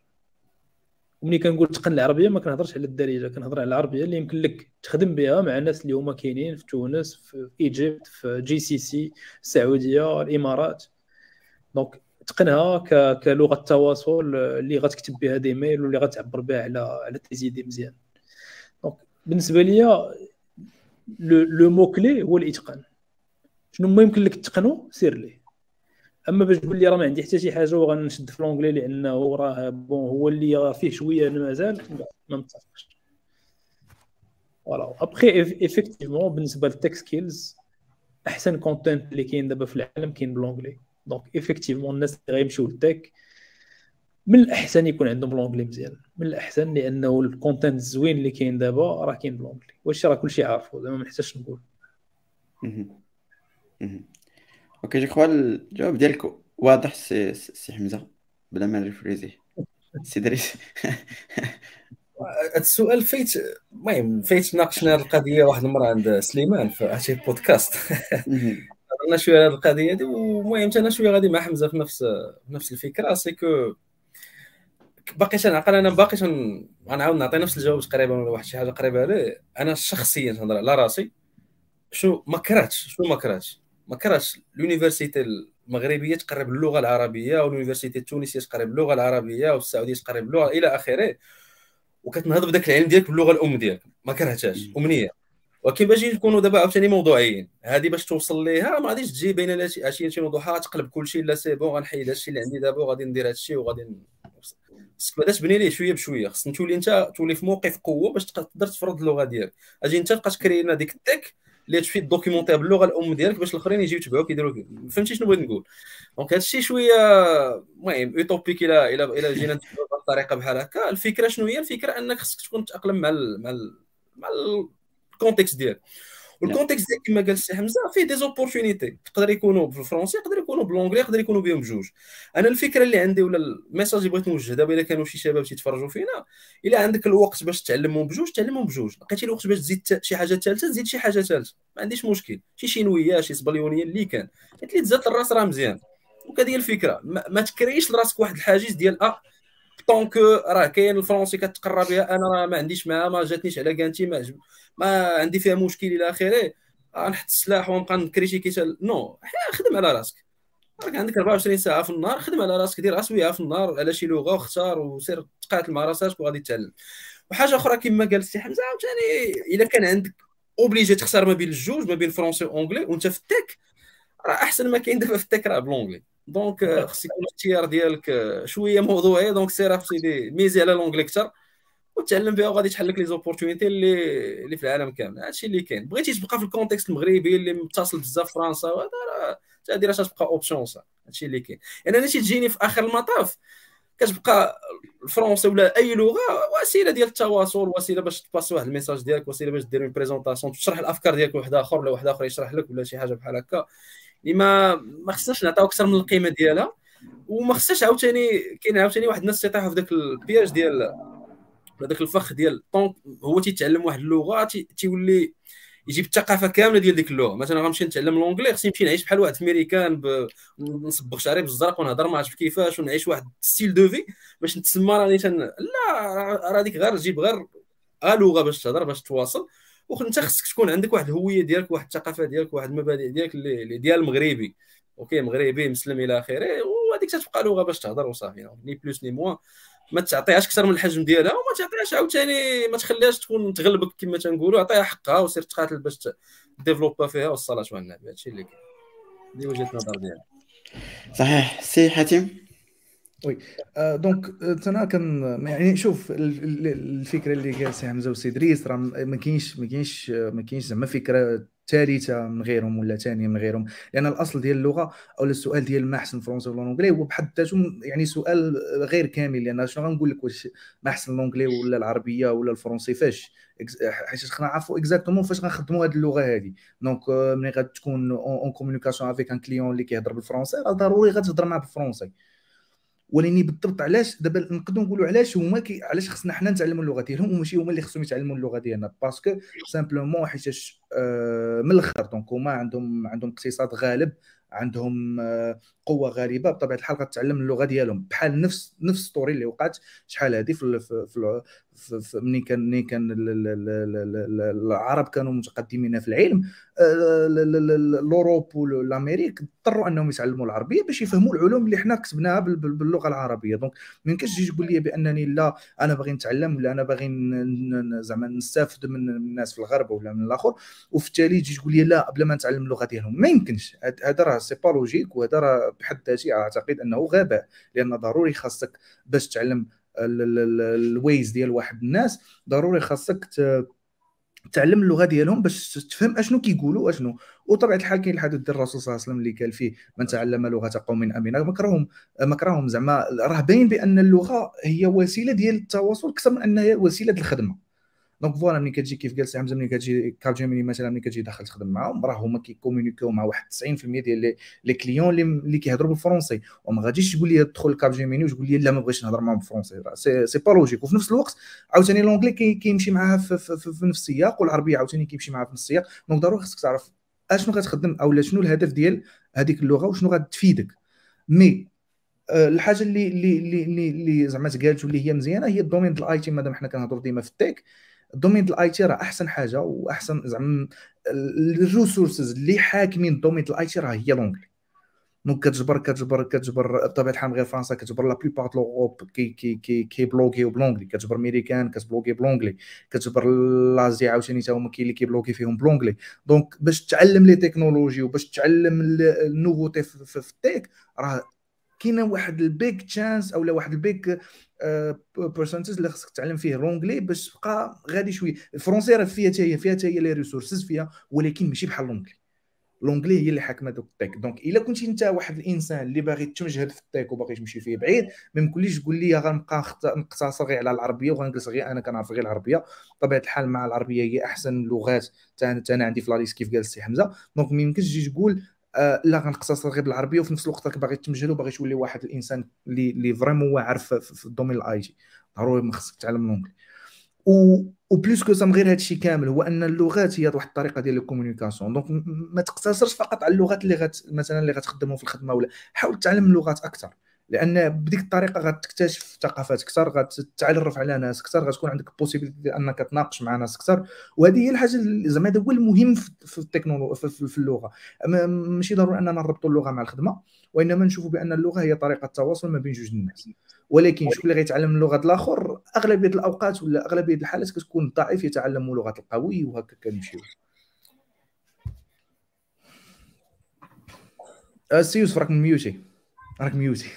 وملي كنقول تقن العربية ما كنهضرش على الدارجه كنهضر على العربية اللي يمكن لك تخدم بها مع الناس اللي هما كاينين في تونس في إيجيبت في GCC السعودية الإمارات. donc تقنها كلغة تواصل اللي غتكتب بها des mails واللي غتعبر بها على على tes idées مزيان. donc بالنسبة ليا le mot clé هو الإتقان. شنو ما يمكن لك تقنو سير ليه. أما باش تقول لي راه ما عندي حتى شي حاجة وغنشد في l'anglais لأنه راه bon هو اللي فيه شوية مازال ما متفقش. voilà après effectivement بالنسبة لل tech skills أحسن content اللي كاين دابا في العالم كاين ب l'anglais donc effectivement الناس اللي غيمشيو لل tech من الأحسن يكون عندهم ب l'anglais مزيان. من الأحسن لأنه ال content الزوين اللي كاين دابا راه كاين ب l'anglais واش راه كلشي عارفو زعما ما نحتاجش نقول. OK je crois الجواب ديالك واضح سي سي حمزه بلا ما ن rephraser سي دريس هذا السؤال فايت المهم فايت ناقشنا القضية واحد المرة عند سليمان في شي بودكاست هضرنا شوية على هذه القضية دي ومهم أنا شوية غادي مع حمزة في نفس نفس الفكرة c'est que باقي تنعقل أنا باقي غنعاود نعطي نفس الجواب تقريبا ولا واحد شي حاجة قريبة عليه. أنا شخصيا نهضر على راسي. شو ما كرهتش شو ما كرهتش. ما كرهتش l'université المغربية تقرب اللغة العربية وال université التونسية تقرب اللغة العربية والسعوديه تقرب اللغة إلى آخره. وكتنهض بداك العلم ديالك باللغة الأم ديالك. ما كرهتهاش. أمنية. ولكن باش نكونوا دابا عاوتاني موضوعيين. هذه باش توصل ليها ما غاديش تجي بين عشيه شي موضوع. تقلب كل شيء لا c'est bon غنحيد هادشي اللي عندي دابا وغادي ندير هادشي وغادي خصك بعدا تبني ليه شوية بشوية. خصك تولي انت تولي في موقف قوة باش تقدر تفرض اللغة ديالك. أجي انت تبقى ت créer لنا ديك ال tech اللي تفي documenter باللغة الأم ديالك باش الآخرين يجيو يتبعوك يديروا فهمتي شنو بغيت نقول؟ donc هذا الشيء شوية المهم utopique إلى إلى إلى جينا بطريقه بحال هكا. الفكرة شنو هي؟ الفكرة أنك خصك تكون تاقلم مع ال مع ال مع ال contexte ديالك. وال contexte ديال كما قال السي حمزه فيه des opportunités يقدر يكونوا بال français يقدر يكونوا ب l'anglais يقدر يكونوا بهم بجوج أنا الفكرة اللي عندي ولا ال message اللي بغيت نوجه دابا الا كانوا شي شباب تيتفرجوا فينا الا عندك الوقت باش تعلمهم بجوج تعلمهم بجوج لقيتي الوقت باش تزيد شي حاجة ثالثه تزيد شي حاجة ثالثه ما عنديش مشكل شي شينويه شي صبليونيه اللي كان قلت لي تزاد الراس راه مزيان وكذه الفكرة ما, ما تكريش لراسك واحد الحاجز ديال آه tant que راه كاين ال français كتقرا بها أنا راه ما عنديش معها ما جاتنيش على كانتي ما, ما عندي فيها مشكل إلى اخره غنحط السلاح ونبقى ن critiquer نو خدم على راسك راك عندك 24 ساعه في النهار خدم على راسك دير سويعة في النهار على شي لغه واختار وسير تقاتل مع راسك وغادي تتعلم وحاجه أخرى كما قال السي حمزه عاوتاني الا كان عندك obligé تختار ما بين الجوج ما بين français و anglais وانت في ال tech راه احسن ما كاين دابا في ال tech راه ب l'anglais donc خص يكون الاختيار ديالك شوية موضوعي donc سير سيدي miser على l'anglais أكثر وتعلم بها وغادي تحل لك les opportunités اللي اللي في العالم كامل هادشي اللي كاين بغيتي تبقى في ال contexte المغربي اللي متصل بزاف فرنسا وهذا راه هذه راه تبقى option صح هادشي اللي كاين يعني أنا تجيني في اخر المطاف كتبقى ال français ولا اي لغه وسيله ديال التواصل وسيله باش ت passe واحد ال message ديالك وسيله باش دير présentation تشرح الافكار ديالك لواحد اخر ولا واحد اخر يشرح لك ولا شي حاجة بحال هكا اللي ما ما خصناش نعطيو أكثر من القيمة ديالها وما خصناش عاوتاني كاين عاوتاني واحد الناس تيطيحوا في ذاك ال piège ديال هذاك الفخ ديال tant que هو تيتعلم واحد اللغة تيولي يجيب الثقافة كاملة ديال ديك اللغة مثلا غنمشي نتعلم l'anglais خصني نمشي نعيش بحال واحد أمريكان. نصبغ شعري بالزرق ونهضر معاه كيفاش ونعيش واحد style de vie باش نتسمى راني تن... لا راه ديك غير جيب غير لغه باش تهضر باش تواصل وانت خصك تكون عندك واحد الهوية ديالك واحد الثقافة ديالك واحد المبادئ ديالك اللي ديال المغربي. OK مغربي مسلم إلى آخره وهذيك تتبقى لغة باش تهضر وصافي. ni plus ni moins ما تعطيهاش أكثر من الحجم ديالها وما تعطيهاش عاوتاني ما تخليهاش تكون تغلبك كما تنقولوا. عطيها حقها وسير تقاتل باش développer فيها والصلاه على النبي. هادشي اللي كاين. هذه وجهة النظر ديالي صحيح. سي حاتم؟ oui. آه donc أنا كان يعني شوف الفكرة اللي قال سي حمزة وسي دريس راه ما كاينش ما كاينش ما كاينش زعما فكرة ثالثة من غيرهم ولا ثانية من غيرهم. لأن الأصل ديال اللغة أو السؤال ديال ما احسن الفرنسي ولا ال anglais هو بحد ذاته يعني سؤال غير كامل. لأن شنو غنقول لك واش ما احسن ال anglais ولا العربية ولا الفرنسي؟ فاش؟ حيت خصنا نعرفوا exactement فاش غنخدموا هذه اللغة هذه donc ملي غتكون en communication avec un client اللي كيهضر بالفرنسي راه ضروري غتهضر معاه بالفرنسي. ولكن بالضبط علاش دابا نقدروا نقولوا علاش هما كي علاش خصنا حنا نتعلموا اللغة ديالهم وماشي هما اللي خصهم يتعلموا اللغة ديالنا. parce que simplement آه من الآخر donc هما عندهم عندهم اقتصاد غالب عندهم آه قوة غريبة بطبيعة الحال غتعلم اللغة ديالهم. بحال نفس نفس story اللي وقعت شحال هذه في في ملي كان ملي كان العرب كانوا متقدمين في العلم آه، l'Europe و l'Amérique اضطروا أنهم يتعلموا العربية باش يفهموا العلوم اللي حنا كتبناها باللغة العربية. donc ما يمكنش تجي تقول لي بأنني لا أنا باغي نتعلم ولا أنا باغي زعما نستافد من الناس في الغرب ولا من الآخر. وفي التالي تجي تقول لي لا بلا ما نتعلم اللغة ديالهم. ما يمكنش. هذا راه c'est pas logique وهذا راه بحد ذاته أعتقد أنه غباء لأن ضروري خاصك باش تعلم الويز ديال واحد الناس. ضروري خاصك تعلم اللغة ديالهم باش تفهم أشنو كيقولوا اشنو وطبيعة الحال كاين الحديث ديال الرسول صلى الله عليه وسلم اللي قال فيه من تعلم لغة قوم أمن مكرهم مكرهم زعما راه باين بأن اللغة هي وسيلة ديال التواصل أكثر من أنها وسيلة الخدمة. donc voilà ملي كتجي كيف قال سي حمزه ملي كتجي Capgemini مثلا ملي كتجي داخل تخدم معاهم. راه هما كيكومونيكيو مع واحد 90% ديال les clients اللي اللي كيهضروا بال français. وما غاديش تقول لي دخل Capgemini وتقول لي لا ما بغيتش نهضر معاهم بال français. c'est c'est pas logique وفي نفس الوقت عاوتاني l'anglais كيمشي معاها في, في, في, في نفس السياق والعربية عاوتاني كيمشي معاها في نفس السياق. donc ضروري خاصك تعرف اشنو غتخدم أو شنو الهدف ديال هذيك اللغة وشنو غتفيدك. mais آه، الحاجة اللي اللي اللي اللي زعما تقالت واللي هي مزيانة هي ال domaine ديال ال IT مادام حنا كنهضروا ديما في ال tech ال domaine ديال ال IT راه احسن حاجة واحسن زعما ال resources اللي حاكمين ال domaine ديال ال IT راه هي l'anglais. donc كتجبر كتجبر كتجبر بطبيعة الحال غير فرنسا كتجبر la plupart de l'Europe كي كي كي كي بلوكيو ب l'anglais. كتجبر ميريكان كتبلوكي ب l'anglais. كتجبر l'Asie عاوتاني تا هما كاين اللي كيبلوكي فيهم ب l'anglais. donc باش تعلم les technologies وباش تعلم ال nouveautés في ال tech راه كاينة واحد ال big chance أو واحد ال big percentage اللي خصك تعلم فيه l'anglais باش تبقى غادي شوية. ال français راه فيها حتى هي فيها حتى هي les ressources فيها ولكن ماشي بحال l'anglais l'anglais هي اللي حاكمة دوك ال tech donc إلا كنتي أنت واحد الإنسان اللي باغي تمجهد في ال tech وباغي تمشي فيه بعيد ما يمكنليش تقول لي غنبقى نقتصر غير على العربية وغنجلس غير أنا كنعرف غير العربية. بطبيعة الحال مع العربية هي أحسن اللغات أنا عندي في لاليس كيف قال السي حمزة. donc ما يمكنش تجي تقول آه لا غنقتصر غير بالعربية وفي نفس الوقت راك باغي تمجهد وباغي تولي واحد الإنسان اللي اللي vraiment واعر في ال domaine ال IT ضروري ما خصك تعلم l'anglais و و plus que ça غير هادشي كامل هو أن اللغات هي واحد الطريقة ديال ال communication donc ما تقتصرش فقط على اللغات اللي غت مثلا اللي غتخدمهم في الخدمة ولا حاول تعلم لغات أكثر. لأن بديك الطريقة غتكتشف ثقافات أكثر غتتعرف على ناس أكثر غتكون عندك possibilité أنك تناقش مع ناس أكثر. وهذه هي الحاجة زعما هذا هو المهم في التكنولوجيا في اللغة. ماشي ضروري أننا نربطوا اللغة مع الخدمة وإنما نشوفوا بأن اللغة هي طريقة التواصل ما بين جوج الناس. ولكن شكون اللي غيتعلم اللغة الآخر؟ أغلبية الأوقات ولا أغلبية الحالات كتكون ضعيف يتعلم لغة القوي وهكا كنمشيو. السي يوسف راك muté. راك muté.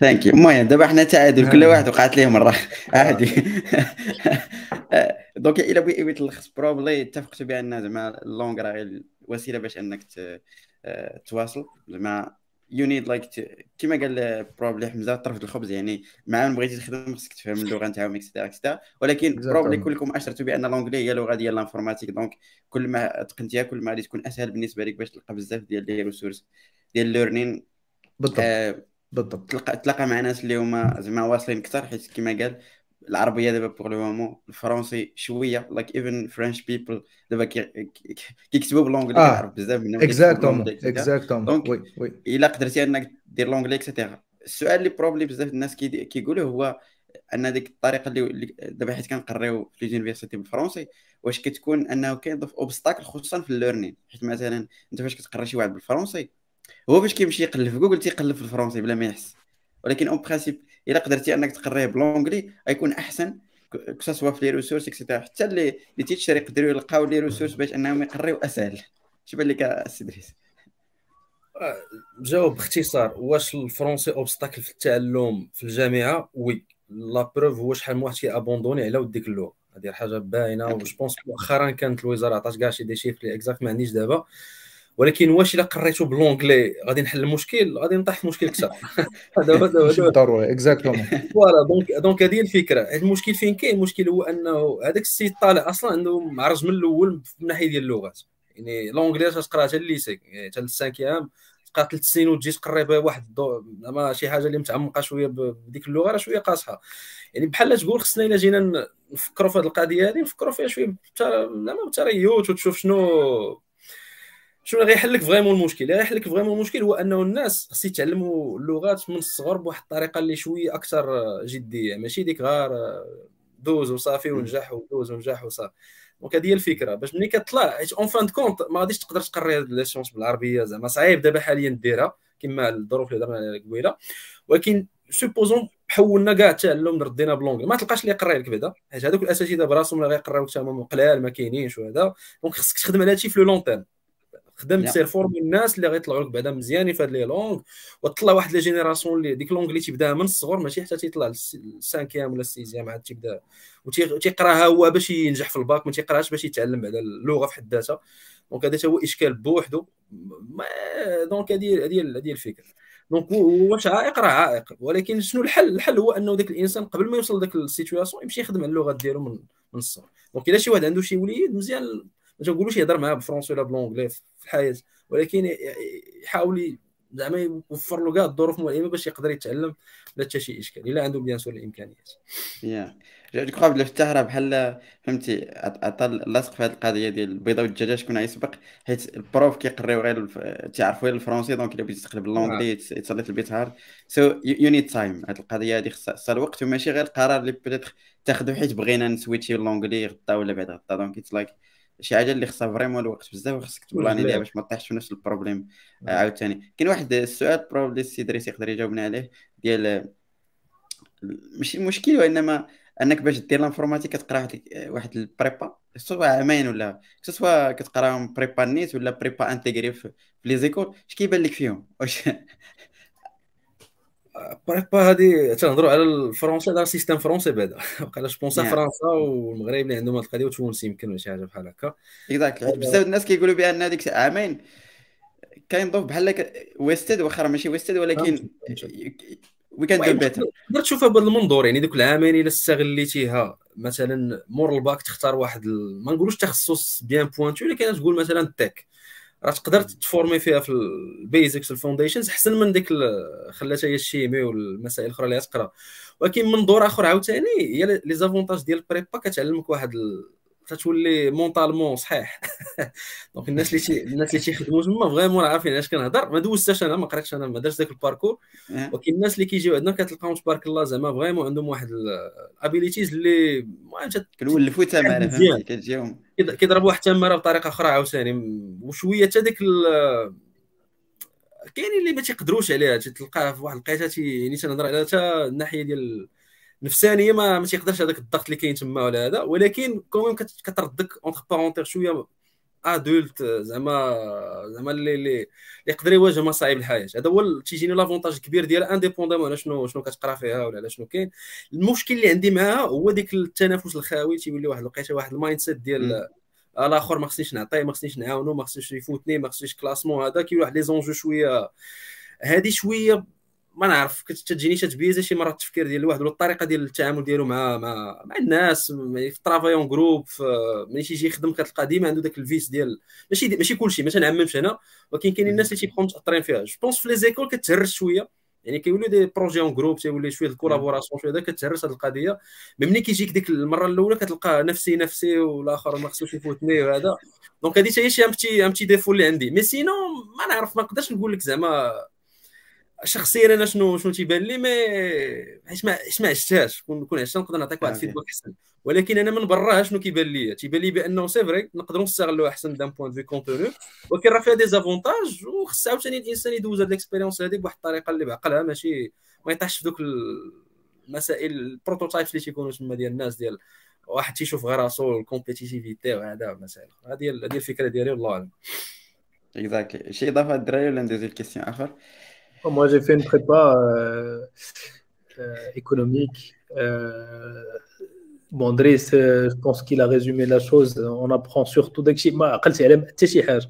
thank you المهم دابا حنا تعادل كل واحد وقعت ليه مرة. عادي donc إلا بغيتي تلخص probably اتفقتوا بأن زعما ال langue راه وسيله باش أنك تواصل. زعما you need like كيما قال probably حمزة طرف الخبز يعني مع بغيتي تخدم خصك تفهم اللغة نتاعهم et cetera et cetera ولكن probably كلكم أشرتوا بأن l'anglais هي لغه ديال l'informatique donc كل ما تقنتيها كل ما غادي تكون أسهل بالنسبة لك باش تلقى بزاف ديال les ressources ديال learning بالضبط. آه بالضبط. تلقى تلقى مع ناس اللي هما زعما واصلين أكثر حيت كما قال العربية دابا pour le moment ال français شوية like even French people دابا كيكتبوا ب l'anglais آه. كنعرف بزاف منهم exactement exactement donc oui oui إلا قدرتي أنك دير l'anglais et cetera السؤال اللي probably بزاف الناس كي- كيقولوا هو أن ديك الطريقة اللي دابا حيت كنقريو في les universités بال français واش كتكون أنه كاين ضف obstacle خصوصا في ال learning حيت مثلا أنت فاش كتقرا شي واحد بال français هو فاش كيمشي يقلب في جوجل تيقلب في ال français بلا ما يحس. ولكن en principe إلا قدرتي أنك تقريه ب l'anglais غيكون أحسن que ce soit في les ressources et cetera حتى les les teachers يقدروا يلقاو les ressources باش أنهم يقريو أسهل. اش بان لك السي دريس جاوب باختصار. واش ال français obstacle في التعلم في الجامعة؟ oui la preuve هو شحال من واحد كيأبوندوني على ود ديك اللغة. هذه حاجة باينة و je pense مؤخرا كانت الوزارة عطات كاع شي des chiffres les exacts ما عنديش دابا. ولكن واش إلا قريتو ب l'anglais غادي نحل المشكل غادي نطيح في مشكل أكثر. هذا بالضرورة exactement voilà donc donc هذه الفكرة. المشكل فين كاين؟ المشكل هو أنه هذاك السيد طالع أصلا عنده معوج من الأول من الناحيه ديال اللغات. يعني l'anglais تقرا حتى ال lycée يعني حتى ال cinquième تبقى ثلاث سنين وتجي تقري بها واحد. زعما شي حاجة اللي متعمقة شوية بديك اللغة راه شوية قاصحة. يعني بحال تقول خصنا إلا جينا نفكروا في هذه القضية هذه نفكروا فيها شوية زعما بتريوت وتشوف شنو شنو اللي غيحل لك vraiment المشكل؟ اللي غيحل لك vraiment المشكل هو أنه الناس خص يتعلموا اللغات من الصغر بواحد الطريقة اللي شوية أكثر جدية. ماشي ديك غير دوز وصافي ونجح ودوز ونجح وصافي. donc هذه هي الفكرة. باش ملي كطلع حيت en fin de compte ما غاديش تقدر تقري les sciences بالعربية زعما صعيب. دابا حاليا ديرها كما الظروف اللي درنا عليها قبيلة. ولكن supposons حولنا كاع التعلم ردينا ب l'anglais ما تلقاش اللي يقرا لك بعدا. حيت هذوك الأساتذة براسهم اللي غيقراو تمام قلال ما كاينينش وهذا. donc خصك تخدم على هادشي في le long terme خدم. سير forme الناس اللي غيطلعوا لك بعدا مزيانين في هاد les langues وتطلع واحد les générations اللي ديك langue اللي تيبدا من الصغر ماشي حتى تيطلع ال cinquième ولا ال sixième عاد تيبدا وتيقراها هو باش ينجح في الباك ما تيقراهاش باش يتعلم بعدا اللغة في حد ذاتها. donc هذا هو إشكال بوحدو donc هذه هذه هذه الفكرة. donc واش عائق؟ راه عائق. ولكن شنو الحل؟ الحل هو أنه ذاك الإنسان قبل ما يوصل لذاك ال situation يمشي يخدم على اللغة ديالو من من الصغر. donc إلا شي واحد عنده شي وليد مزيان ما تنقولوش يهضر معاه بالفرنسي ولا ب l'anglais في الحياة. ولكن يحاول زعما يوفر له كاع الظروف الملائمه باش يقدر يتعلم بلا حتى شي إشكال إلا عنده bien sûr الإمكانيات. يا je crois بلا فتح راه بحال فهمتي عطى اللاصق في هذه القضية ديال البيضه والدجاجة شكون غيسبق حيت ال profs كيقريو غير. تيعرفوا غير ال français donc إلا بغيتي تقلب ل l'anglais it's a little bit hard. so you need time هذه القضية هذه خصها الوقت وماشي غير القرار اللي peut-être تاخذو حيت بغينا ن switchي ل l'anglais غدا ولا بعد غدا. donc it's like شي حاجة اللي خصها vraiment الوقت بزاف وخصك ت planي ليها باش ما تطيحش في نفس ال problème عاوتاني. كاين واحد السؤال probably السي دريس يقدر يجاوبنا عليه ديال ماشي المشكل وانما أنك باش دير l'informatique كتقرا واحد واحد ال prépa سواء عامين ولا سواء كتقراهم prépa نيت ولا prépa intégrée في les écoles اش كيبان لك فيهم؟ واش prépa هذه تنهضروا على ال français على ال système français بعدا. وقيلا je pense نعم. فرنسا والمغرب اللي عندهم هذه القضية وتونس يمكن ولا شي حاجة بحال هكا. exactly بزاف الناس كيقولوا بأن هذيك عامين كاين ضوء بحال wasted واخا ماشي wasted ولكن we can do better تقدر تشوفها بهذا المنظور يعني دوك العامين إلا استغليتيها مثلا مور الباك تختار واحد. ما نقولوش تخصص bien pointu ولكن تقول مثلا ال tech راه تقدر ت formي فيها في ال basics ال foundations أحسن من ديك خلاتها هي ال chimie والمسائل الأخرى اللي تقرأ ولكن منظور آخر عاوتاني هي les avantages ديال ال prépa كتعلمك واحد. تتولي mentalement صحيح donc الناس اللي. الناس اللي تيخدموا تما vraiment عارفين علاش كنهضر ما دوزتش أنا ما قريتش أنا ما درتش ذاك ال parcours ولكن الناس اللي كيجيو عندنا كتلقاهم تبارك الله زعما vraiment عندهم واحد ال abilities اللي المهم كنولفوا. فهمتي كتجيهم كيضرب واحد التماره بطريقة أخرى عاوتاني. وشوية حتى ديك كاينين اللي ما تيقدروش عليها. تلقاه في واحد الوقيته تي- يعني تنهضر على حتى الناحية ديال النفسانية ما ما تيقدرش هذاك الضغط اللي كاين تما ولا هذا. ولكن quand même كتردك entre parenthèses شوية adulte زعما زعما اللي اللي يقدر يواجه مصاعب الحياة. هذا هو تيجيني l'avantage الكبير ديالها indépendamment على شنو شنو كتقرا فيها ولا على شنو كاين. المشكل اللي عندي معاها هو ديك التنافس الخاوي تيولي واحد الوقيته واحد ال mindset ديال الآخر ما خصنيش نعطيه ما خصنيش نعاونو ما خصنيش يفوتني ما خصنيش classement هذا كيولي واحد les enjeux شوية. هذه شوية ما نعرف كت- تجيني تت biaisا شي مرات التفكير ديال الواحد ولا الطريقة ديال التعامل ديالو مع مع مع الناس في travail en groupe ملي تيجي يخدم كتلقى ديما عنده داك ال vice ديال ماشي دي ماشي كلشي ما تنعممش أنا ولكن كاينين الناس اللي تيبقاو متأثرين فيها. je pense في les écoles كتهرس شوية يعني كيوليو des projets en groupe تيولي شوية ال collaboration شوية كتهرس هذه القضية. mais ملي كيجيك ديك المرة الأولى كتلقى نفسي نفسي والآخر ما خصوش يفوتني وهذا. donc هذه هي شي un petit un petit défaut اللي عندي. mais sinon ما نعرف ما نقدرش نقول لك زعما شخصيا أنا شنو شنو تيبان لي mais حيت ما حيت ما عشتهاش. كون عشتها نقدر نعطيك واحد feedback أحسن. ولكن أنا من برا شنو كيبان لي؟ تيبان لي بأنه c'est vrai نقدروا نستغلوا أحسن d'un point de vue contenu ولكن راه فيها des avantages وخص عاوتاني الإنسان يدوز هاد ال expérience هذيك بواحد الطريقة اللي بعقلها ماشي ما يطيحش في دوك المسائل ال prototypes اللي تيكونوا تما ديال الناس ديال واحد تيشوف غير راسو ال compétitivité وهذا مسائل. هذه هذه الفكرة ديالي والله أعلم. exactly شي إضافة الدراري ولا ندوزو ل question آخر؟ Moi, j'ai fait une prépa euh, euh, économique. Euh, bon, Driss, euh, je pense qu'il a résumé la chose. On apprend surtout داك الشيء ما عقلتش على حتى شي حاجة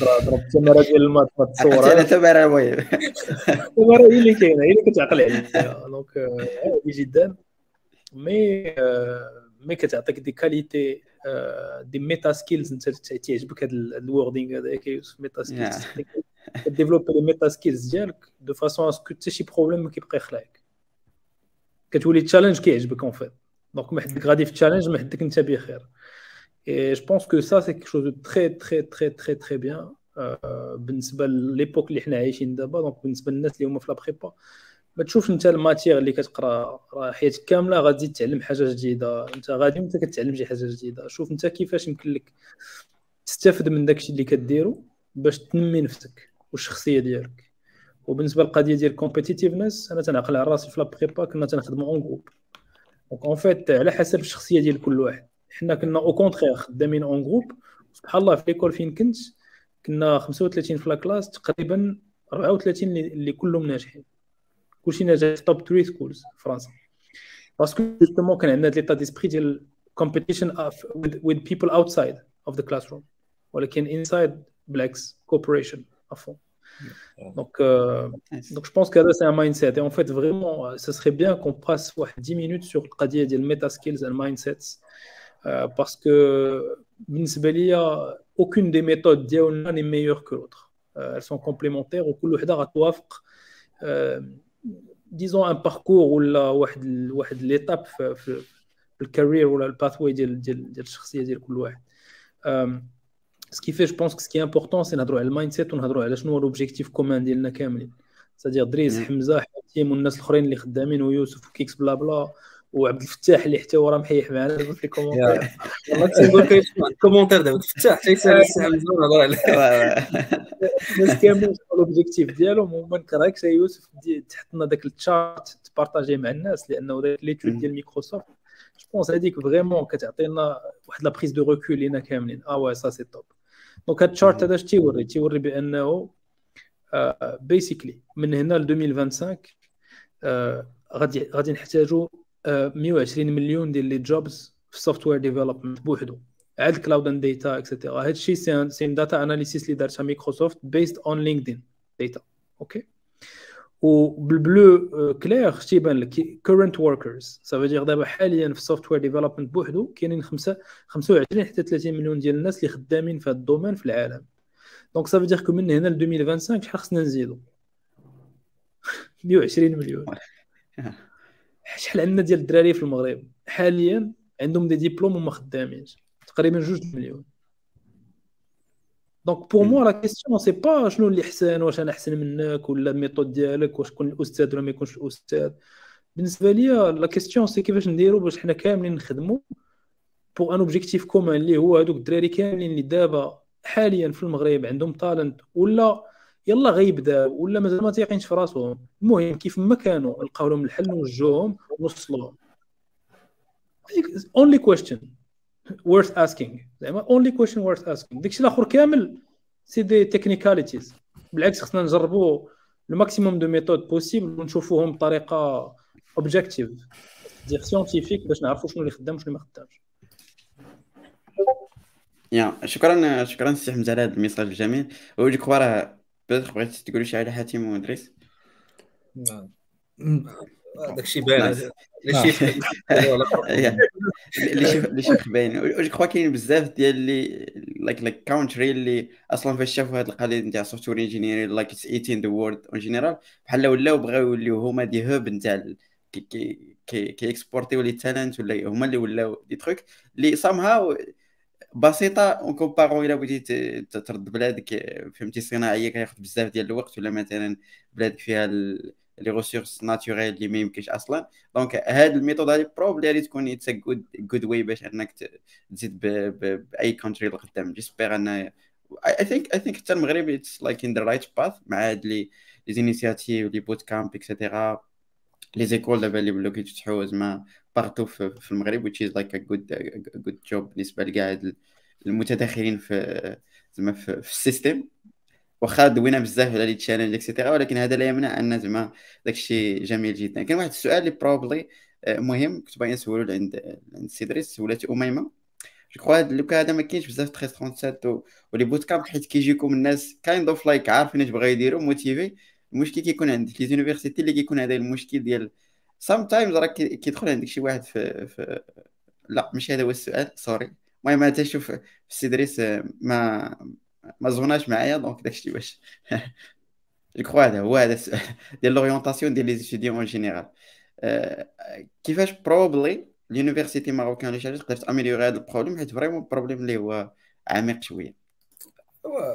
ضربت التماره ديال ال maths ما تصور أنا تبع المهم التماره هي اللي كاينة هي اللي كتعقل عليها donc عادي جدا مي مي كتعطيك des qualités des meta skills انت تعجبك هذا ال wording هذاك يوسف meta skills ك développي les meta skills ديالك de façon à ce que حتى شي problème ما كيبقى يخلعك. كتولي challenge كيعجبك en fait donc ما حدك غادي في challenge ما حدك انت بخير. et je pense que ça c'est quelque chose de très très très très très bien بالنسبة l'époque اللي حنا عايشين دابا donc بالنسبة للناس اللي هما في la prépa ما تشوفش انت ال matière اللي كتقرا راه حياتك كاملة غادي تتعلم حاجة جديدة. انت غادي انت كتعلم شي حاجة جديدة. شوف انت كيفاش يمكن لك تستافد من داكشي اللي كديرو باش تنمي نفسك. والشخصية ديالك. وبالنسبة للقضية ديال ال competitiveness أنا تنعقل على راسي في la prépa كنا تنخدموا en groupe donc en fait على حسب الشخصية ديال كل واحد. حنا كنا au contraire خدامين en groupe سبحان الله في l'école فين كنت كنا 35 في la classe تقريبا 34 اللي, كلهم ناجحين. كلشي ناجح top 3 schools في فرنسا. parce que justement كان عندنا l'état d'esprit ديال competition with people outside of the classroom. ولكن inside بالعكس cooperation à fond. Donc, euh, donc je pense que c'est un mindset. Et en fait, vraiment, euh, ce serait bien qu'on passe ouais, 10 minutes sur le des meta skills et mindset. Euh, parce que, aucune des méthodes n'est meilleure que l'autre. Euh, elles sont complémentaires. Au Ou disons un parcours ou l'étape, le career ou le pathway de la personnalité ce qui fait je pense que ce qui est important c'est على شنو هو l'objectif commun ديالنا كاملين سادير دريس حمزه حاتم والناس الاخرين اللي خدامين ويوسف وكيكس بلا بلا وعبد الفتاح اللي حتى هو راه محيح معنا دابا في les commentaires والله كنت نقول لك les commentaires دابا الفتاح حتى يسال السي حمزه ونهضر عليه الناس كاملين l'objectif ديالهم وما نكرهكش يوسف تحط لنا داك ال chart تبارطاجيه مع الناس لأنه داك l'étude ديال مايكروسوفت je pense هذيك vraiment كتعطينا واحد la prise de recul لينا كاملين آه واه ça c'est top donc هاد ال chart هذا اش تيوري؟ تيوري بأنه basically من هنا ل 2025 غادي غادي نحتاجوا 120 مليون ديال les jobs في ال software development بوحدو. عاد cloud and data et cetera هاد الشيء c'est c'est data analysis اللي دارتها Microsoft based on LinkedIn data OK وبال bleu clair تيبان لك current workers ça veut dire دابا حاليا في ال software development بوحدو كاينين 5 25 حتى 30 مليون ديال الناس اللي خدامين في هذا ال domaine في العالم donc ça veut dire من هنا ل 2025 شحال خصنا نزيدو 120 مليون شحال عندنا ديال الدراري في المغرب حاليا عندهم des diplômes وما خدامينش تقريبا جوج مليون donc pour moi la question c'est pas شنو اللي احسن واش أنا احسن منك ولا la méthode ديالك واش تكون الاستاذ ولا ما يكونش الاستاذ بالنسبة لي la question c'est كيفاش نديرو باش حنا كاملين نخدمو pour un objectif commun اللي هو هذوك الدراري كاملين اللي دابا حاليا في المغرب عندهم talent ولا يلا غيبدا ولا مازال ما تيقينش في راسهم. المهم كيف ما كانوا نلقاو لهم الحل نوجهوهم ونوصلوهم only question worth asking. زعما only question worth asking. داكشي الآخر كامل c'est des technicalities بالعكس خصنا نجربوا le maximum de méthodes possibles ونشوفوهم بطريقة objective dire scientifique باش نعرفوا شنو اللي خدام وشنو اللي ما خدامش. يا شكرا شكرا سي حمزة على هذا الميساج الجميل. و je crois راه بغيت بغيت تقول شي حاجة حاتم وادريس داكشي باين لي شيف لي شيف باين جو كخوا كاين بزاف ديال لي لايك لايك كونتري اللي أصلا فاش شافوا هاد القضية نتاع سوفتوير انجينير لايك اتس ايتين ذا وورد اون جينيرال بحال ولاو بغاو يوليو هما دي هوب نتاع كي كي اكسبورتيو لي تالنت ولا هما اللي ولاو دي تروك اللي سام هاو بسيطة اون كومبارون إلى بغيتي ترد بلادك فهمتي صناعية كياخذ بزاف ديال الوقت ولا مثلا بلادك فيها les ressources naturelles اللي ما يمكنش أصلا. donc هاد la méthode هادي probably تكون it's good good way باش إنك تزيد pays country لقدام. j'espère and I think I think حتى المغرب it's like in the right path مع هاد les les initiatives les bootcamps et cetera les écoles دابا اللي ولاو كيتفتحوا زعما partout في المغرب which is like a good a good job بالنسبة لكاع المتداخلين في زعما في ال système. واخا دوينا بزاف على les challenges et cetera ولكن هذا لا يمنع أن زعما داكشي جميل جدا. كان واحد السؤال اللي probably آه، مهم كنت باغي نسولو عند عند سي دريس ولات أميمة. je crois هاد le cas هذا ما كاينش بزاف 1337 و les bootcamps حيت كيجيكم الناس kind of like عارفين اش بغا يديروا motivés المشكل كيكون عندك les universités اللي كيكون هذا المشكل ديال sometimes راه كيدخل عندك شي واحد في, في لا ماشي هذا هو السؤال سوري المهم أنا تشوف في السيدريس آه، ما ما زوناش معايا دونك داكشي باش جو كخوا هذا هو هذا السؤال ديال لورينتاسيون ديال لي ستوديون اون جينيرال كيفاش بروبلي لونيفرسيتي ماروكان ولا شي تقدر تاميليوري هذا البروبليم حيت فريمون بروبليم اللي هو عميق شوية.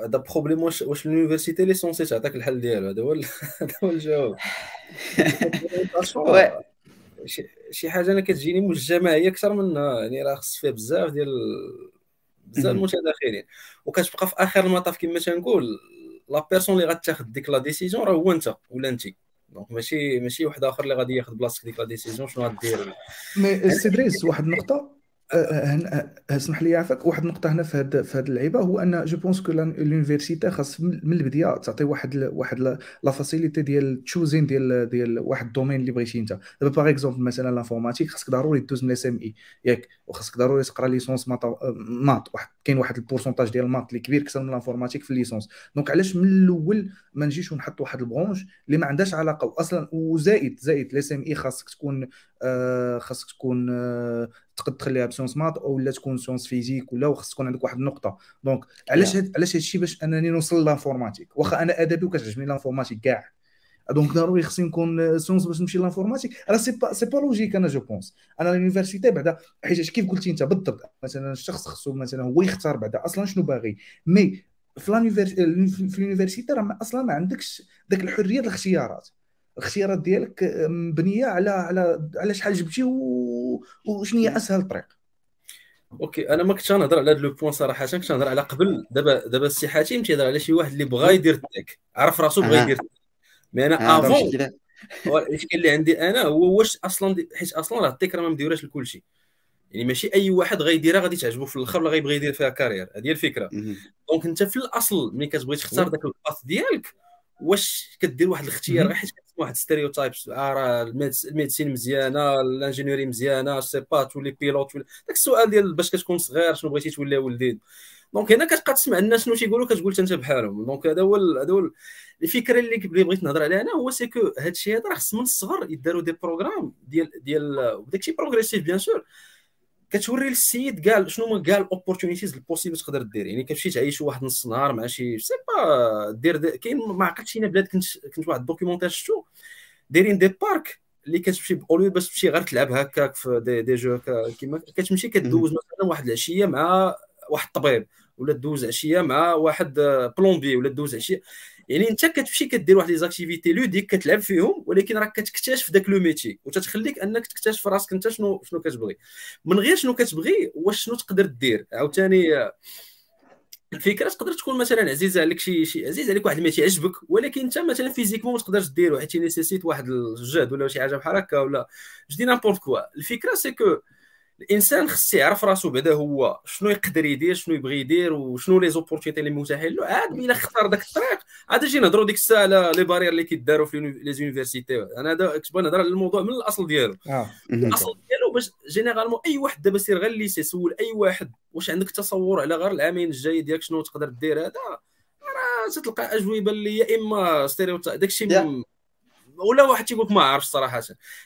هذا بروبليم واش واش اليونيفرسيتي لي سونسي تعطيك الحل ديالو؟ هذا هو هذا هو الجواب. شي حاجة أنا كتجيني مجمعه هي أكثر من يعني راه خص فيها بزاف ديال بزاف المتداخلين. وكتبقى في آخر المطاف كما تنقول la personne اللي غتاخذ ديك la décision راه هو انت ولا انت. donc ماشي ماشي واحد آخر اللي غادي ياخذ بلاصتك ديك لا ديسيجن شنو غدير؟ mais c'est واحد النقطة. اسمح لي عافاك واحد النقطة هنا في هاد في هاد اللعيبة هو أن je pense que l'université خاص من البداية تعطي واحد واحد la facilité ديال تشوزين ديال ديال واحد ال domaine اللي بغيتي انت. دابا par exemple مثلا l'informatique خاصك ضروري دوز من SMI ياك وخاصك ضروري تقرا licence maths maths واحد كاين واحد ال pourcentage ديال les maths اللي كبير أكثر من l'informatique في la licence donc علاش من الأول ما نجيش ونحط واحد la branche اللي ما عندهاش علاقة؟ أصلا وزائد زائد ال SMI خاصك تكون خاصك تكون آه تقدر تخليها ب sciences maths أو لا تكون sciences physiques ولا وخاص تكون عندك واحد النقطة. donc علاش هاد علاش هادشي باش أنني نوصل l'informatique واخا أنا أدبي وكتعجبني l'informatique كاع. donc ضروري خصني نكون sciences باش نمشي l'informatique راه c'est pas c'est pas logique أنا je pense أنا l'université بعدا حيت كيف قلتي أنت بالضبط؟ مثلا الشخص خصو مثلا هو يختار بعدا أصلا شنو باغي؟ mais في l'université راه أصلا ما عندكش داك الحرية الاختيارات. الاختيارات ديالك مبنية على على على شحال جبتي وشنو هي أسهل طريق؟ OK أنا ما كنتش غنهضر على هذا le point صراحة كنت غنهضر على قبل دابا دابا السي حاتم تيهضر على شي واحد اللي بغى يدير ال tech عرف راسو بغى يدير mais أنا avant الاشكال اللي عندي أنا هو واش أصلا حيت أصلا راه ال tech راه ما مديوراش لكل شيء. يعني ماشي أي واحد غيديرها غادي تعجبو في الأخر ولا غيبغي يدير فيها carrière. هذه هي الفكرة. donc أنت في الأصل ملي كتبغي تختار ذاك ال path ديالك واش كدير واحد الاختيار غير حيت كتسمع واحد stereotypes آه راه la médecine مزيانة l'ingénierie مزيانة c'est pas تولي pilote ولا داك السؤال ديال باش كتكون صغير شنو بغيتي تولي ولدين؟ دونك هنا كتبقى تسمع الناس شنو تيقولوا كتقول انت بحالهم. دونك هذا هو هذا هو الفكرة اللي بغيت نهضر عليها أنا هو c'est que هذا الشيء هذا راه خص من الصغر يداروا des programmes ديال ديال وداك الشيء progressif bien sûr كتوري للسيد كاع شنو هما؟ كاع ال opportunities ال possible تقدر دير. يعني كتمشي تعيش واحد نص نهار مع شي je sais pas دير كاين ما عقلتش هنا بلاد كنت كنت واحد ال documentaire شفتو. دايرين des parcs اللي كتمشي اولو باش تمشي غير تلعب هكاك في des, des jeux كيما كتمشي كدوز مثلا واحد العشية مع واحد الطبيب ولا دوز عشية مع واحد plombier ولا دوز عشية. يعني انت كتمشي كدير واحد les activités لوديك كتلعب فيهم ولكن راك كتكتشف داك le métier وتتخليك انك تكتشف راسك انت شنو شنو كتبغي. من غير شنو كتبغي واش شنو تقدر دير؟ عاوتاني الفكرة تقدر تكون مثلا عزيزه عليك شي شي عزيز عليك واحد ال métier يعجبك ولكن انت مثلا physiquement ما تقدرش ديرو حيت nécessite واحد الجهد ولا شي حاجة بحال هكا ولا je dis n'importe quoi. الفكرة c'est que الإنسان خص يعرف راسو بعدا هو شنو يقدر يدير شنو يبغي يدير وشنو les opportunités اللي متاحين له. عاد إلا اختار داك الطريق عاد نجي نهضروا ديك الساعة على les barrières اللي كيداروا في les universités أنا هذا كنت نهضر على الموضوع من الأصل ديالو. آه. الأصل ديالو باش généralement أي واحد دابا سير غير ال lycée سول أي واحد. واش عندك تصور على غير العامين الجاي ديالك شنو تقدر دير؟ هذا راه تلقى أجوبة اللي يا إما stéréotype داكشي ولا واحد تيقول لك ما عارفش صراحة.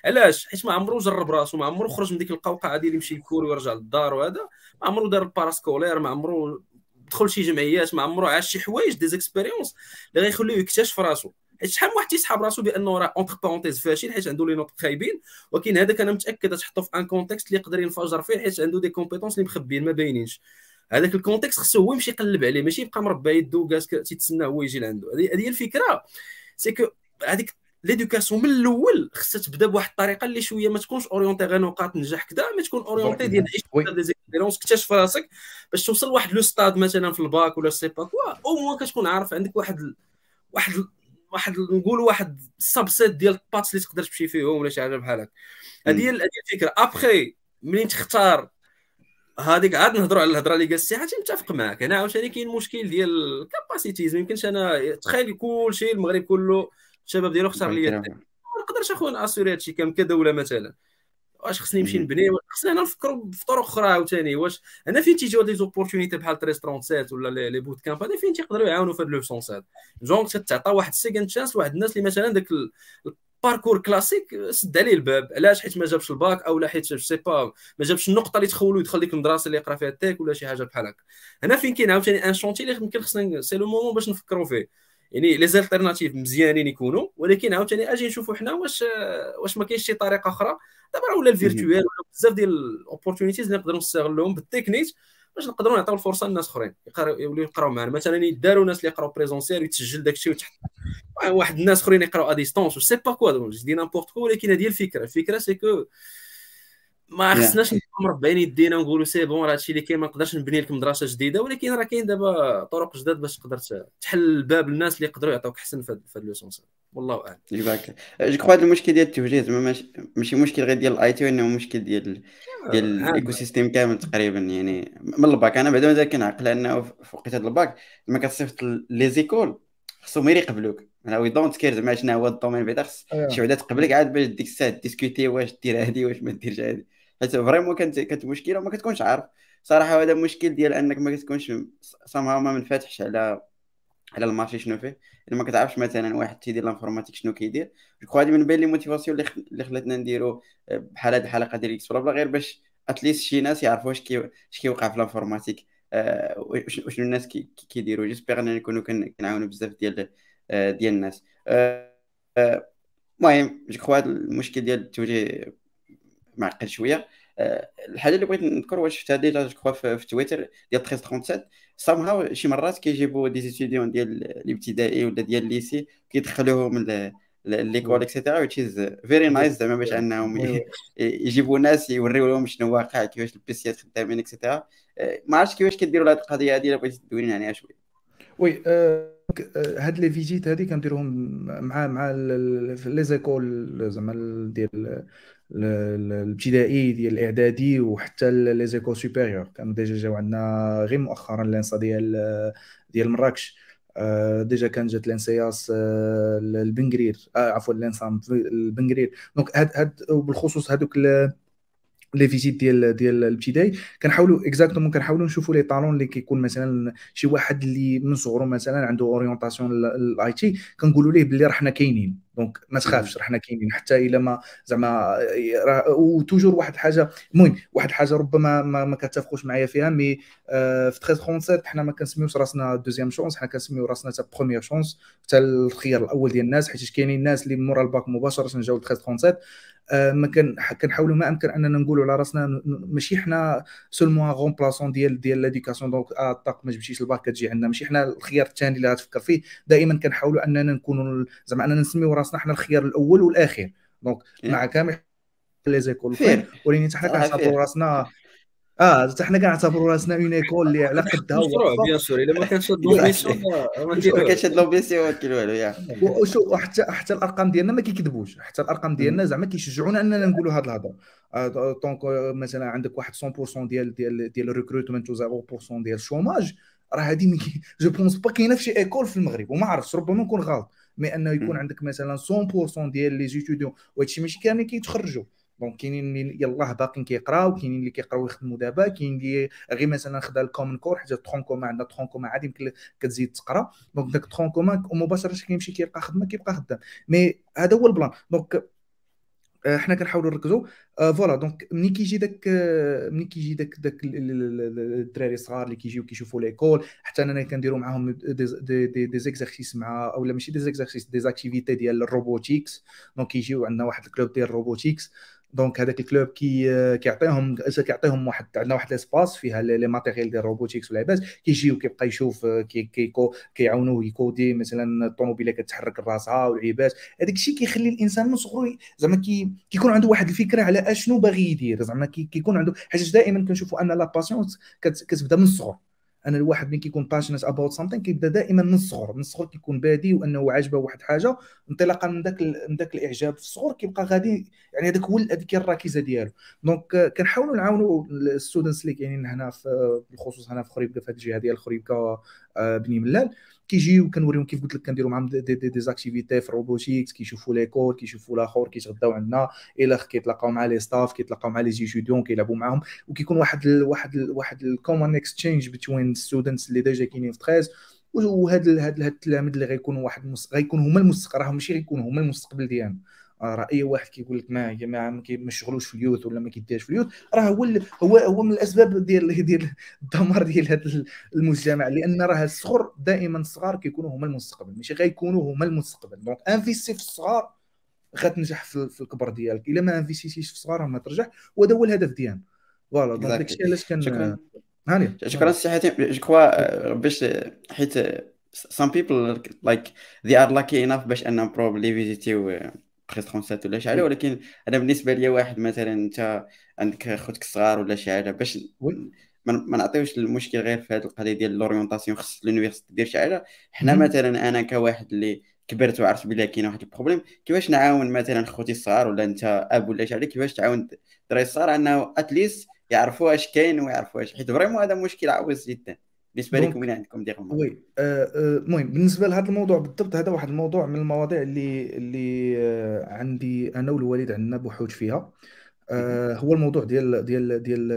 علاش؟ حيت ما عمرو جرب راسو ما عمرو خرج من ديك القوقعة ديال يمشي يكور ويرجع للدار وهذا. ما عمرو دار ال parascolaire ما عمرو دخل شي جمعيات ما عمره عاش شي حوايج des expériences اللي غيخليوه يكتشف راسو. حيت شحال من واحد تيسحاب راسو بأنه راه entre parenthèses فاشل حيت عنده les notes خايبين. ولكن هذاك أنا متأكد تحطو في un contexte اللي يقدر ينفجر فيه حيت عنده des compétences اللي مخبيين ما باينينش. هذاك ال contexte خصو هو يمشي يقلب عليه ماشي يبقى مربع يدو كاس تيتسنى هو يجي لعندو هذه هي الفكرة. c'est que هذيك l'éducation من الأول خصها تبدا بواحد الطريقة اللي شوية ما تكونش orientée غير نقاط نجاح كذا ما تكون orientée ديال عيش des expériences اكتشف راسك باش توصل لواحد le stade مثلا في الباك ولا je sais pas quoi au moins كتكون عارف عندك واحد واحد واحد نقولوا واحد subset ديال ال paths اللي تقدر تمشي فيهم ولا شي حاجة بحال هكا. هذه هي الفكرة. ابخي منين تختار؟ هذيك عاد نهضروا على الهضرة اللي قال السي حاتم متفق معك هنا عاوتاني كاين مشكل ديال ال capacities ما يمكنش أنا تخيل كلشي المغرب كله الشباب ديالو اختار لي ما نقدرش اخويا n'assure هادشي كامل كدوله مثلا. واش خصني نمشي نبني؟ خصنا هنا نفكروا في طرق أخرى عاوتاني؟ واش هنا فين تيجيو des opportunités بحال 1337 ولا les bootcamps هذا فين تيقدروا يعاونوا في هاد le sens هذا donc تتعطى واحد second chance لواحد الناس اللي مثلا داك parcours classique سد عليه الباب. علاش؟ حيت ما جابش الباك أو لا حيت je sais pas ما جابش النقطة اللي تخولو يدخل ديك المدرسة اللي يقرأ فيها التيك ولا شي حاجة بحال هكا. هنا فين كاين عاوتاني un chantier اللي يمكن خصنا c'est le moment باش نفكروا فيه. يعني les alternatives مزيانين يكونوا ولكن عاوتاني أجي نشوفوا حنا واش واش ما كاينش شي طريقة أخرى. دابا راه ولا ال virtuel ولا بزاف ديال ال opportunities اللي نقدروا نستغلوهم بالتكنيك باش نقدروا نعطيو الفرصة للناس أخرين يوليو يقراو معنا مثلا يداروا ناس اللي يقراو présentiel ويتسجل داكشي وتحت واحد الناس أخرين يقراو à distance je sais pas quoi je dis n'importe quoi ولكن هذه الفكرة. الفكرة c'est que ما خصناش نبقاو مربعين يدينا ونقولوا c'est bon راه هادشي اللي كاين ما نقدرش نبني لكم مدرسه جديدة ولكن راه كاين دابا طرق جداد باش تقدر تحل الباب للناس اللي يقدروا يعطوك احسن في هذا le sens والله أعلم. يبارك je crois هذا المشكل ديال التوجيه زعما ماشي مشكل غير ديال ال IT وانه مشكل ديال ديال ال ecosystem كامل تقريبا يعني من الباك. أنا بعدا مازال كنعقل أنه في وقيته الباك لما كتصيفط les écoles خصهم غير يقبلوك. أنا we don't care زعما شنو هو ال domaine بعدا خص أيوه. شي وحدة تقبلك عاد باش ديك الساعة discuter واش دير هادي واش ما ديرش هادي. حيت vraiment كانت كانت مشكلة وما كتكونش عارف. صراحة هذا مشكل ديال أنك ما كتكونش سامها ما منفتحش على على ال marché شنو فيه. إلا ما كتعرفش مثلا واحد تيدير l'informatique شنو كيدير. جو هذه من بين les motivations اللي خلاتنا نديرو آه، بحال هاد الحلقة ديال إكس بلا غير باش at least شي ناس يعرفوا واش كي اش كيوقع في l'informatique أه وشنو الناس كيديروا. j'espère أننا نكونوا كنعاونوا بزاف ديال آه، ديال الناس. أه المهم je crois المشكل ديال التوجيه معقد شوية. آه، الحاجة اللي بغيت نذكر واش شفتها déjà جو في, في تويتر ديال 1337 somehow شي مرات كيجيبوا des étudiants ديال الابتدائي ولا ديال ال lycée كيدخلوهم l'école et cetera which is very nice زعما باش انهم يجيبوا ناس يوريو لهم شنو واقع كيفاش ال PCيات خدامين et cetera آه، ما عرفتش كيفاش كديروا هذه القضية هذه إلا بغيتي تدوينا عليها شوية oui آه، هاد les visites هادي كنديروهم مع مع les écoles زعما ديال الابتدائي ديال الاعدادي وحتى les écoles supérieures. كانوا déjà جاو عندنا غير مؤخرا l'ENSA ديال ديال مراكش. آه، déjà كان جات لانسياس آه، ال بنغرير. آه عفوا لانسام البنغرير. donc هاد هاد وبالخصوص هادوك les visites ديال ديال الابتدائي كنحاولوا exactement كنحاولوا نشوفوا les talents اللي كيكون مثلا شي واحد اللي من صغرو مثلا عنده orientation ال IT كنقولوا ليه باللي راه حنا كاينين. donc ما تخافش راه حنا كاينين. حتى إلا ما زعما و toujours واحد الحاجة المهم واحد الحاجة ربما ما, ما كتفقوش معايا فيها mais آه في 1337 حنا ما كنسميوش راسنا deuxième chance حنا كنسميو راسنا حتى première chance حتى الخيار الأول ديال الناس حيت كاينين الناس اللي مورا الباك مباشرة جاو 1337 آه، ما كان كنحاولوا ما أمكن أننا نقولوا على راسنا ماشي حنا seulement remplaçants ديال ديال l'éducation donc آه الطاق ما جبتيش الباك كتجي عندنا. ماشي حنا الخيار الثاني اللي غتفكر فيه. دائما كنحاولوا أننا نكونوا زعما أننا نسميو راسنا حنا الخيار الأول والاخير donc مع كامل les écoles ولكن حتى حنا كنعتبروا راسنا آه حتى حنا كنعتبروا راسنا une école اللي على قدها مشروع bien sûr إلا ما كانش l'ambition ما كانش l'ambition ما كاين والو يا وشو حتى حتى الأرقام ديالنا ما كيكذبوش. حتى الأرقام ديالنا زعما كيشجعونا أننا نقولوا هذه الهضرة. donc مثلا عندك واحد 100% ديال ديال ديال ال recruitment و 0% ديال ال chômage راه هذه je pense pas كاينة في شي école في المغرب وما عرفتش. ربما نكون غلط. mais انه يكون عندك مثلا 100% ديال les étudiants وهادشي ماشي كاملين كيتخرجوا donc كاينين اللي يلاه باقيين كيقراو كاينين اللي كيقراو يخدموا دابا كاين اللي غير مثلا خدا ال common core حيت tronc commun عندنا tronc commun عادي يمكن كتزيد تقرا donc داك tronc commun مباشره كيمشي كيلقى خدمه كيبقى خدام mais هذا هو البلان donc حنا كنحاولوا نركزوا. آه، voilà donc ملي كيجي داك آه، ملي كيجي داك داك الدراري الصغار اللي كيجيو كيشوفوا l'école حتى أنا كنديروا معاهم des des, des exercices مع أولا ماشي des exercices des activités ديال ال robotics. donc كيجيو عندنا واحد ال club ديال ال robotics. donc هذاك ال club كي كيعطيهم كيعطيهم واحد عندنا واحد l'espace فيها les matériels ديال ال robotics والعباد كيجيو كيبقى يشوف كي كيكو كيعاونوه ي coder مثلا الطوموبيلة كتحرك راسها والعباد هذاك الشيء كيخلي الإنسان من صغرو زعما كي كيكون عنده واحد الفكرة على أشنو باغي يدير. زعما كيكون عنده حيت دائما كنشوفوا أن la passion كتبدا من الصغر. أنا الواحد ملي كيكون passionate about something كيبدا دائما من الصغر من الصغر كيكون بادي وأنه عاجبه واحد حاجة انطلاقا من ذاك من ذاك الإعجاب في الصغر كيبقى غادي يعني هذاك هو هذيك الركيزه ديالو. donc كنحاولوا نعاونوا ال students اللي كاينين هنا في بالخصوص هنا في خريبكة في هذه الجهة ديال خريبكة آه، بني ملال. كيجيو كنوريهم كيف قلت لك كنديروا معاهم des, des, des activités في ال robotics كيشوفوا les codes كيشوفوا الآخر كيتغداو عندنا. إلى كيتلاقاو مع les staff كيتلاقاو مع les étudiants كيلعبوا معاهم. وكيكون واحد ال واحد ال واحد ال common exchange بين students اللي déjà كاينين في 13 وهاد هاد التلاميذ اللي غيكونوا واحد غيكونوا هما المستقبل راهم ماشي غيكونوا هما المستقبل ديالنا. راه اي واحد كيقول لك ما ما ما شغلوش في ال youth ولا ما كيديرش في ال youth راه هو هو هو من الأسباب ديال ديال الدمار ديال هذا المجتمع لأن راه الصغر دائما الصغار كيكونوا هما المستقبل ماشي غيكونوا هما المستقبل. donc investi في الصغار غتنجح في الكبر ديالك. إلا ما investi ش في الصغار ما ترجع وهذا هو الهدف ديالنا. voilà donc داكشي علاش كان هاني. شكرا سي حاتم je crois باش حيت some people like they are lucky enough باش أنهم probably visit يو 13 ولا شي حاجة ولكن أنا بالنسبة لي واحد مثلا أنت عندك خوتك الصغار ولا شي حاجة باش ما نعطيوش المشكل غير في هذه القضية ديال l'orientation خص l'université دير شي حاجة. حنا مثلا أنا كواحد اللي كبرت وعرفت بلي كاين واحد ال problème كيفاش نعاون مثلا خوتي الصغار ولا أنت أب ولا شي حاجة كيفاش تعاون الدراري الصغار أنه at least يعرفوا اش كاين ويعرفوا اش حيت vraiment هذا مشكل عويص جدا. بالنسبة لكم وين عندكم ديال oui آه، آه، المهم بالنسبة لهذا الموضوع بالضبط هذا واحد الموضوع من المواضيع اللي اللي آه، عندي أنا والوالد عندنا بحوث فيها. هو الموضوع ديال ديال ديال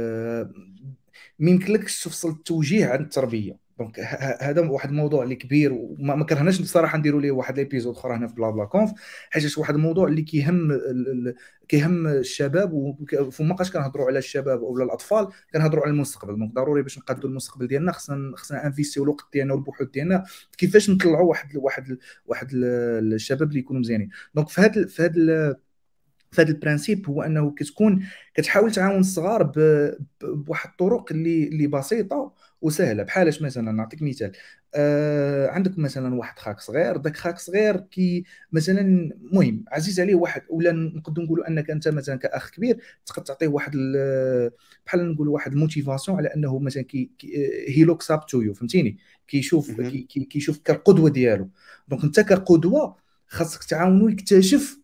ما يمكنلكش تفصل التوجيه عن التربية. donc هذا واحد الموضوع اللي كبير وما كرهناش بصراحة نديروا ليه واحد l'épisode أخرى هنا في BlaBla Conf حيت واحد الموضوع اللي كيهم كيهم الشباب وفما بقاش كنهضروا على الشباب ولا الأطفال كنهضروا على المستقبل. donc ضروري باش نقادوا المستقبل ديالنا خصنا خصنا investi و الوقت ديالنا والبحوث ديالنا كيفاش نطلعوا واحد واحد واحد الشباب اللي يكونوا مزيانين. donc في هذا في هذا فهاد ال principe هو انه كتكون كتحاول تعاون الصغار بواحد الطرق اللي اللي بسيطة وسهلة. بحالاش مثلا نعطيك مثال. آه عندك مثلا واحد خاك صغير داك خاك صغير كي مثلا المهم عزيز عليه واحد ولا نقدر نقولوا أنك أنت مثلا كأخ كبير تقدر تعطيه واحد بحال نقول واحد ال motivation على أنه مثلا كي he looks up to you فهمتيني؟ كيشوف كي كيشوف كالقدوه ديالو. donc أنت كقدوة خاصك تعاونو يكتشف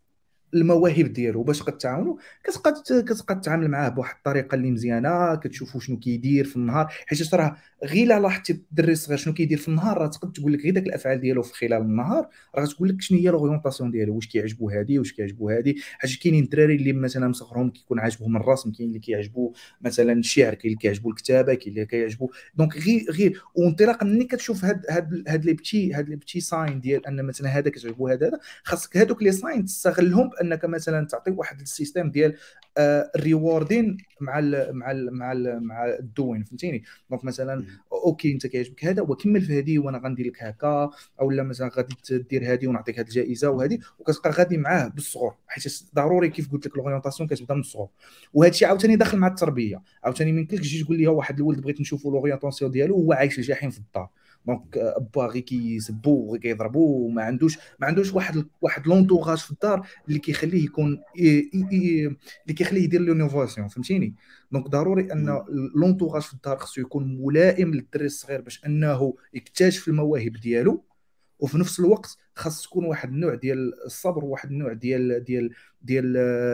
المواهب ديالو باش كتعاونوا كتبقى كتبقى تتعامل معاه بواحد الطريقة اللي مزيانة كتشوفوا شنو كيدير في النهار. حيت راه غير لا لاحظتي الدري الصغير شنو كيدير في النهار راه تقدر تقول لك غير داك الأفعال ديالو في خلال النهار. راه تقول لك شنو هي l'orientation ديالو واش كيعجبو هادي واش كيعجبو هادي. حيت كاينين الدراري اللي مثلا مصغرهم كيكون عاجبهم الرسم كاين اللي كيعجبو مثلا الشعر كاين اللي كيعجبو الكتابة كاين اللي كيعجبو. donc غير غير وانطلاقا ملي كتشوف هاد هاد هاد les petits هاد les petits signes ديال أن مثلا هذا كتعجبو هذا خاصك هادوك les signes تستغلهم بانك مثلا تعطي واحد ال system ديال ال rewarding مع ال مع ال مع ال مع ال doing فهمتيني؟ donc مثلا okay أنت كيعجبك هذا وكمل في هذه وأنا غندير لك هكا أو لا مثلا غادي تدير هذه ونعطيك هذه الجائزة وهذه وكتبقى غادي معاه بالصغر حيت ضروري كيف قلت لك ال orientation كتبدا من الصغر. وهذا الشيء عاوتاني داخل مع التربية عاوتاني ما يمكنش تجي تقول لي واحد الولد بغيت نشوفوا ال orientation ديالو وهو عايش الجحيم في الدار. donc باه غير كيسبو غير كيضربو وما عندوش ما عندوش واحد واحد l'entourage في الدار اللي كيخليه يكون اللي كيخليه يدير l'innovation فهمتيني؟ donc ضروري أن l'entourage في الدار خصو يكون ملائم للدري الصغير باش أنه يكتشف المواهب ديالو وفي نفس الوقت خاص تكون واحد النوع ديال الصبر وواحد النوع ديال ديال ديال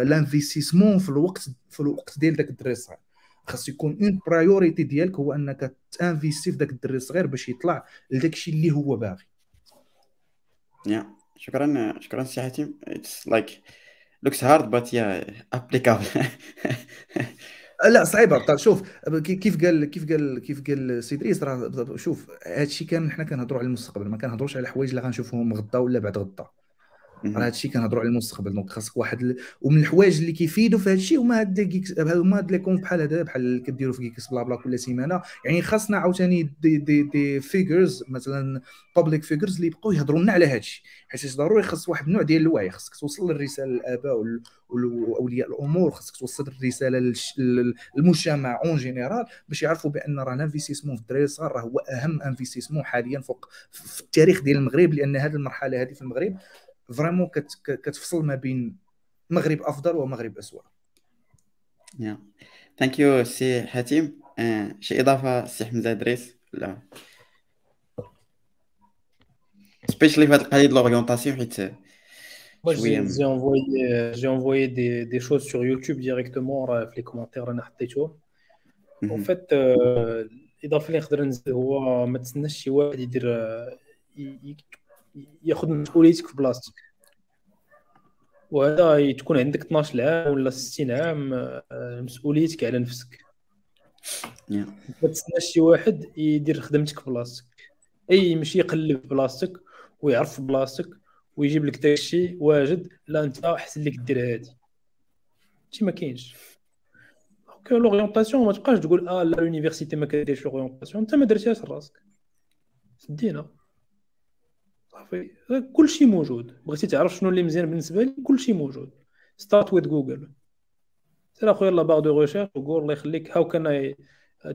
l'investissement في الوقت في الوقت ديال داك الدري الصغير. خاص يكون une priority ديالك هو انك ت investi في ذاك الدري الصغير باش يطلع لذاك الشيء اللي هو باغي. يا شكرا شكرا سي حاتم. it's like looks hard but yeah applicable لا صعيبة. شوف كيف قال كيف قال كيف قال سي ادريس راه شوف هادشي كامل حنا كنهضروا على المستقبل ما كنهضروش على حوايج اللي غنشوفوهم غدا ولا بعد غدا. راه هادشي كنهضروا على المستقبل donc خاصك واحد ال... ومن الحوايج اللي كيفيدوا في هادشي هما هاد Geeks هما هاد les conf بحال هذا بحال اللي كديروا في Geeksblabla كل سيمانة. يعني خاصنا عاوتاني des des des figures مثلا public figures اللي يبقاو يهضروا لنا على هادشي. حيت ضروري؟ خاص واحد النوع ديال الوعي خاصك توصل الرساله للآباء واولياء الأمور خاصك توصل الرساله للمجتمع en général باش يعرفوا بأن راه ال investissement في الدراري الصغار راه هو أهم investissement حاليا فوق في التاريخ ديال المغرب لأن هذه المرحلة هذه في المغرب vraiment كتفصل ما بين مغرب أفضل ومغرب اسوء thank you سي حاتم آه، شي إضافة سي حمزة إدريس؟ لا. especially في هذه القضية ديال l'orientation حيت Moi, j'ai envoyé, j'ai envoyé des, des, choses sur YouTube directement. في les commentaires أنا حطيتهم en fait الاضافه اللي نقدر نزيد هو ما تسناش شي واحد يدير ياخذ مسؤوليتك في بلاصتك. وهذا تكون عندك 12 عام ولا 60 عام آه، مسؤوليتك على نفسك. ما تسناش شي واحد يدير خدمتك في بلاصتك. أي ماشي يقلب بلاصتك ويعرف بلاصتك ويجيب لك داكشي واجد لا أنت أحسن لك دير هادي. شي ما كاينش. donc l'orientation ما تبقاش تقول آه لا l'université ما كديرش l'orientation أنت ما درتيهاش راسك سدينا. صافي. كلشي موجود. بغيتي تعرف شنو اللي مزيان بالنسبة لي كلشي موجود. start with Google سير أخويا la barre de recherche وقول الله يخليك. how can I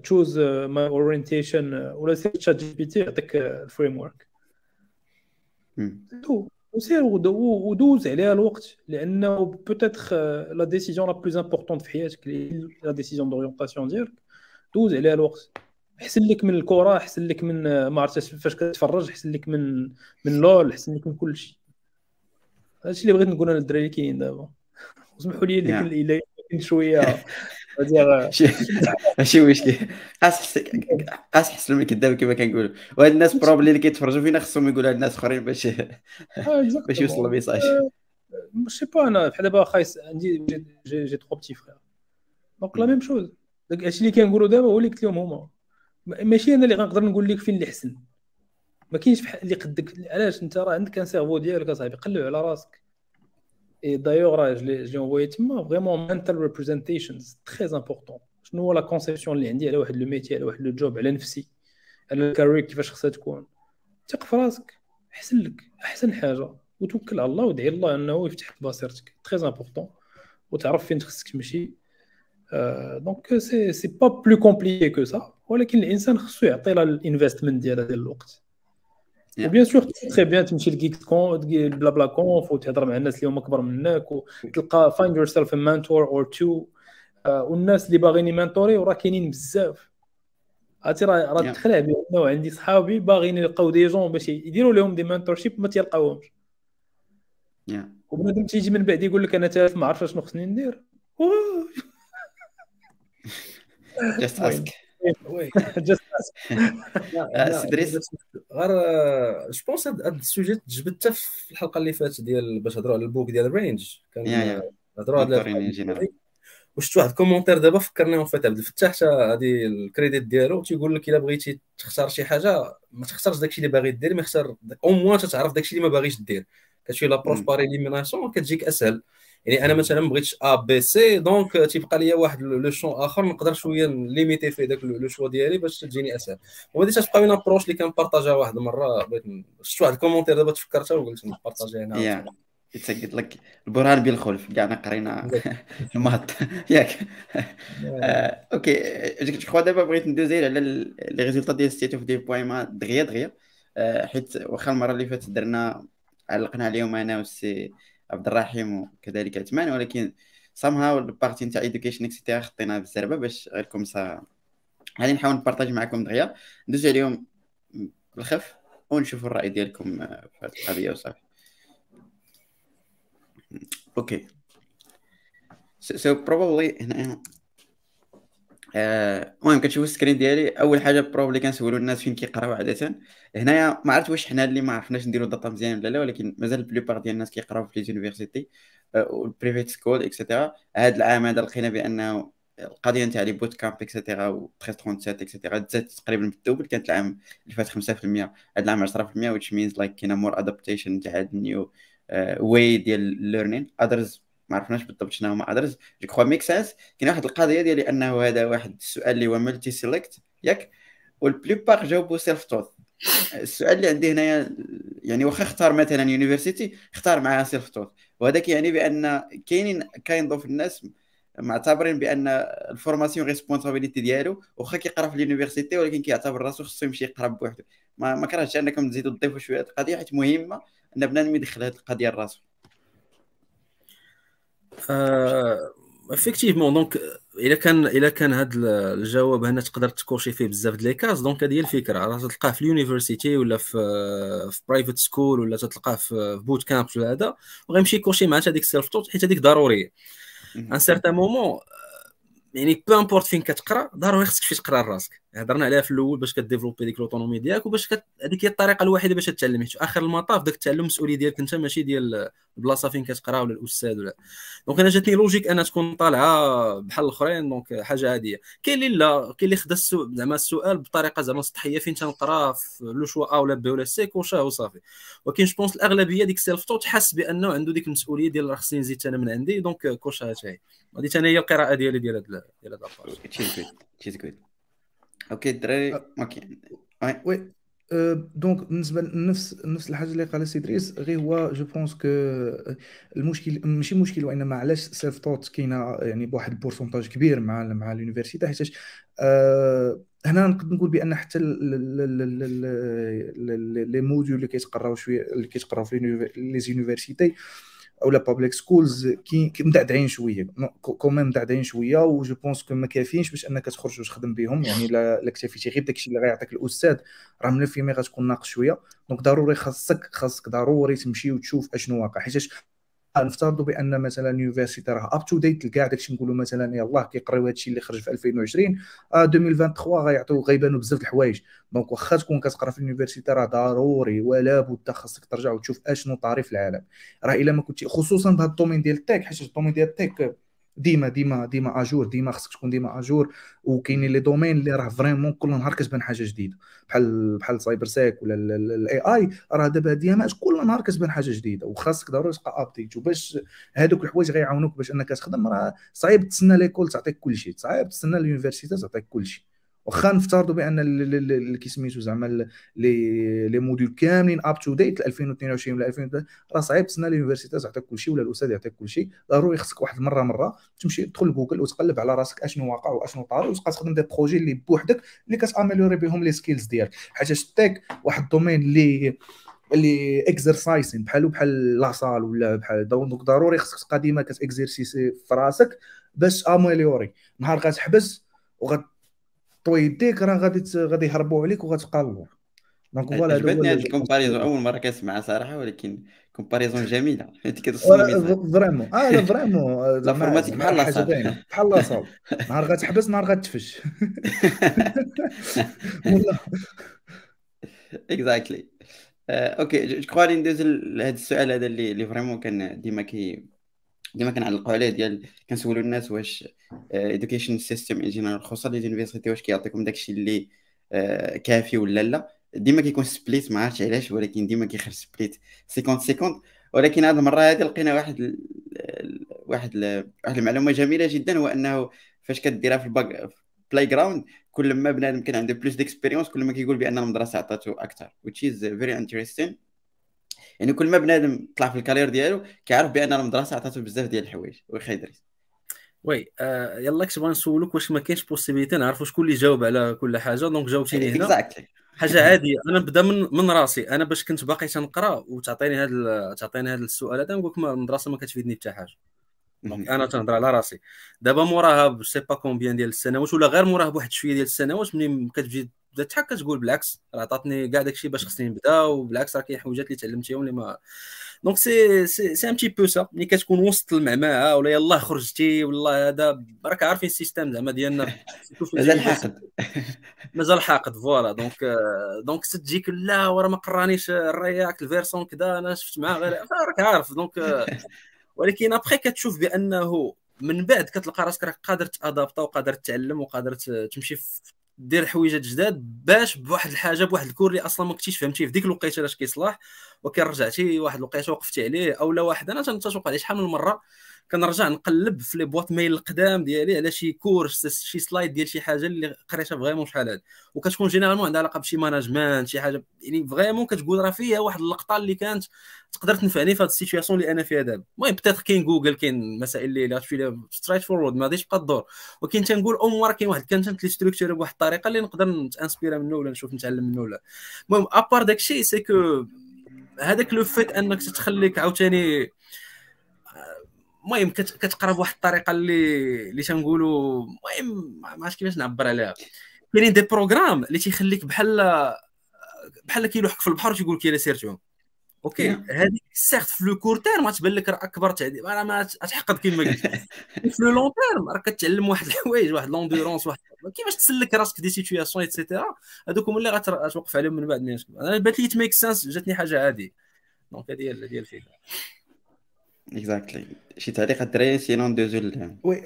choose my orientation ولا سير ChatGPT يعطيك ال framework وسير ودوز عليها الوقت لأنه peut-être la décision la plus importante في حياتك la décision d'orientation ديالك. دوز عليها الوقت. احسن لك من الكره احسن لك من ما عرفتش فاش كتفرج احسن لك من من LoL احسن لك من كل شيء هادشي اللي بغيت نقول أنا للدراري اللي كاين دابا اسمحوا لي اللي الا شوية ماشي مشكل قاصح قاصح حسن من كذاب كما كنقولوا وهاد الناس probably اللي كيتفرجوا فينا خصهم يقولوا للناس اخرين باش باش يوصل ال message c'est pas أنا بحال دابا خايس عندي j'ai trois petits frères donc la même chose داك الشيء اللي كنقولوا دابا هو اللي قلت لهم هما ماشي أنا اللي غنقدر نقول لك فين اللي حسن. ما كاينش اللي قدك. علاش؟ أنت راه عندك un cerveau ديالك أصاحبي قلب على راسك. اي دايوغ راه j'ai envoyé تما vraiment mental representations très important شنو هو la conception اللي عندي على واحد le métier على واحد le job على نفسي على ال carrière كيفاش خصها تكون. ثق في راسك احسن لك احسن حاجة. وتوكل على الله ودعي الله أنه يفتح بصيرتك. très important وتعرف فين خصك تمشي. donc c'est c'est pas plus compliqué que ça ولكن الإنسان خصو يعطي لها ال investment ديالها ديال الوقت. و bien sûr très bien تمشي ل Geeks conf blabla conf وتهضر مع الناس اللي هما أكبر منك وتلقى find yourself mentor or two والناس اللي باغيين ي mentori وراه كاينين بزاف. عرفتي راه راه تخلع بهم. عندي صحابي باغيين يلقاو des jeunes باش يديروا لهم des mentorship ما تيلقاوهمش. وبنادم تيجي من بعد يقول لك أنا تالف ما عرفتش شنو خصني ندير. just ask oui غير je pense هاد ال sujet تجبد حتى في الحلقة اللي فاتت ديال باش هضروا على ال book ديال Range كان هضروا على وشفت واحد commentaire دابا فكرني en fait عبد الفتاح حتى هذه ال credit ديالو تيقول لك إلا بغيتي تختار شي حاجة ما تختارش داكشي اللي باغي دير ما اختار au moins تتعرف داكشي اللي ما باغيش دير. كتمشي l'approche par élimination كتجيك أسهل. يعني أنا مثلا بغيت A B C donc تيبقى ليا واحد le champ آخر نقدر شوية limiter فيه داك le choix ديالي باش تجيني أسهل. وهذه تتبقى من approche اللي كن partager واحد المره بغيت شفت واحد ال commentaire دابا تفكرتها وقلت ن partager هنا. قلت لك البرهان بالخلف كاع قرينا ال maths ياك. okay. so دابا بغيت ندوزي على les résultats ديال State of Dev.ma دغيا دغيا. حيت واخا المرة اللي فاتت درنا علقنا عليهم أنا والسي عبد الرحيم وكذلك عثمان ولكن somehow ال partie نتاع education et cetera خطيناها بالزربه باش غير comme ça غادي نحاول ن partage معكم دغيا. ندوز عليهم بالخف ونشوفوا الرأي ديالكم في هذه القضية وصافي. okay. so probably هنا آه، المهم كتشوفوا ال screen ديالي أول حاجة probably كنسولوا الناس فين كيقراو عادة. هنايا ما عرفت واش حنا اللي ما عرفناش نديروا ال data مزيان ولا لا ولكن مازال ال plupart ديال الناس كيقراو في les universités وال private school et cetera هذا العام هذا لقينا بانه القضية نتاع les bootcamps et cetera و 1337 et cetera تزاد تقريبا بال double. كانت العام اللي فات 5% هذا العام 10% which means like كاينة more adaptation تاع هاد ال new way ديال learning others ما عرفناش بالضبط شنو هما. others je crois make sense كاين واحد القضية ديال أنه هذا واحد السؤال اللي هو multi-select ياك؟ و la plupart جاوبوا self-taught السؤال اللي عندي هنايا يعني واخا اختار مثلا university اختار معها self-taught وهذا كيعني بأن كاينين كاين في الناس معتبرين بأن ال formation responsabilité ديالو واخا كيقرا في ال university ولكن كيعتبر راسو خصو يمشي يقرأ بوحدو. ما, ما كرهتش أنكم تزيدوا تضيفوا شوية القضية حيت مهمة أن بنادم يدخل هذه القضية لراسو. effectivement donc إلا كان إلا كان هذا الجواب هنا تقدر ت cocher فيه بزاف ديال les cases. donc هذه هي الفكرة. راه تلقاه في ال university ولا في في private school ولا تلقاه في bootcamp ولا هذا. وغيمشي ي cocher مع هذيك ال self-taught حيت هذيك ضرورية. un certain moment يعني peu importe فين كتقرا ضروري خصك تمشي تقرا لراسك. هضرنا عليها في الأول باش ك développer ديك l'autonomie ديالك وباش كت... هذيك هي الطريقة الوحيدة باش تتعلم. حيت آخر المطاف داك التعلم مسؤولية ديالك أنت ماشي ديال البلاصة فين كتقرا ولا الأستاذ ولا. donc أنا جاتني logique ان تكون طالعة بحال الأخرين donc حاجة عادية. كاين اللي لا كاين اللي خدا زعما السؤال بطريقة زعما سطحية فين تنقرا في le choix A ولا B ولا C coché وصافي. ولكن je pense الأغلبية ديك self-taught حاس بأنه عنده ديك المسؤولية ديال راه خصني نزيد أنا من عندي donc coché هذه ثاني هي القراءة ديالي ديال هاد ديال هاد that's good that's good okay الدراري okay oui donc بالنسبة لنفس نفس الحاجة اللي قالها سي ادريس غير هو je pense que المشكل ماشي مشكل وانما علاش self-taught كاينة يعني بواحد ال pourcentage كبير مع مع ال university حيت هنا نقدر نقول بان حتى les modules اللي كيتقراو شوية اللي كيتقراو في les universités اولا public schools كي مدعدعين شوية. quand même مدعدعين شوية و je pense que ما كافيينش باش أنك تخرج وتخدم بهم. يعني لا اكتفيتي غير داكشي اللي غيعطيك الأستاذ راه من غتكون ناقص شوية. donc ضروري خاصك خاصك ضروري تمشي وتشوف أشنو واقع. حيت نفترضوا بأن مثلا ال university راه up to date كاع داكشي نقولوا مثلا يلاه كيقريو هادشي اللي خرج في 2020 à 2023 غيعطيو غيبانوا بزاف الحوايج. donc واخا تكون كتقرا في ال university راه ضروري ولا بد خاصك ترجع وتشوف أشنو طاري في العالم. راه إلا ما كنتي خصوصا في هذا ال domaine ديال ال tech حيت ال domaine ديال ال tech ديما ديما ديما à jour ديما خصك تكون ديما à jour. وكاينين les domaines اللي راه vraiment كل نهار كتبان حاجة جديدة. بحال بحال cybersec ولا ال AI راه دابا ديما كل نهار كتبان حاجة جديدة. وخاصك ضروري تبقى update وباش هادوك الحوايج غيعاونوك باش أنك تخدم راه صعيب تسنى l'école تعطيك كل شيء صعيب تسنى ال university تعطيك كل شيء واخا نفترضوا بأن اللي كيسميتو زعما les modules كاملين up to date 2022 ولا 2023 راه صعيب تسنى ال university تعطيك كل شيء ولا الأستاذ يعطيك كل شيء ضروري خصك واحد المره مرة تمشي تدخل لجوجل وتقلب على راسك أشنو واقع وأشنو طاري وتبقى تخدم des projets اللي بوحدك اللي كت améliorer بهم les skills ديالك. حيت ال tech واحد الدومين اللي اللي exercising بحالو بحال la salle ولا بحال donc ضروري خصك تبقى ديما كت exercer في راسك باش améliorer نهار غتحبس وغت طوي يديك راه غادي غادي يهربوا عليك وغتبقى اللور donc voilà عجبتني هذه ال comparaison أول مرة كنسمعها صراحة ولكن comparaison جميله أنت كتوصل vraiment آه لا vraiment l'informatique بحال la salle بحال la salle نهار غتحبس نهار غتفش. exactly okay je crois ندوز لهذا السؤال هذا اللي vraiment كان ديما كي ديما كنعلقوا عليه ديال كنسولوا الناس واش education system en général خصوصا les universités واش كيعطيكم داكشي اللي آه، كافي ولا لا ديما كيكون split ما عرفتش علاش ولكن ديما كيخرج split 50 cinquante ولكن هذه المرة هذه لقينا واحد. واحد. واحد المعلومة جميلة جدا هو أنه فاش كديرها في ال back playground كل ما بنادم كان عنده plus d'expérience كل ما كيقول بأن المدرسة عطاتو أكثر which is very interesting يعني كل ما بنادم طلع في ال carrière ديالو كيعرف بأن المدرسة عطاتو بزاف ديال الحوايج. واخا يدرس oui آه يلا كنت بغا نسولك واش ما كاينش possibilité نعرفوا شكون اللي جاوب على كل حاجة. donc جاوبتيني هنا. حاجة عادية. أنا نبدأ من من راسي. أنا باش كنت باقي تنقرأ وتعطيني هذا تعطيني هذا السؤال هذا نقول لك المدرسة ما كتفيدني حتى حاجة. دونك أنا تنهضر على راسي. دابا موراها سي با كومبيان ديال السنوات ولا غير موراها بواحد شوية ديال السنوات ملي كتجي بدات تحك كتقول بالعكس راه عطاتني كاع داكشي باش خصني نبدا وبالعكس راه كاين حويجات اللي تعلمتيهم اللي ما. دونك سي سي سي ان تي بو سا ملي كتكون وسط المعمعة ولا يلاه خرجتي ولا هذا راك عارفين السيستم زعما ديالنا. مازال حاقد. مازال حاقد فوالا. دونك دونك تجيك لا ورا ما قرانيش الرياكت الفيرسون كذا أنا شفت معاه غير راك عارف. donc ولكن ابخي كتشوف بأنه من بعد كتلقى راسك راك قادر t'adapter وقادر تتعلم وقادر تمشي في دير حويجات جداد باش بواحد الحاجة بواحد ال cours اللي أصلا ما كنتيش فهمتيه. في ديك الوقيته علاش كيصلاح ولكن رجعتي واحد الوقيته وقفتي عليه أو لا واحد. أنا تنتوقع شحال من مرة. كنرجع نقلب في les boîtes mail القدام ديالي على شي course شي slide ديال شي حاجة اللي قريتها vraiment شحال هاد. وكتكون généralement عندها علاقة بشي management شي حاجة يعني vraiment كتقول راه فيها واحد اللقطة اللي كانت تقدر تنفعني في هاد ال situation اللي أنا فيها دابا. المهم peut-être كاين جوجل كاين مسائل اللي غتمشي لها straightforward ما غاديش تبقى الدور ولكن تنقول مرة كاين واحد ال content اللي structuré بواحد الطريقة اللي نقدر نت inspirer منه ولا نشوف نتعلم منه ولا. المهم à part داكشي c'est que هذاك le fait أنك تتخليك عاوتاني المهم كتقرا بواحد الطريقة اللي اللي تنقولوا المهم ما عرفتش كيفاش نعبر عليها. كاينين des programmes اللي تيخليك بحال بحال كيلوحك في البحر وتيقول لك الا سيرتو OK هذيك سيرت في le court terme غتبان لك راه أكبر تعذيب راه ما تحقد كما قلت في le long terme راه كتعلم واحد الحوايج واحد l'endurance واحد كيفاش تسلك راسك des situations et cetera هذوك هما اللي غتوقف عليهم من بعد. ما أنا بانت لي ت make sense جاتني حاجة عادية. donc هذه هي الفكرة. exactly شي تعليق الدراري sinon ندوزو ل oui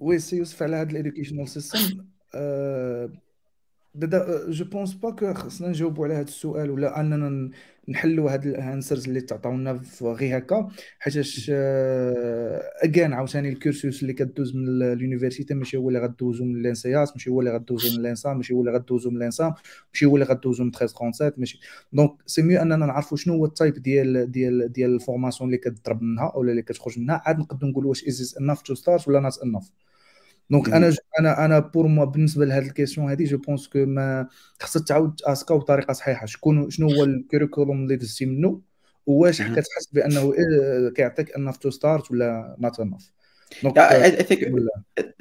oui سي يوسف على هذا ال educational system بعدا je pense pas que خصنا نجاوبوا على هذا السؤال ولا أننا نحلوا هاد ال answers اللي تعطاونا غير هكا حيتاش again عاوتاني ال cursus اللي كدوز من ال university ماشي هو اللي غدوزو من l'ENSIAS ماشي هو اللي غدوزو من l'ENSAM ماشي هو اللي غدوزو من l'ENSAM ماشي هو اللي غدوزو من 1337 ماشي. donc c'est mieux أننا نعرفوا شنو هو ال type ديال ديال ديال ال formation اللي كتضرب منها أو اللي كتخرج منها عاد نقدروا نقولوا واش is enough to start ولا not enough donc أنا أنا أنا pour moi بالنسبة لهاد ال question هادي je pense que ما خصك تعاود ت ask ها بطريقة صحيحة. شكون شنو هو ال curriculum اللي دزتي منه؟ واش كتحس بأنه إيه كيعطيك enough to start ولا not enough donc I think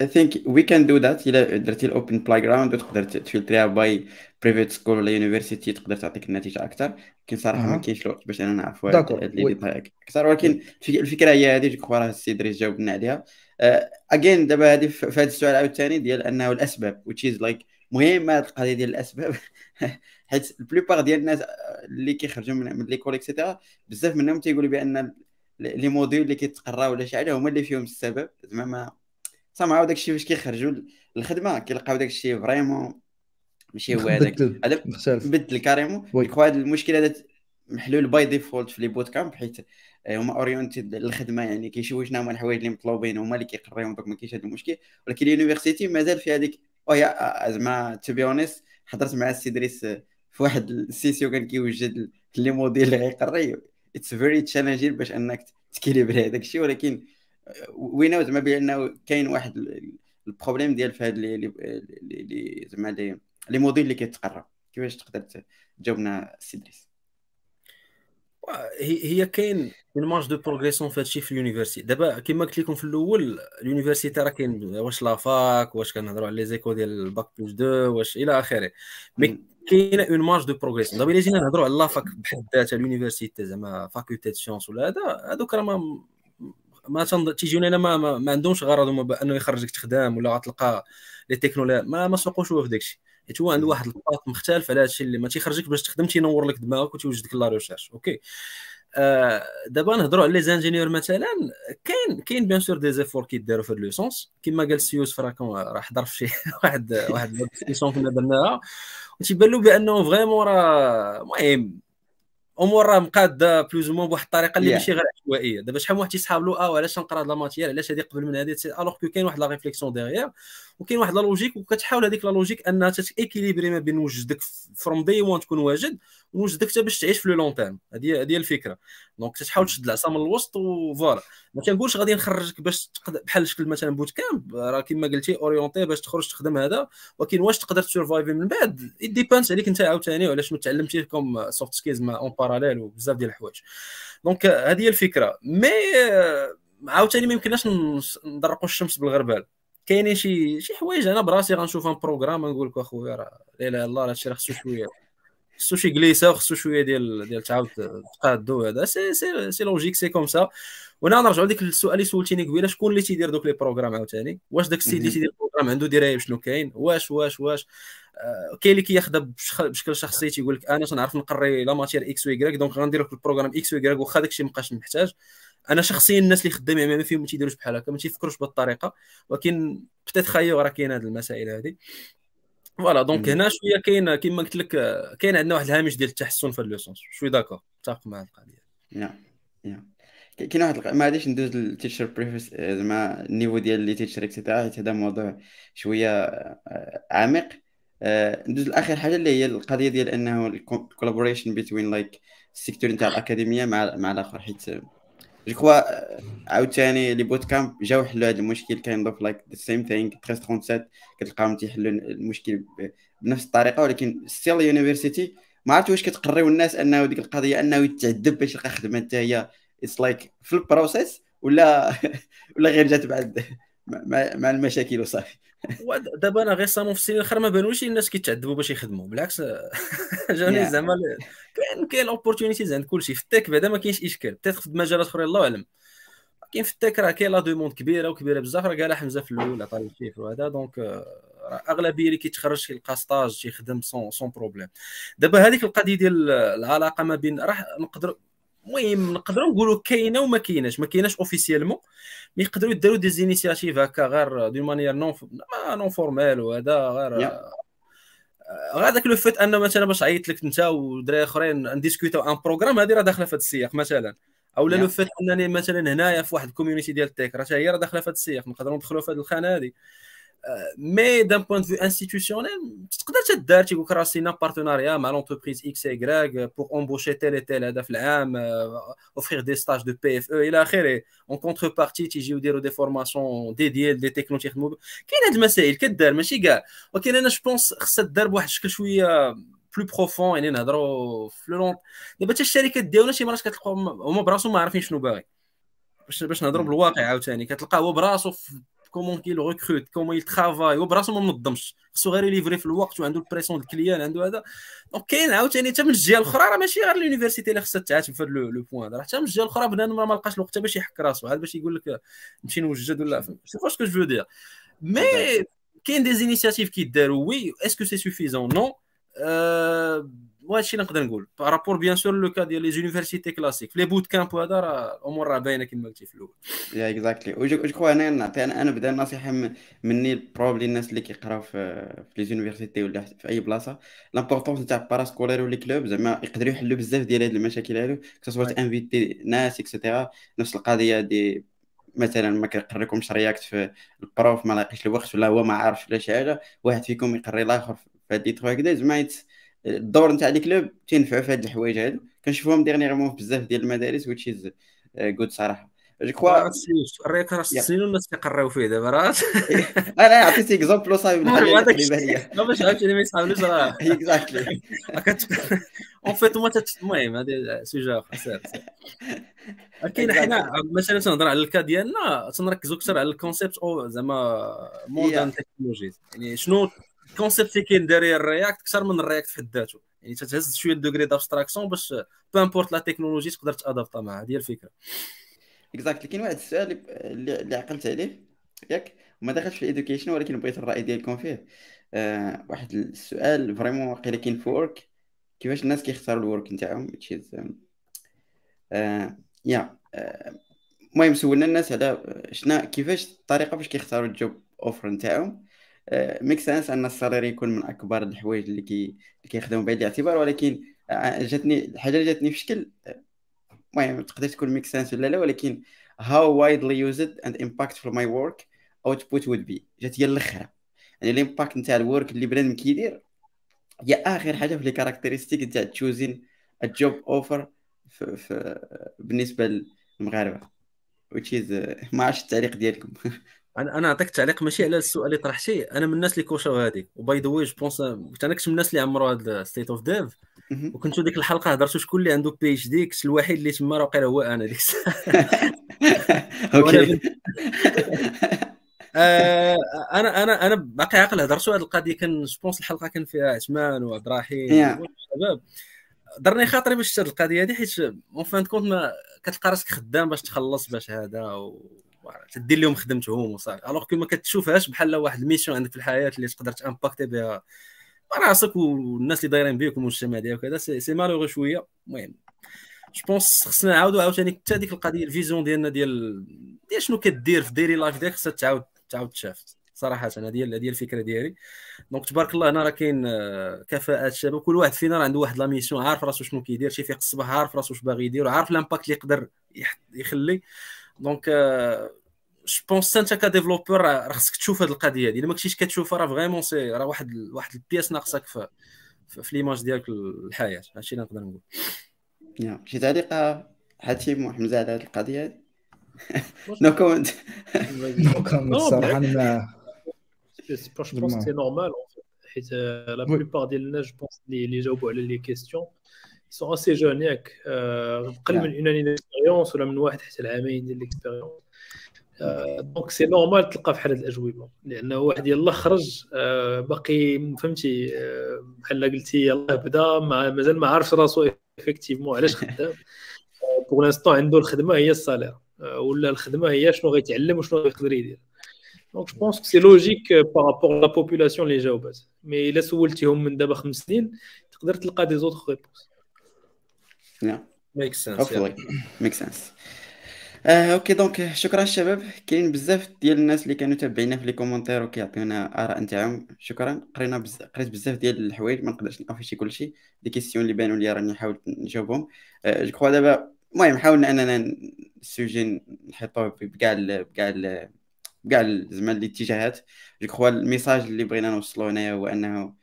I think we can do that إلا درتي ال open playground وتقدر ت filtrer يها by private school ولا university تقدر تعطيك النتيجة أكثر. ولكن صراحة ما كاينش الوقت باش أنا نعرف هاد أكثر ولكن الفكرة هي هذه je crois راه السي دريس جاوبنا عليها. again uh, دابا هذه في هذا السؤال عاوتاني ديال أنه الأسباب which is like مهمه هذه القضية ديال الأسباب حيت ال plupart ديال الناس اللي كيخرجوا من, l'école et cetera بزاف منهم تيقولوا بأن les modules اللي كيتقراو ولا شي حاجة هما اللي فيهم السبب. زعما ما سامعوا داك الشيء فاش كيخرجوا الخدمه كيلقاو داك الشيء vraiment ماشي هو هذاك. هذا بدل carrément. هذا المشكل هذا محلول by default في les bootcamps حيت هما oriented للخدمة يعني كيشوفوا شنو هما الحوايج اللي مطلوبين هما اللي كيقريهم donc ما كاينش هذا المشكل. ولكن ال university مازال في هذيك وهي زعما to be honest حضرت مع السي دريس في واحد ال session كان كيوجد les modules اللي غيقري. it's very challenging باش انك ت équilibrer هذاك الشيء ولكن we know زعما بأنه كاين واحد ال problème ديال في هاد les زعما les modules اللي كيتقرا. كيفاش تقدر تجاوبنا السي دريس؟ هي كاين une marge de progression في هادشي في ال university دابا كما قلت لكم في الأول ال university راه كاين واش la fac واش كنهضروا على les écoles ديال ال bac plus deux واش إلى آخره. mais كاينة une marge de progression دابا إلا جينا نهضروا على la fac بحد ذاتها ال university زعما faculté sciences ولا هذا هذوك راه ما ما تيجيونا أنا ما, ما, ما عندهمش غرض هما بأنه يخرجك تخدم ولا غتلقى les technologies ما ما سوقوش هو في داكشي. حيت هو عنده واحد الباط مختلف على هادشي اللي ما تيخرجك باش تخدم تينور لك دماغك وتيوجدك la recherche OK. آه دابا نهضروا على les ingénieurs مثلا كاين كاين bien sûr des efforts كيداروا في licence كما قال السي يوسف راه راه حضر في شي واحد واحد licence كنا درناها. وتيبان له بأنه vraiment راه المهم امور راه مقاده plus ou moins بواحد الطريقة اللي ماشي غير عشوائية. دابا شحال من واحد تيسحاب له آه علاش نقرا هاد la matière علاش هادي قبل من هادي alors que كاين واحد la réflexion derrière وكاين واحد la logique وكتحاول هذيك la logique أنها ت équilibrer ما بين وجدك from day one تكون واجد ونوجدك حتى باش تعيش في le long terme هذه هذه الفكرة. donc تحاول تشد العصا من الوسط و voilà ما كنقولش غادي نخرجك باش بحال شكل مثلا bootcamp راه كما قلتي orienté باش تخرج تخدم هذا ولكن واش تقدر ت survive ي من بعد؟ depends عليك أنت عاوتاني وعلاش ما تعلمتي comme soft skills en parallèle وبزاف ديال الحوايج. donc هذه هي الفكرة. mais عاوتاني ما يمكنناش نضرقوا الشمس بالغربال. كاينين شي شي حوايج أنا براسي غنشوفهم programme نقول لك أخويا راه لا إله إلا الله هادشي راه خصو شوية خصو شي كليسه وخصو شوية ديال ديال تعاود تقادو هذا. c'est c'est c'est logique c'est comme ça وأنا نرجعوا لديك السؤال اللي سولتيني قبيلة شكون اللي تيدير دوك les programmes عاوتاني؟ واش داك السيد اللي تيدير ال programme عنده دراية بشنو كاين؟ واش واش واش؟ آه كاين اللي كياخذها بشكل شخصي تيقول لك أنا تنعرف نقري la matière X و دونك غندير لك ال programme X و واخا داك الشيء مابقاش محتاج. أنا شخصيا الناس اللي خدامين ما فيهم ما تيديروش بحال هكا ما تيفكروش بهذه الطريقة ولكن peut-être خايو راه كاين هذه المسائل هذه voilà donc هنا شوية كاين كما قلت لك كاين عندنا واحد الهامش ديال التحسن في ال licence. je suis d'accord متفق مع القضية. يا يا كاين واحد ما غاديش ندوز لل teacher بريفيس زعما ال niveau ديال les teachers et cetera حيت هذا موضوع شوية آه، عميق. آه، ندوز لآخر حاجة اللي هي القضية ديال إنه ال collaboration بين like ال secteur نتاع الاكاديميه مع مع الآخر حيت je crois عاوتاني les bootcamps جاو حلوا هذا المشكل كاين of like the same thing 1337 كتلقاهم تيحلوا المشكل بنفس الطريقة ولكن still university ما عرفت واش كتقريو الناس أنه ديك القضية أنه يتعذب باش يلقى خدمة حتى هي it's like في ال process ولا ولا غير جات بعد مع المشاكل وصافي. دابا أنا غير في السنين الاخرى ما بانوش الناس كيتعذبوا باش يخدموا بالعكس جاني زعما كاين كاين opportunities عند كلشي. في ال tech بعدا ما كاينش إشكال. peut-être في مجالات أخرى الله أعلم. كاين في ال tech راه كاين la demande كبيرة وكبيرة بزاف. راه قالها حمزة في الأول عطاني ال chiffres وهذا. donc راه أغلبية اللي كيتخرج كيلقى stage تيخدم sans sans problème دابا هذيك القضية ديال العلاقة ما بين راح نقدر المهم نقدروا نقولوا كاينة وما كايناش. ما كايناش officiellement mais يقدروا يديروا des initiatives هكا غير d'une manière non non formelle وهذا غير غير داك le fait أنه مثلا باش عيط لك أنت ودراري أخرين نديسكوتيو un programme هذه راه داخلة في هذا السياق مثلا. أو le fait أنني مثلا هنايا في واحد ال community ديال ال tech راه هي راه داخلة في هذا السياق نقدروا ندخلوا في هذه الخانة هذه. mais d'un point de vue institutionnel تقدر تدار تيقول لك راه signe un partenariat مع l'entreprise X et Y pour embaucher tel et tel هذا في العام offrir des stages de PFE إلى اخره en contrepartie تيجيو يديروا des formations dédiées des technos تيخدموا كاين هاد المسائل كدار ماشي كاع ولكن أنا je pense خصها تدار بواحد الشكل شوية plus profond يعني نهضروا في le دابا حتى الشركات ديالنا شي مرات كتلقاهم هما براسهم ما عارفين شنو باغي باش باش نهضروا بالواقع عاوتاني كتلقاه هو براسو comment كي recrute comment يترافاي وبراسو ما منظمش خصو غير ي livrer في الوقت وعنده ال pression ال client عنده هذا donc كاين عاوتاني حتى من الجهه الاخرى راه ماشي غير ال université اللي خصها تعاتب في هذا le point راه حتى من الجهه الاخرى بنادم راه ما لقاش الوقت باش يحك راسو عاد باش يقول لك نمشي نوجد ولا c'est فاش que je dire mais كاين des initiatives كيداروا oui est-ce que c'est suffisant non وهذا الشيء اللي نقدر نقول. par rapport bien sûr le cas ديال les universités classiques في les bootcamps وهذا راه الأمور راه باينة كما قلتي في الأول. يا exactly و je crois أنا نعطي أنا أنا بدا نصيحه مني probably الناس اللي كيقراو في les universités ولا في أي بلاصة لامبورطونس تاع باراسكولير ولا كلوب زعما يقدروا يحلوا بزاف ديال هاد المشاكل هادو كسوا انفيتي ناس اكسيتيرا نفس القضية دي مثلا ما كيقريكمش رياكت في البروف ما لاقيش الوقت ولا هو ما عارفش ولا شي حاجة واحد فيكم يقري الآخر في هاد لي تخوا هكذا زعما الدور نتاع لي كلوب تينفعوا في هاد الحوايج هادو. كنشوفهم ديرنيغمون في بزاف ديال المدارس وتش از جود صراحة. جو كوا الريك راه السنين والناس كيقراو فيه دابا راه؟ أنا عطيتي exemple وصايب الحاجة لا باش عاوتاني ما يصحابنيش راه. exactly en fait هما المهم هذا sujet آخر كاين حنا مثلا تنهضر على ال cas ديالنا تنركزوا أكثر على ال concept أو زعما modern technologies يعني شنو ال concept اللي كاين داري ال React أكثر من ال React في حد ذاته يعني تتهز شوية دوغري d'abstraction باش peu importe la technologie تقدر t'adapta معها هذه الفكرة. exactly كاين واحد السؤال اللي عقلت عليه ياك؟ وما دخلش في ال education ولكن بغيت الرأي ديالكم فيه. آه واحد السؤال vraiment واقيلا كاين في work كيفاش الناس كيختاروا ال work نتاعهم؟ choose آه yeah، المهم سولنا الناس على شنا كيفاش الطريقة باش كيختاروا ال job offer نتاعهم. make sense أن ال salary يكون من أكبر الحوايج اللي كي كيخدموا بعين الاعتبار ولكن آه، جاتني الحاجة اللي جاتني في شكل آه، المهم تقدر تكون make sense ولا لا ولكن how widely used and impactful my work output would be. جات هي الأخرى. يعني ال impact نتاع ال work اللي بنادم كيدير هي آخر حاجة في les caractéristiques نتاع choosing ال job offer بالنسبة للمغاربة which is ما عرفتش التعليق ديالكم. أنا أنا نعطيك تعليق ماشي على السؤال اللي طرحتي أنا من الناس اللي cochaw هذيك و by the way je pense كنت أنا كنت من الناس اللي عمروا هذا State of Dev وكنت ديك الحلقة هضرتوا شكون اللي عنده PhD كنت الوحيد اللي تما راه وقيلا هو أنا ديك okay. آه، أنا أنا أنا باقي عاقل هضرتوا هذه القضية. كان je pense الحلقة كان فيها عثمان وعبد الرحيم والشباب درني خاطري باش هذه القضية هذه حيت en fin de compte ما كتلقى راسك خدام باش تخلص باش هذا و... تدير لهم خدمتهم وصافي alors que ما كتشوفهاش بحال واحد ال mission عندك في الحياة اللي تقدر ت impacter بها راسك والناس اللي دايرين بك والمجتمع ديالك وكذا c'est malheureux شوية. المهم je pense خصنا نعاودوا عاوتاني حتى ديك القضية ال vision ديالنا ديال ديال شنو كدير في daily life ديالك خصها تعاود تعاود تشاف صراحة هذه هي الفكرة ديالي. donc تبارك الله هنا راه كاين آه، كفاءات الشباب كل واحد فينا راه عنده واحد la mission عارف راسو شنو كيدير شي فيق الصباح عارف راسو واش باغي يدير وعارف ال impact اللي يقدر يخلي. donc je pense انت ك developer راه خصك تشوف هذه القضية هذه إلا ما كنتيش كتشوفها راه vraiment c'est راه واحد واحد ال pièce ناقصك في في l'image ديالك الحياة. هادشي اللي نقدر نقول. شي تعليق حاتم وحمزه على هذه القضية. هذه no comment no comment صراحة أنا je pense c'est normal حيت la plupart ديال الناس je pense اللي جاوبوا على les questions sont assez jeunes ياك قل من une année d'expérience ولا من واحد حتى لعامين ديال l'expérience donc c'est normal تلقى في هذه الأجوبة. لأنه واحد يلاه خرج باقي فهمتي؟ بحال قلتي يلاه بدا مازال ما عارفش راسو effectivement علاش خدام. pour l'instant عنده الخدمة هي ال salaire ولا الخدمة هي شنو غيتعلم وشنو غيقدر يدير. donc je pense c'est logique par rapport la population اللي جاوبات. mais إلا سولتيهم من دابا خمس سنين تقدر تلقى des autres réponses make sense make sense آه، okay donc شكرا الشباب. كاين بزاف ديال الناس اللي كانوا تابعينا في les commentaires وكيعطيونا آراء نتاعهم. شكرا. قرينا بز... قريت بزاف ديال الحوايج ما نقدرش n'afficher كلشي. des questions اللي بانوا لي راني نحاول نجاوبهم. أه je crois دابا المهم حاولنا أننا ال sujet نحطوه بكاع بكاع بكاع زعما الاتجاهات je crois ال message اللي بغينا نوصلو هنايا هو أنه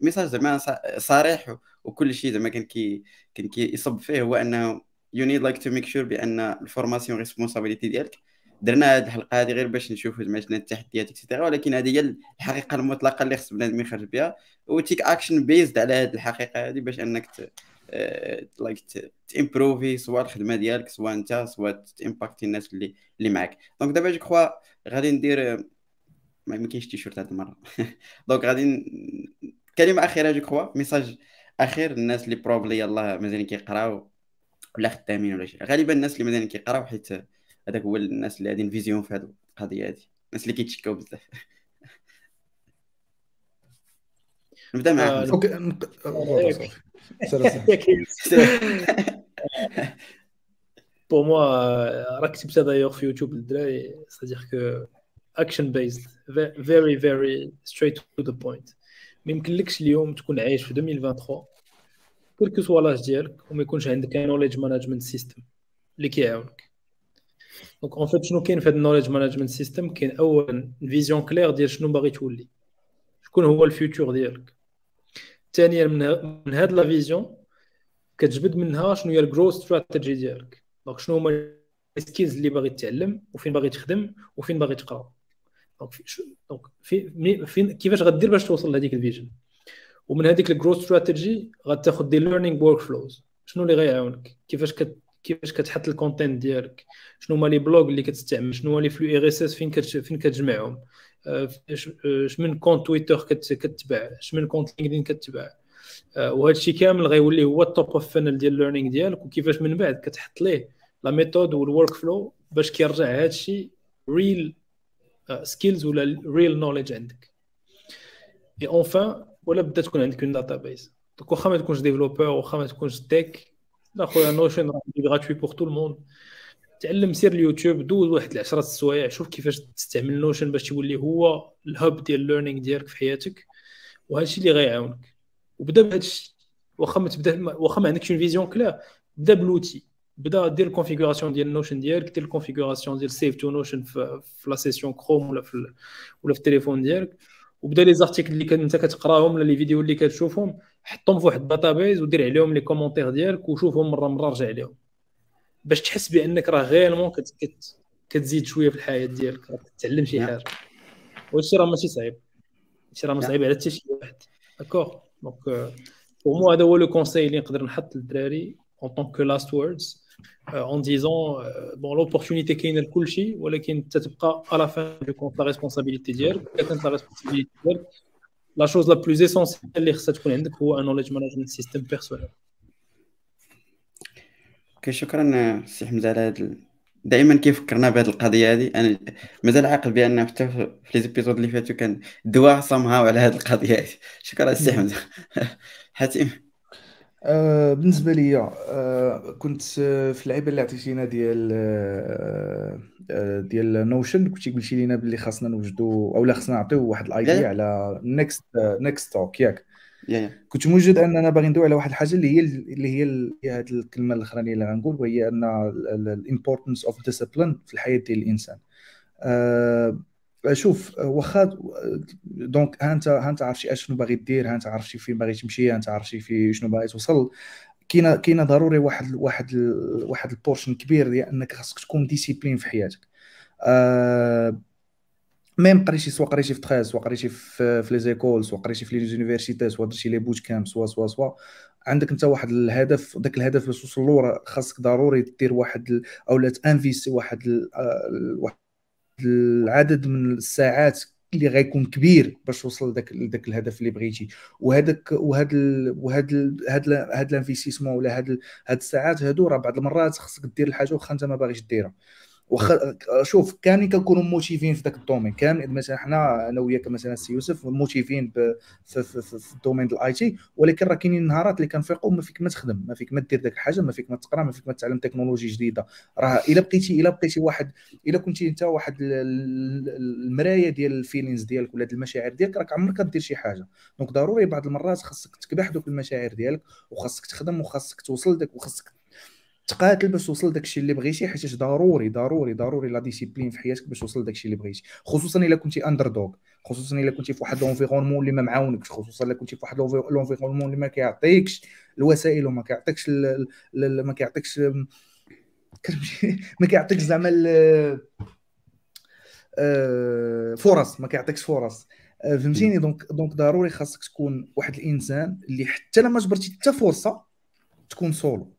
message زعما صريح وكل شيء زعما كان كي كان كيصب فيه هو أنه you need like to make sure بأن ال formation responsabilité ديالك. درنا هذه الحلقة هذه غير باش نشوفوا زعما شنو التحديات et cetera ولكن هذه هي الحقيقة المطلقة اللي خص بنادم يخرج بها و take action based على هذه الحقيقة هذه باش أنك like t'improver سواء الخدمة ديالك سواء أنت سواء t'impacter الناس اللي اللي معاك. donc دابا je crois غادي ندير ما كاينش تيشيرت هذه المرة. donc غادي كلمة أخيرة je crois message أخير للناس اللي probably يلاه مازال كيقراو. ولا خدامين ولا شي. غالبا الناس اللي مازال كيقراو حيت هذاك هو الناس اللي غادي vision في هذه القضية هذه الناس اللي كيتشكاو بزاف. نبدأ معاك. okay pour moi راك كتبتها دايوغ في يوتيوب للدراري سادير كو action based very very straight to the point ما يمكنلكش اليوم تكون عايش في 2023 quel que soit l'âge ديالك وما يكونش عندك knowledge management system اللي كيعاونك donc en fait شنو كاين في هذا ال knowledge management system كاين اولا vision claire ديال شنو باغي تولي شكون هو ال future ديالك ثانيا من, هاد la vision كتجبد منها شنو هي ال growth strategy ديالك donc شنو هما ال skills اللي باغي تتعلم وفين باغي تخدم وفين باغي تقرا donc donc في فين كيفاش غدير باش توصل لهذيك ال vision ومن هذيك ال growth strategy غتاخذ des learning workflows شنو اللي غيعاونك؟ كيفاش كت كيفاش كتحط ال content ديالك؟ شنو هما les blogs اللي كتستعمل؟ شنو هما les flux RSS فين كت فين كتجمعهم؟ اش من compte تويتر كتبع؟ اش من compte لينكدين كتبع وهذا الشيء كامل غيولي هو ال top of funnel ديال ال learning ديالك وكيفاش من بعد كتحط ليه la méthode وال workflow باش كيرجع هذا الشيء real skills ولا real knowledge عندك. et enfin ولا بدا تكون عندك un database donc واخا ما تكونش développeur واخا ما تكونش tech لا خويا نوشن راه gratuit pour tout le monde تعلم سير اليوتيوب دوز واحد العشرة السوايع شوف كيفاش تستعمل نوشن باش تولي هو ال hub ديال ال learning ديالك في حياتك. وهذا الشيء اللي غيعاونك. وبدا بهذا الشيء واخا ما تبدا واخا ما عندكش une vision claire بدا plutôt بدا دير ال configuration ديال نوشن ديالك دير ال configuration ديال save to نوشن في l'extension كروم ولا في ولا في التليفون ديالك. وبدا les articles اللي انت كتقراهم ولا les vidéos اللي كتشوفهم حطهم في واحد ال database ودير عليهم les commentaires ديالك وشوفهم مرة مرة رجع عليهم باش تحس بأنك راه vraiment كت كت كتزيد شوية في الحياة ديالك راك تتعلم شي حاجة. وهادشي راه ماشي صعيب. هادشي راه صعيب على حتى شي واحد. d'accord donc pour moi هذا هو le conseil اللي نقدر نحط للدراري en tant que last words en disant bon l'opportunité كاينة لكل شيء ولكن تتبقى à la fin du compte la responsabilité ديالك كانت la responsabilité ديالك la chose la plus essentielle اللي خصها تكون عندك هو un knowledge management system personnel okay شكرا سي حمزة على هذا دائما كيفكرنا بهذه القضية هذه أنا مازال عاقل بأن حتى في les épisodes اللي فاتوا كان دواء صمها على هذه القضية هذه شكرا سي حمزة. حاتم. آه بالنسبة لي آه كنت آه، في اللعيبه اللي عطيتينا ديال آه آه، ديال نوشن كنتي قلتي لينا باللي خاصنا نوجدوا أولا خاصنا نعطيو واحد ال idea على next next talk ياك. كنت موجد أننا باغي ندوي على واحد الحاجة اللي هي اللي هي اللي هي هذه الكلمة الأخرانية اللي غنقول وهي أن ال importance of discipline في الحياة ديال الإنسان. آه شوف واخا donc انت انت عارف شنو باغي دير انت عارف فين باغي تمشي انت عارف في شنو باغي توصل. كاينة كاينة ضروري واحد واحد واحد ال portion كبير ديال انك خاصك تكون discipliné في حياتك. آه même قريتي soit قريتي في تخاز soit قريتي في في les écoles soit قريتي في les universités soit درتي les bootcamps سوا سوا سوا. عندك انت واحد الهدف ذاك الهدف باش توصل له خاصك ضروري دير واحد أو لا t'investir واحد واحد العدد من الساعات اللي غيكون كبير باش توصل لذاك لذاك الهدف اللي بغيتي. وهذاك وهاد ال وهاد ال هاد هاد ال investissement ولا هاد هاد الساعات هادو راه بعض المرات خصك دير الحاجة واخا انت ما باغيش ديرها. واخا شوف كاملين كنكونوا motivés في ذاك ال domaine. كامل مثلا حنا أنا وياك مثلا سي يوسف motivés في, في, في, في ال domaine ديال ال IT ولكن راه كاينين نهارات اللي كنفيقوا ما فيك ما تخدم ما فيك ما دير ذاك الحاجة ما فيك ما تقرا ما فيك ما تعلم تكنولوجي جديدة. راه إلا بقيتي إلا بقيتي واحد إلا كنتي أنت واحد المراية ديال ال feelings ديالك ولا المشاعر ديالك راك عمرك دير شي حاجة. donc ضروري بعض المرات خاصك تكبح دوك المشاعر ديالك وخاصك تخدم وخاصك توصل داك وخاصك تقاتل باش توصل لداكشي اللي بغيتي حيت ضروري ضروري ضروري la discipline في حياتك باش توصل لداكشي اللي بغيتي. خصوصا إلا كنتي underdog خصوصا إلا كنتي في واحد l'environnement اللي ما معاونكش خصوصا إلا كنتي في واحد l'environnement اللي ما كيعطيكش الوسائل وما كيعطيكش ما كيعطيكش ما كيعطيكش زعما آه، فرص ما كيعطيكش فرص. آه، فهمتيني؟ donc donc ضروري خاصك تكون واحد الإنسان اللي حتى لا ما جبرتي حتى فرصة تكون سولو.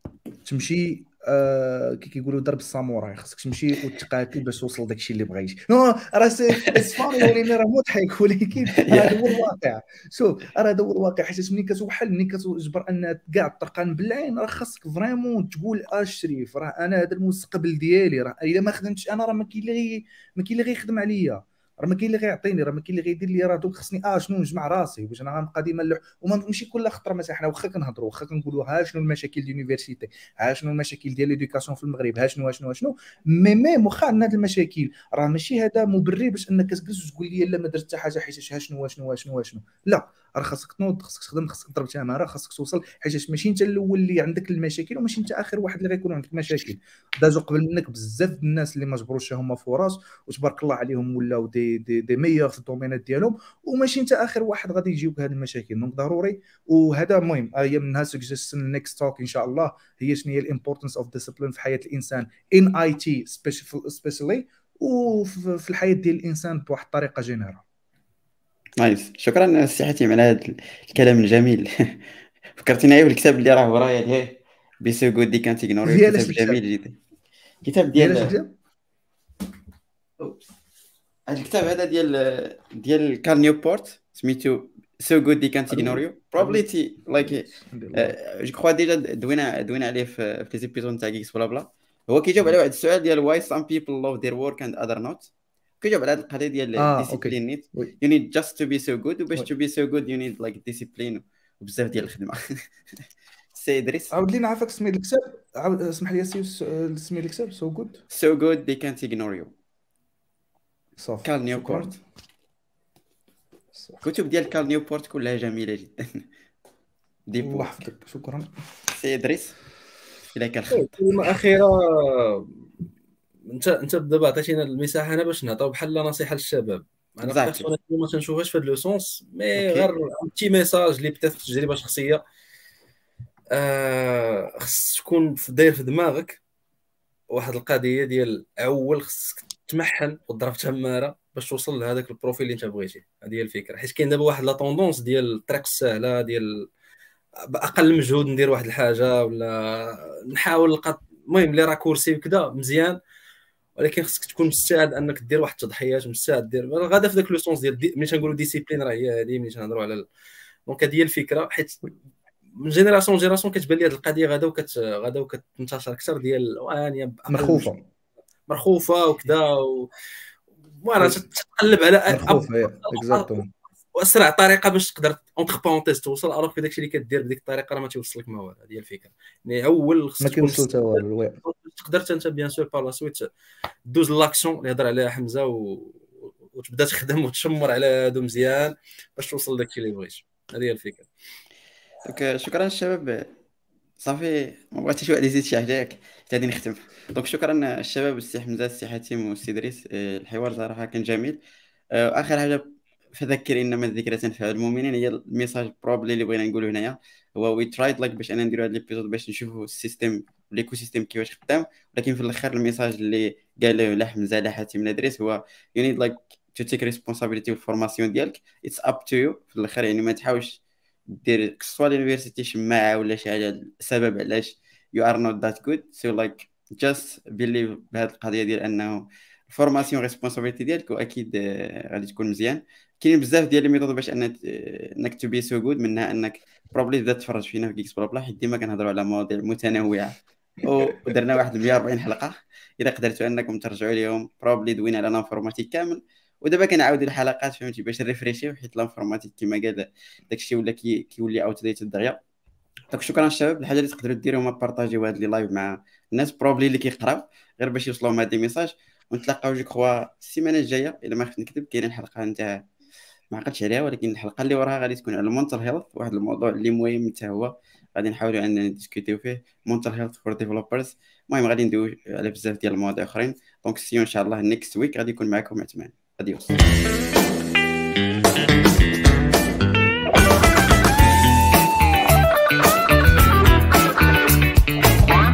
تمشي آه كي كيقولوا درب الساموراي خاصك تمشي وتقاتل باش توصل داكشي اللي بغيتي. non راه سفاري ولينا راه مضحك ولكن هذا هو الواقع. شوف راه هذا هو الواقع حيت ملي كتوحل ملي كتجبر أن كاع الطرقان بالعين راه خاصك vraiment تقول آ الشريف راه أنا هذا المستقبل ديالي راه إلا ما خدمتش أنا راه ما كاين اللي ما كاين اللي غيخدم عليا. راه ما كاين اللي غيعطيني راه ما كاين اللي غيدير لي راه دوك خصني آه شنو نجمع راسي باش أنا غنبقى ديما نلوح وما ماشي كل خطرة مثلا حنا واخا كنهضروا واخا كنقولوا ها شنو المشاكل ديال ال université ها شنو المشاكل ديال l'éducation في المغرب ها شنو شنو شنو. مي ميم واخا عندنا هاد المشاكل راه ماشي هذا مبرر باش أنك تجلس وتقول لي لا ما درت حتى حاجة حيت ها شنو شنو شنو شنو. لا. راه خاصك تنوض خاصك تخدم خاصك تضرب تماره خاصك توصل حيت ماشي انت الأول اللي عندك المشاكل وماشي انت اخر واحد اللي غيكون عندك مشاكل. دازو قبل منك بزاف الناس اللي ما جبروش هما فرص وتبارك الله عليهم ولاو دي دي, دي ميور في الدومينات ديالهم وماشي انت اخر واحد غادي يجيوك هذه المشاكل. donc ضروري وهذا المهم هي منها suggestion next talk إن شاء الله. هي شنو هي ال importance of discipline في حياة الإنسان in IT specially وفي الحياة ديال الإنسان بواحد الطريقة générale nice. شكرا سي حاتم على هذا الكلام الجميل. فكرتيني بالكتاب اللي راه ورايا ليه بي سو جود دي كانت اغنوري كتاب جميل جدا. كتاب ديال هذا الكتاب هذا ديال ديال كارل نيوبورت. سميتو سو جود دي كانت اغنوريو بروبلي تي like je crois déjà دوينا دوينا عليه في les épisodes تاع Geeksblabla هو كيجاوب على واحد السؤال ديال why some people love their work and other not كيجاوب على هذه القضية ديال ال discipline need you need just to be so good وباش to be so good you need like discipline وبزاف ديال الخدمة. سي ادريس عاود لينا عافاك سمي الكتاب عاود اسمح لي سمي الكتاب سو جود سو جود دي كانت اغنور يو صافي. كارل نيوبورت كتب ديال كارل نيوبورت كلها جميلة جدا. دي الله يحفظك. شكرا. سي ادريس إلى كان خير. كلمه اخيره انت انت دابا عطيتينا المساحة هنا باش نعطيو بحال نصيحة للشباب. أنا ما تنشوفهاش في هذا le sens mais غير petit message اللي peut-être تجربة شخصية. آه خص تكون داير في دماغك واحد القضية ديال اول خصك تمحن وتضرب تماره باش توصل لهذاك ال profil اللي انت بغيتي هذه هي الفكرة. حيت كاين دابا واحد la tendance ديال الطريق السهلة ديال بأقل مجهود ندير واحد الحاجة ولا نحاول نلقى المهم les raccourcis وكذا مزيان. ولكن خصك تكون مستعد انك دير واحد التضحيات مستعد دير غادا في ذاك le sens ديال des... ملي تنقولوا discipline راه هي هذه ملي تنهضروا على donc هذه هي الفكرة حيت من génération génération كتبان لي هذه القضية غادا وكت غادا وكتنتشر أكثر ديال وانيا مرخوفه مرخوفه وكذا و... وأنا تقلب على مرخوفه exactement واسرع طريقة باش تقدر entre parenthèses توصل alors داكشي اللي كدير بديك الطريقة راه ما تيوصلك ما والو هذه هي الفكرة. يعني أول ما كيوصل حتى والو تقدر أنت bien sûr par la suite دوز لاكسيون اللي هضر عليها حمزة و... وتبدا تخدم وتشمر على هادو مزيان باش توصل داكشي اللي بغيتي هذه هي الفكرة. donc شكرا الشباب. صافي ما بغيتش واحد يزيد شي حاجة ياك. غادي نختم. donc شكرا الشباب السي حمزة السي حاتم والسي دريس الحوار صراحة كان جميل. آه، آخر حاجة فذكر انما الذكرى تنفع المؤمنين هي ال message probably اللي بغينا نقولوا هنايا. هو we tried like باش أنا نديرو هذا l'épisode باش نشوفوا ال système l'écosystème كيفاش خدام. ولكن في الآخر ال message اللي قال لا حمزه لا حاتم لا هو you need like to take responsibility وال formation ديالك. it's up to you في الآخر يعني ما تحاولش دير soit l'université شماعة ولا شي حاجة السبب علاش you are not that good so like just believe بهذه القضية ديال أنه ال formation responsibility ديالك وأكيد آه، غادي تكون مزيان. كاين بزاف ديال ال méthodes باش إنك to be so good منها إنك probably تبدا تفرج فينا في Geeksblabla حيت ديما كنهضروا على مواضيع متنوعة. ودرنا واحد 140 حلقة. إذا قدرتوا إنكم ترجعوا ليهم probably دوينا على l'informatique كامل. ودابا كنعاودوا الحلقات فهمتي باش ن refresh يو حيت l'informatique كما قال داكشي ولا كيولي outdated دغيا donc شكرا الشباب. الحاجة اللي تقدروا ديروا هما بارطاجيو هذا le live مع الناس probably اللي كيقراو غير باش يوصلوا هاد ميساج ونتلاقاو je crois السيمانة الجاية. إلا ما خفت نكذب كاينة الحلقة نتاع ما عقلتش عليها ولكن الحلقة اللي وراها غادي تكون على ال mental health واحد الموضوع اللي مهم حتى هو. غادي نحاولوا أننا نديسكوتيو فيه mental health for developers المهم غادي ندويو على بزاف ديال المواضيع أخرين. donc see you إن شاء الله next week غادي يكون معكم عثمان. adiós